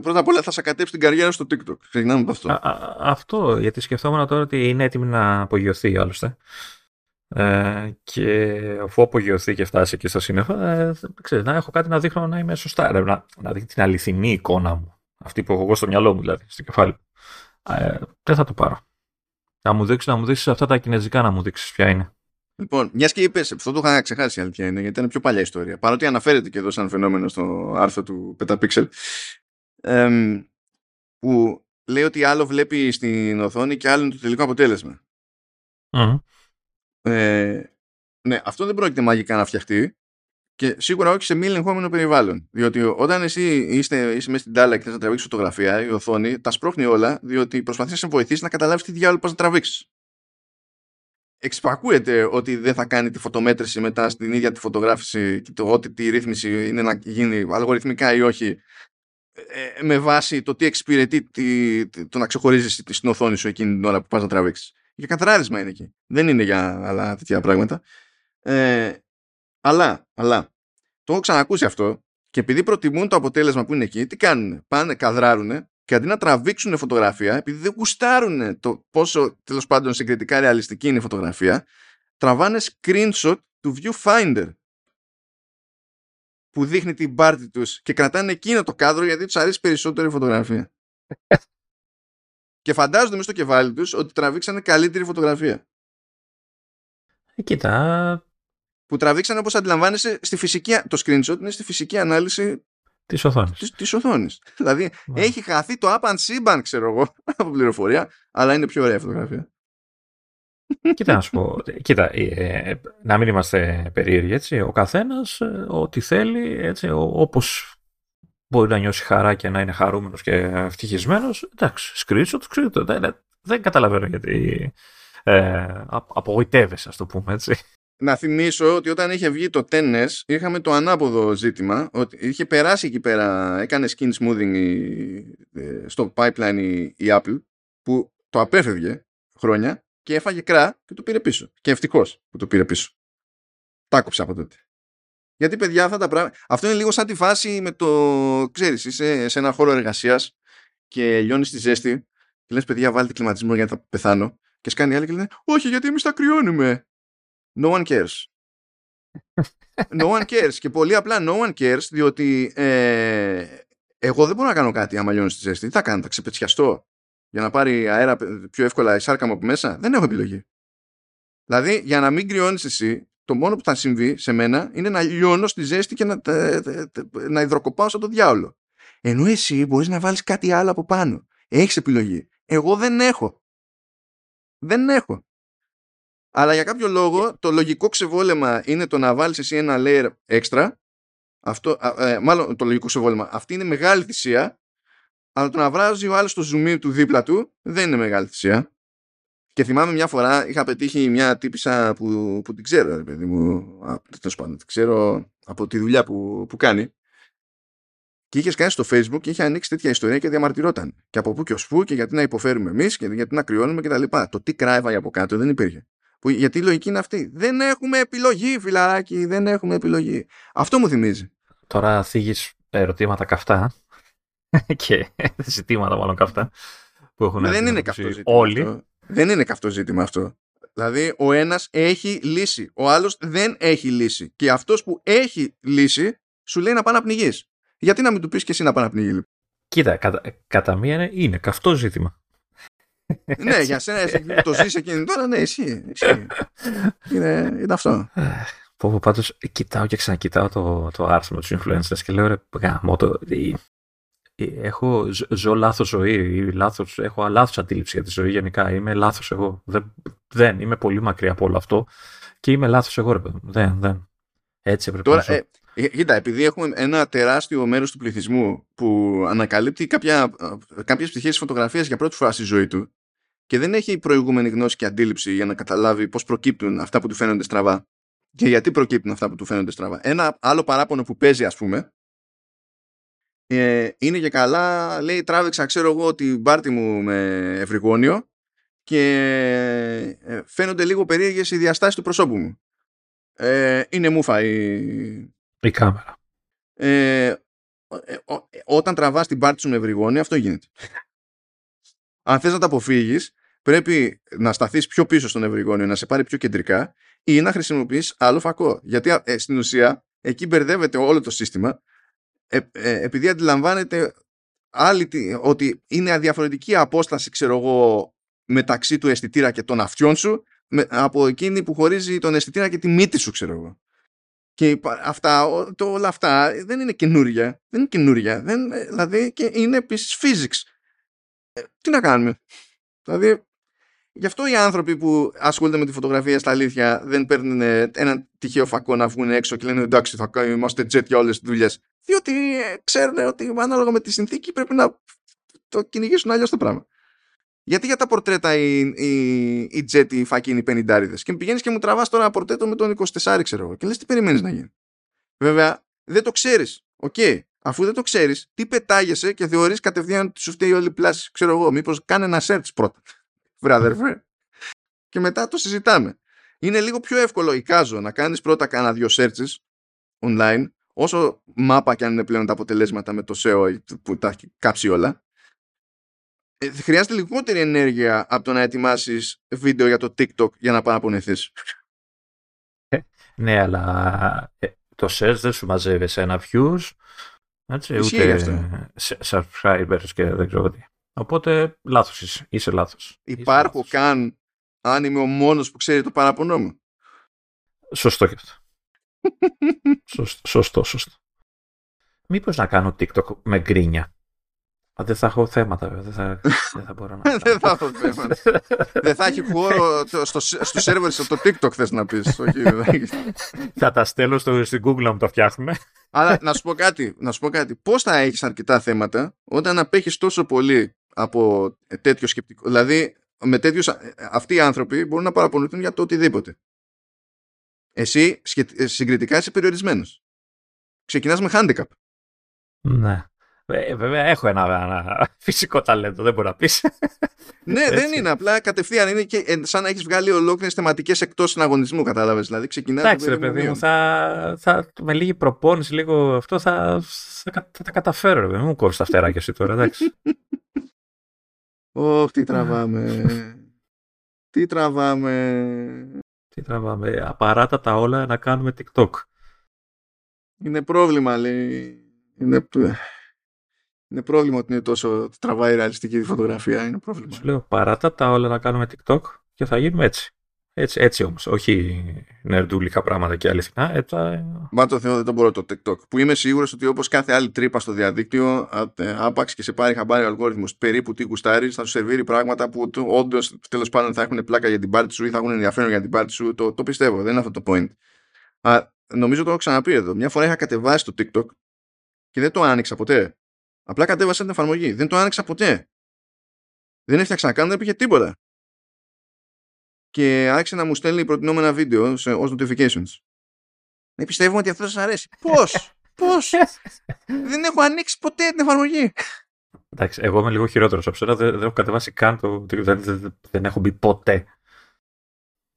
A: πρώτα απ' όλα θα σε ακατέψει την καριέρα στο TikTok. Ξεκινάμε από αυτό.
B: Α, αυτό, γιατί σκεφτόμουν τώρα ότι είναι έτοιμη να απογειωθεί άλλωστε. Ε, και αφού απογειωθεί και φτάσει εκεί στο σύννεφα, ε, ξέρεις, να έχω κάτι να δείχνω να είμαι σωστά. να, να δείχνει την αληθινή εικόνα μου. Αυτή που έχω εγώ στο μυαλό μου, δηλαδή, στο κεφάλι. Ε, δεν θα το πάρω. Να μου δείξεις, να μου δείξεις αυτά τα κινέζικα να μου δείξεις ποια είναι.
A: Λοιπόν, μιας και είπες, αυτό το είχα ξεχάσει η αλήθεια είναι, γιατί ήταν πιο παλιά ιστορία. Παρότι αναφέρεται και εδώ σαν φαινόμενο στο άρθρο του Πεταπίξελ, που λέει ότι άλλο βλέπει στην οθόνη και άλλο είναι το τελικό αποτέλεσμα. Ε, ναι, αυτό δεν πρόκειται μαγικά να φτιαχτεί και σίγουρα όχι σε μη ελεγχόμενο περιβάλλον. Διότι όταν εσύ είστε, είσαι μέσα στην τάλα και θες να τραβήξεις φωτογραφία, η οθόνη τα σπρώχνει όλα, διότι προσπαθείς να σε βοηθήσει να καταλάβεις τι διάλογο πας να τραβήξεις εξυπακούεται ότι δεν θα κάνει τη φωτομέτρηση μετά στην ίδια τη φωτογράφηση και το ότι τη ρύθμιση είναι να γίνει αλγοριθμικά ή όχι ε, με βάση το τι εξυπηρετεί τη, το να ξεχωρίζεις στην οθόνη σου εκείνη την ώρα που πας να τραβήξεις. Για κατράρισμα είναι εκεί. Δεν είναι για άλλα τέτοια πράγματα. Ε, αλλά, αλλά, το έχω ξανακούσει αυτό και επειδή προτιμούν το αποτέλεσμα που είναι εκεί, τι κάνουν. Πάνε, καδράρουν και αντί να τραβήξουν φωτογραφία, επειδή δεν γουστάρουν το πόσο τέλος πάντων συγκριτικά ρεαλιστική είναι η φωτογραφία, τραβάνε screenshot του viewfinder που δείχνει την πάρτη τους και κρατάνε εκείνο το κάδρο γιατί τους αρέσει περισσότερο η φωτογραφία. και φαντάζονται μέσα στο κεφάλι τους ότι τραβήξανε καλύτερη φωτογραφία.
B: Ε, κοίτα.
A: Που τραβήξανε όπως αντιλαμβάνεσαι στη φυσική, το screenshot είναι στη φυσική ανάλυση
B: Της οθόνης.
A: Της οθόνης. Δηλαδή έχει χαθεί το άπαν σύμπαν, ξέρω εγώ, από πληροφορία, αλλά είναι πιο ωραία φωτογραφία.
B: Κοίτα να σου πω, κοίτα, ε, ε, να μην είμαστε περίεργοι, έτσι, ο καθένας ε, ό,τι θέλει, έτσι, όπως μπορεί να νιώσει χαρά και να είναι χαρούμενος και ευτυχισμένος, εντάξει, screenshot, screenshot, δεν, δεν καταλαβαίνω γιατί ε, απογοητεύεσαι, ας το πούμε, έτσι.
A: Να θυμίσω ότι όταν είχε βγει το TNS είχαμε το ανάποδο ζήτημα ότι είχε περάσει εκεί πέρα έκανε skin smoothing ε, στο pipeline η, Apple που το απέφευγε χρόνια και έφαγε κρά και το πήρε πίσω. Και ευτυχώς που το πήρε πίσω. Τα άκουψα από τότε. Γιατί παιδιά αυτά τα πράγματα αυτό είναι λίγο σαν τη φάση με το ξέρεις είσαι σε ένα χώρο εργασίας και λιώνεις τη ζέστη και λες παιδιά βάλτε κλιματισμό γιατί θα πεθάνω. Και σκάνει άλλη και λένε όχι γιατί εμείς τα κρυώνουμε No one cares. no one cares. Και πολύ απλά no one cares, διότι ε, εγώ δεν μπορώ να κάνω κάτι άμα λιώνω στη ζέστη. Τι θα κάνω, θα ξεπετσιαστώ για να πάρει αέρα πιο εύκολα η σάρκα μου από μέσα. Δεν έχω επιλογή. Δηλαδή, για να μην κρυώνεις εσύ, το μόνο που θα συμβεί σε μένα είναι να λιώνω στη ζέστη και να, να υδροκοπάω σαν το διάολο. Ενώ εσύ μπορείς να βάλεις κάτι άλλο από πάνω. Έχεις επιλογή. Εγώ δεν έχω. Δεν έχω. Αλλά για κάποιο λόγο το λογικό ξεβόλεμα είναι το να βάλεις εσύ ένα layer extra. Αυτό, ε, μάλλον το λογικό ξεβόλεμα. Αυτή είναι μεγάλη θυσία. Αλλά το να βράζει ο άλλος το zoom του δίπλα του δεν είναι μεγάλη θυσία. Και θυμάμαι μια φορά είχα πετύχει μια τύπησα που, που την ξέρω, ρε παιδί μου. Τέλος πάντων, την ξέρω από τη δουλειά που, που κάνει. Και είχες κάνει στο Facebook και είχε ανοίξει τέτοια ιστορία και διαμαρτυρόταν. Και από πού και ως πού και γιατί να υποφέρουμε εμείς και γιατί να κρυώνουμε κτλ. Το τι κράιβαγε από κάτω δεν υπήρχε. Που, γιατί η λογική είναι αυτή. Δεν έχουμε επιλογή, φιλαράκι, δεν έχουμε επιλογή. Αυτό μου θυμίζει.
B: Τώρα θίγεις ερωτήματα καυτά και ζητήματα μάλλον καυτά που έχουν
A: Δεν είναι καυτό ζήτημα. Όλοι. Αυτό. Δεν είναι καυτό ζήτημα αυτό. Δηλαδή, ο ένας έχει λύση. Ο άλλος δεν έχει λύση. Και αυτός που έχει λύση σου λέει να πάει να πνιγείς. Γιατί να μην του πεις και εσύ να πάει να πνιγεί, λοιπόν;
B: Κοίτα, κατά, κατά μία είναι, είναι καυτό ζήτημα
A: ναι, για σένα το ζεις εκείνη τώρα, ναι, εσύ. Είναι, είναι αυτό.
B: Πω, πω, πάντως κοιτάω και ξανακοιτάω το, το άρθρο με τους influencers και λέω ρε γάμο το, έχω, ζω λάθος ζωή ή λάθος, έχω λάθος αντίληψη για τη ζωή γενικά, είμαι λάθος εγώ, δεν, δεν είμαι πολύ μακριά από όλο αυτό και είμαι λάθος εγώ ρε παιδί δεν, δεν. Έτσι έπρεπε
A: Τώρα, να ε, ε, Κοίτα, επειδή έχουμε ένα τεράστιο μέρος του πληθυσμού που ανακαλύπτει κάποια, κάποιες πτυχές της φωτογραφίας για πρώτη φορά στη ζωή του και δεν έχει προηγούμενη γνώση και αντίληψη για να καταλάβει πώς προκύπτουν αυτά που του φαίνονται στραβά και γιατί προκύπτουν αυτά που του φαίνονται στραβά. Ένα άλλο παράπονο που παίζει ας πούμε ε, είναι και καλά, λέει τράβηξα ξέρω εγώ την πάρτι μου με ευρυγόνιο και ε, φαίνονται λίγο περίεργες οι διαστάσεις του προσώπου μου. Ε, είναι μούφα η,
B: η κάμερα.
A: Ε, ε όταν τραβάς την πάρτι σου με ευρυγόνιο αυτό γίνεται αν θες να τα αποφύγεις, πρέπει να σταθείς πιο πίσω στον ευρυγόνιο, να σε πάρει πιο κεντρικά ή να χρησιμοποιείς άλλο φακό. Γιατί ε, στην ουσία εκεί μπερδεύεται όλο το σύστημα ε, ε, επειδή αντιλαμβάνεται άλλη, ότι είναι αδιαφορετική απόσταση ξέρω εγώ μεταξύ του αισθητήρα και των αυτιών σου με, από εκείνη που χωρίζει τον αισθητήρα και τη μύτη σου ξέρω εγώ. Και αυτά, το, όλα αυτά δεν είναι καινούρια. Δεν είναι καινούρια. Δεν, δηλαδή και είναι επίσης physics. Ε, τι να κάνουμε; Δηλαδή, γι' αυτό οι άνθρωποι που ασχολούνται με τη φωτογραφία στα αλήθεια δεν παίρνουν ένα τυχαίο φακό να βγουν έξω και λένε εντάξει θα κάνουμε, είμαστε jet για όλες τις δουλειές. Διότι ε, ξέρουν ότι ανάλογα με τη συνθήκη πρέπει να το κυνηγήσουν αλλιώς το πράγμα. Γιατί για τα πορτρέτα οι, οι, οι jet, οι φακοί είναι οι πενιντάριδες και πηγαίνεις και μου τραβάς τώρα ένα πορτρέτο με τον 24 ξέρω εγώ και λες τι περιμένεις να γίνει. Βέβαια δεν το ξέρεις. OK. Okay αφού δεν το ξέρεις, τι πετάγεσαι και θεωρείς κατευθείαν ότι σου φταίει όλη η πλάση. Ξέρω εγώ, μήπως κάνε ένα search πρώτα. Βρε Και μετά το συζητάμε. Είναι λίγο πιο εύκολο, εικάζω, να κάνεις πρώτα κάνα δύο searches online, όσο μάπα και αν είναι πλέον τα αποτελέσματα με το SEO που τα έχει κάψει όλα. Ε, χρειάζεται λιγότερη ενέργεια από το να ετοιμάσεις βίντεο για το TikTok για να παραπονεθείς.
B: Ε, ναι, αλλά ε, το search δεν σου μαζεύει ένα views, έτσι, ούτε subscribers και δεν ξέρω τι. Οπότε λάθος είσαι, είσαι λάθος.
A: Υπάρχω είσαι καν αν είμαι ο μόνος που ξέρει το παραπονό μου.
B: Σωστό και αυτό. σωστό, σωστό, σωστό. Μήπως να κάνω TikTok με γκρίνια. Α, δεν θα έχω θέματα, βέβαια. Δεν θα, δεν θα μπορώ να.
A: δεν θα έχω θέματα. δεν θα έχει χώρο στο, στο σερβερ στο TikTok, θες να πεις.
B: θα τα στέλνω στο, στην Google να μου τα φτιάχνουμε.
A: Αλλά να σου πω κάτι. Να σου πω κάτι. Πώς θα έχεις αρκετά θέματα όταν απέχεις τόσο πολύ από τέτοιο σκεπτικό; Δηλαδή, με τέτοιους. Αυτοί οι άνθρωποι μπορούν να παραπονηθούν για το οτιδήποτε. Εσύ συγκριτικά είσαι περιορισμένος. Ξεκινάς με handicap.
B: Ναι. Ε, βέβαια έχω ένα, ένα, φυσικό ταλέντο, δεν μπορεί να πεις.
A: ναι, δεν είναι. Απλά κατευθείαν είναι και ε, σαν να έχεις βγάλει ολόκληρες θεματικές εκτός συναγωνισμού, κατάλαβες. Δηλαδή ξεκινάει.
B: Εντάξει, ρε παιδί μου, θα, θα, με λίγη προπόνηση, λίγο αυτό θα, θα, θα τα καταφέρω. Ρε, μην μου κόβει τα φτεράκια εσύ τώρα, εντάξει.
A: Ωχ, τι τραβάμε. τι τραβάμε.
B: Τι τραβάμε. Απαράτατα όλα να κάνουμε TikTok.
A: Είναι πρόβλημα, λέει. Είναι... Είναι πρόβλημα ότι είναι τόσο τραβάει ρεαλιστική φωτογραφία. Είναι πρόβλημα.
B: Σου λέω παράτα τα όλα να κάνουμε TikTok και θα γίνουμε έτσι. Έτσι, έτσι όμως. Όχι νερντούλικα πράγματα και αληθινά. Έτσι...
A: Μα το Θεό δεν το μπορώ το TikTok. Που είμαι σίγουρος ότι όπως κάθε άλλη τρύπα στο διαδίκτυο, ε, άπαξ και σε πάρει χαμπάρι ο αλγόριθμος περίπου τι γουστάρεις, θα σου σερβίρει πράγματα που όντως τέλος πάντων θα έχουν πλάκα για την πάρτι σου ή θα έχουν ενδιαφέρον για την πάρτι σου. Το, το πιστεύω. Δεν είναι αυτό το point. Α, νομίζω το έχω ξαναπεί εδώ. Μια φορά είχα κατεβάσει το TikTok και δεν το άνοιξα ποτέ. Απλά κατέβασα την εφαρμογή. Δεν το άνοιξα ποτέ. Δεν έφτιαξα καν, δεν πήγε τίποτα. Και άρχισε να μου στέλνει προτινόμενα βίντεο σε, ως notifications. Ναι, πιστεύουμε ότι αυτό σας αρέσει. Πώς, πώς; δεν έχω ανοίξει ποτέ την εφαρμογή.
B: Εντάξει, εγώ είμαι λίγο χειρότερος από σένα. Δεν, δεν, έχω κατεβάσει καν το. Δεν, δεν, δεν έχω μπει ποτέ.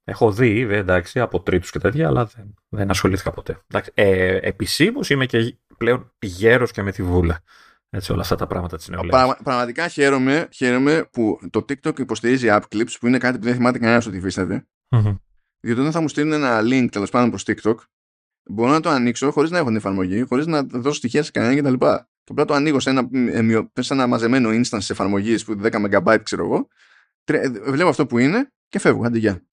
B: Έχω δει, εντάξει, από τρίτους και τέτοια, αλλά δεν, δεν ασχολήθηκα ποτέ. ε, Επισήμως είμαι και πλέον γέρος και με τη βούλα. Έτσι, όλα αυτά τα πράγματα της νεολαίας.
A: Πραγμα, πραγματικά χαίρομαι, χαίρομαι που το TikTok υποστηρίζει app clips που είναι κάτι που δεν θυμάται κανένας ότι υφίσταται. Mm-hmm. Διότι όταν θα μου στείλουν ένα link τέλος πάντων προς TikTok, μπορώ να το ανοίξω χωρίς να έχω την εφαρμογή, χωρίς να δώσω στοιχεία σε κανέναν κτλ. Και απλά το ανοίγω σε ένα, σε ένα μαζεμένο instance εφαρμογής που 10 MB ξέρω εγώ. Βλέπω αυτό που είναι και φεύγω. Αντί γεια.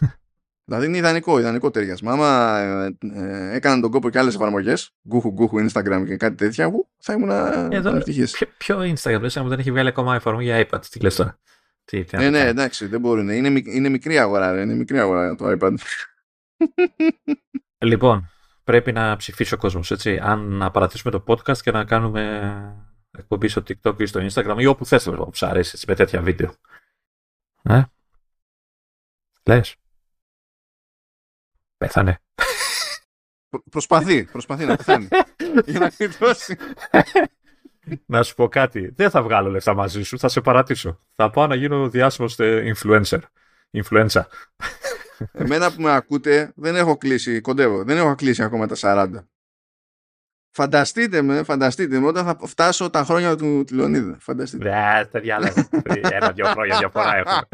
A: Δηλαδή είναι ιδανικό, ιδανικό ταιριασμα. Άμα ε, ε, έκαναν τον κόπο και άλλες εφαρμογές, γκούχου, γκούχου, Instagram και κάτι τέτοια, θα ήμουν ευτυχής.
B: Ποιο, ποιο Instagram, λε, που δεν έχει βγάλει ακόμα εφαρμογή για iPad, τι λες τώρα;
A: Τι, τι ε, ναι, εντάξει, δεν μπορούν. Είναι, είναι μικρή αγορά, είναι μικρή αγορά το iPad.
B: Λοιπόν, πρέπει να ψηφίσει ο κόσμος, έτσι. Αν να παρατήσουμε το podcast και να κάνουμε εκπομπή στο TikTok ή στο Instagram ή όπου θες, που σου αρέσει, με τέτοια βίντεο. Ε; Λες. Πέθανε.
A: Προσπαθεί, προσπαθεί να πεθάνει. για να κλειδώσει.
B: να σου πω κάτι. Δεν θα βγάλω λεφτά μαζί σου, θα σε παρατήσω. Θα πάω να γίνω διάσημος influencer. Influencer.
A: Εμένα που με ακούτε δεν έχω κλείσει, κοντεύω, δεν έχω κλείσει ακόμα τα 40. Φανταστείτε με, φανταστείτε με όταν θα φτάσω τα χρόνια του Λεωνίδα. Φανταστείτε.
B: Ναι, τα διάλεγα. Ένα-δύο χρόνια διαφορά έχουμε.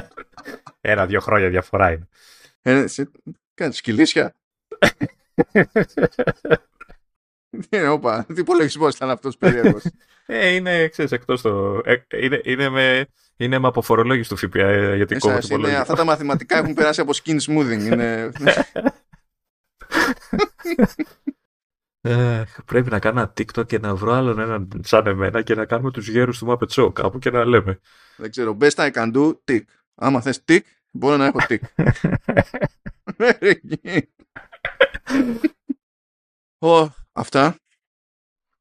B: Ένα-δύο χρόνια διαφορά είναι.
A: Ε, Κάνει σκυλίσια. Ναι, όπα, τι υπολογισμός ήταν αυτός περίεργος.
B: Ε, είναι, ξέρεις, εκτός το... Ε, είναι, είναι, με, είναι με αποφορολόγηση του ΦΠΑ ε, για την κόμμα του
A: είναι, Αυτά τα μαθηματικά έχουν περάσει από skin smoothing. Είναι...
B: Ε, πρέπει να κάνω ένα TikTok και να βρω άλλον έναν σαν εμένα και να κάνουμε τους γέρους του Muppet Show κάπου και να λέμε.
A: Δεν ξέρω, best I can do, tick. Άμα θες tick, μπορώ να έχω tick. Ω, αυτά.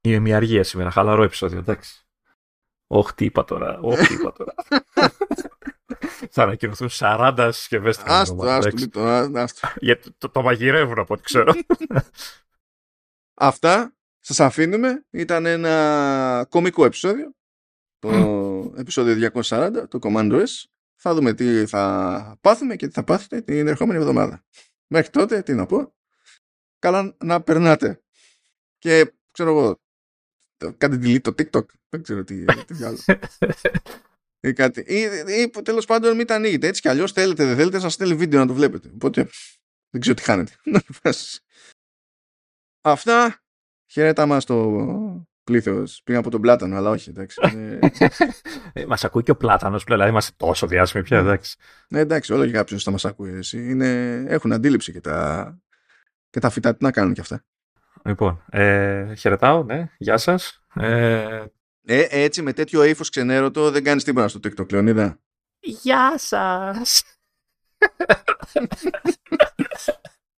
B: Είμαι μια αργία σήμερα, χαλαρό επεισόδιο, εντάξει. Όχι, τι είπα τώρα, όχι, τι είπα τώρα. Θα ανακοινωθούν 40 συσκευές στην
A: Άστο, άστο, άστο.
B: Γιατί το, το μαγειρεύουν από ό,τι ξέρω.
A: Αυτά σας αφήνουμε. Ήταν ένα κομικό επεισόδιο. Το επεισόδιο 240, το Commando S. Θα δούμε τι θα πάθουμε και τι θα πάθετε την ερχόμενη εβδομάδα. Μέχρι τότε, τι να πω, καλά να περνάτε. Και ξέρω εγώ, κάντε delete το TikTok. Δεν ξέρω τι, τι βγάλω. ή κάτι. Ή, ή τέλος πάντων μην τα ανοίγετε. Έτσι κι αλλιώς θέλετε, δεν θέλετε, σας στέλνει βίντεο να το βλέπετε. Οπότε δεν ξέρω τι χάνετε. Αυτά. Χαιρέτα μας το πλήθος. Πήγα από τον Πλάτανο, αλλά όχι, εντάξει.
B: Ε, μας ακούει και ο Πλάτανος πλέον, δηλαδή είμαστε τόσο διάσημοι πια, εντάξει.
A: Ναι, εντάξει, όλο και κάποιος θα μας ακούει. Εσύ. Είναι... Έχουν αντίληψη και τα... και τα φυτά, τι να κάνουν κι αυτά.
B: Λοιπόν, ε, χαιρετάω, ναι, γεια σας. Ε...
A: Ε, έτσι με τέτοιο ύφος ξενέρωτο δεν κάνεις τίποτα στο TikTok, Λεωνίδα.
B: Γεια σας.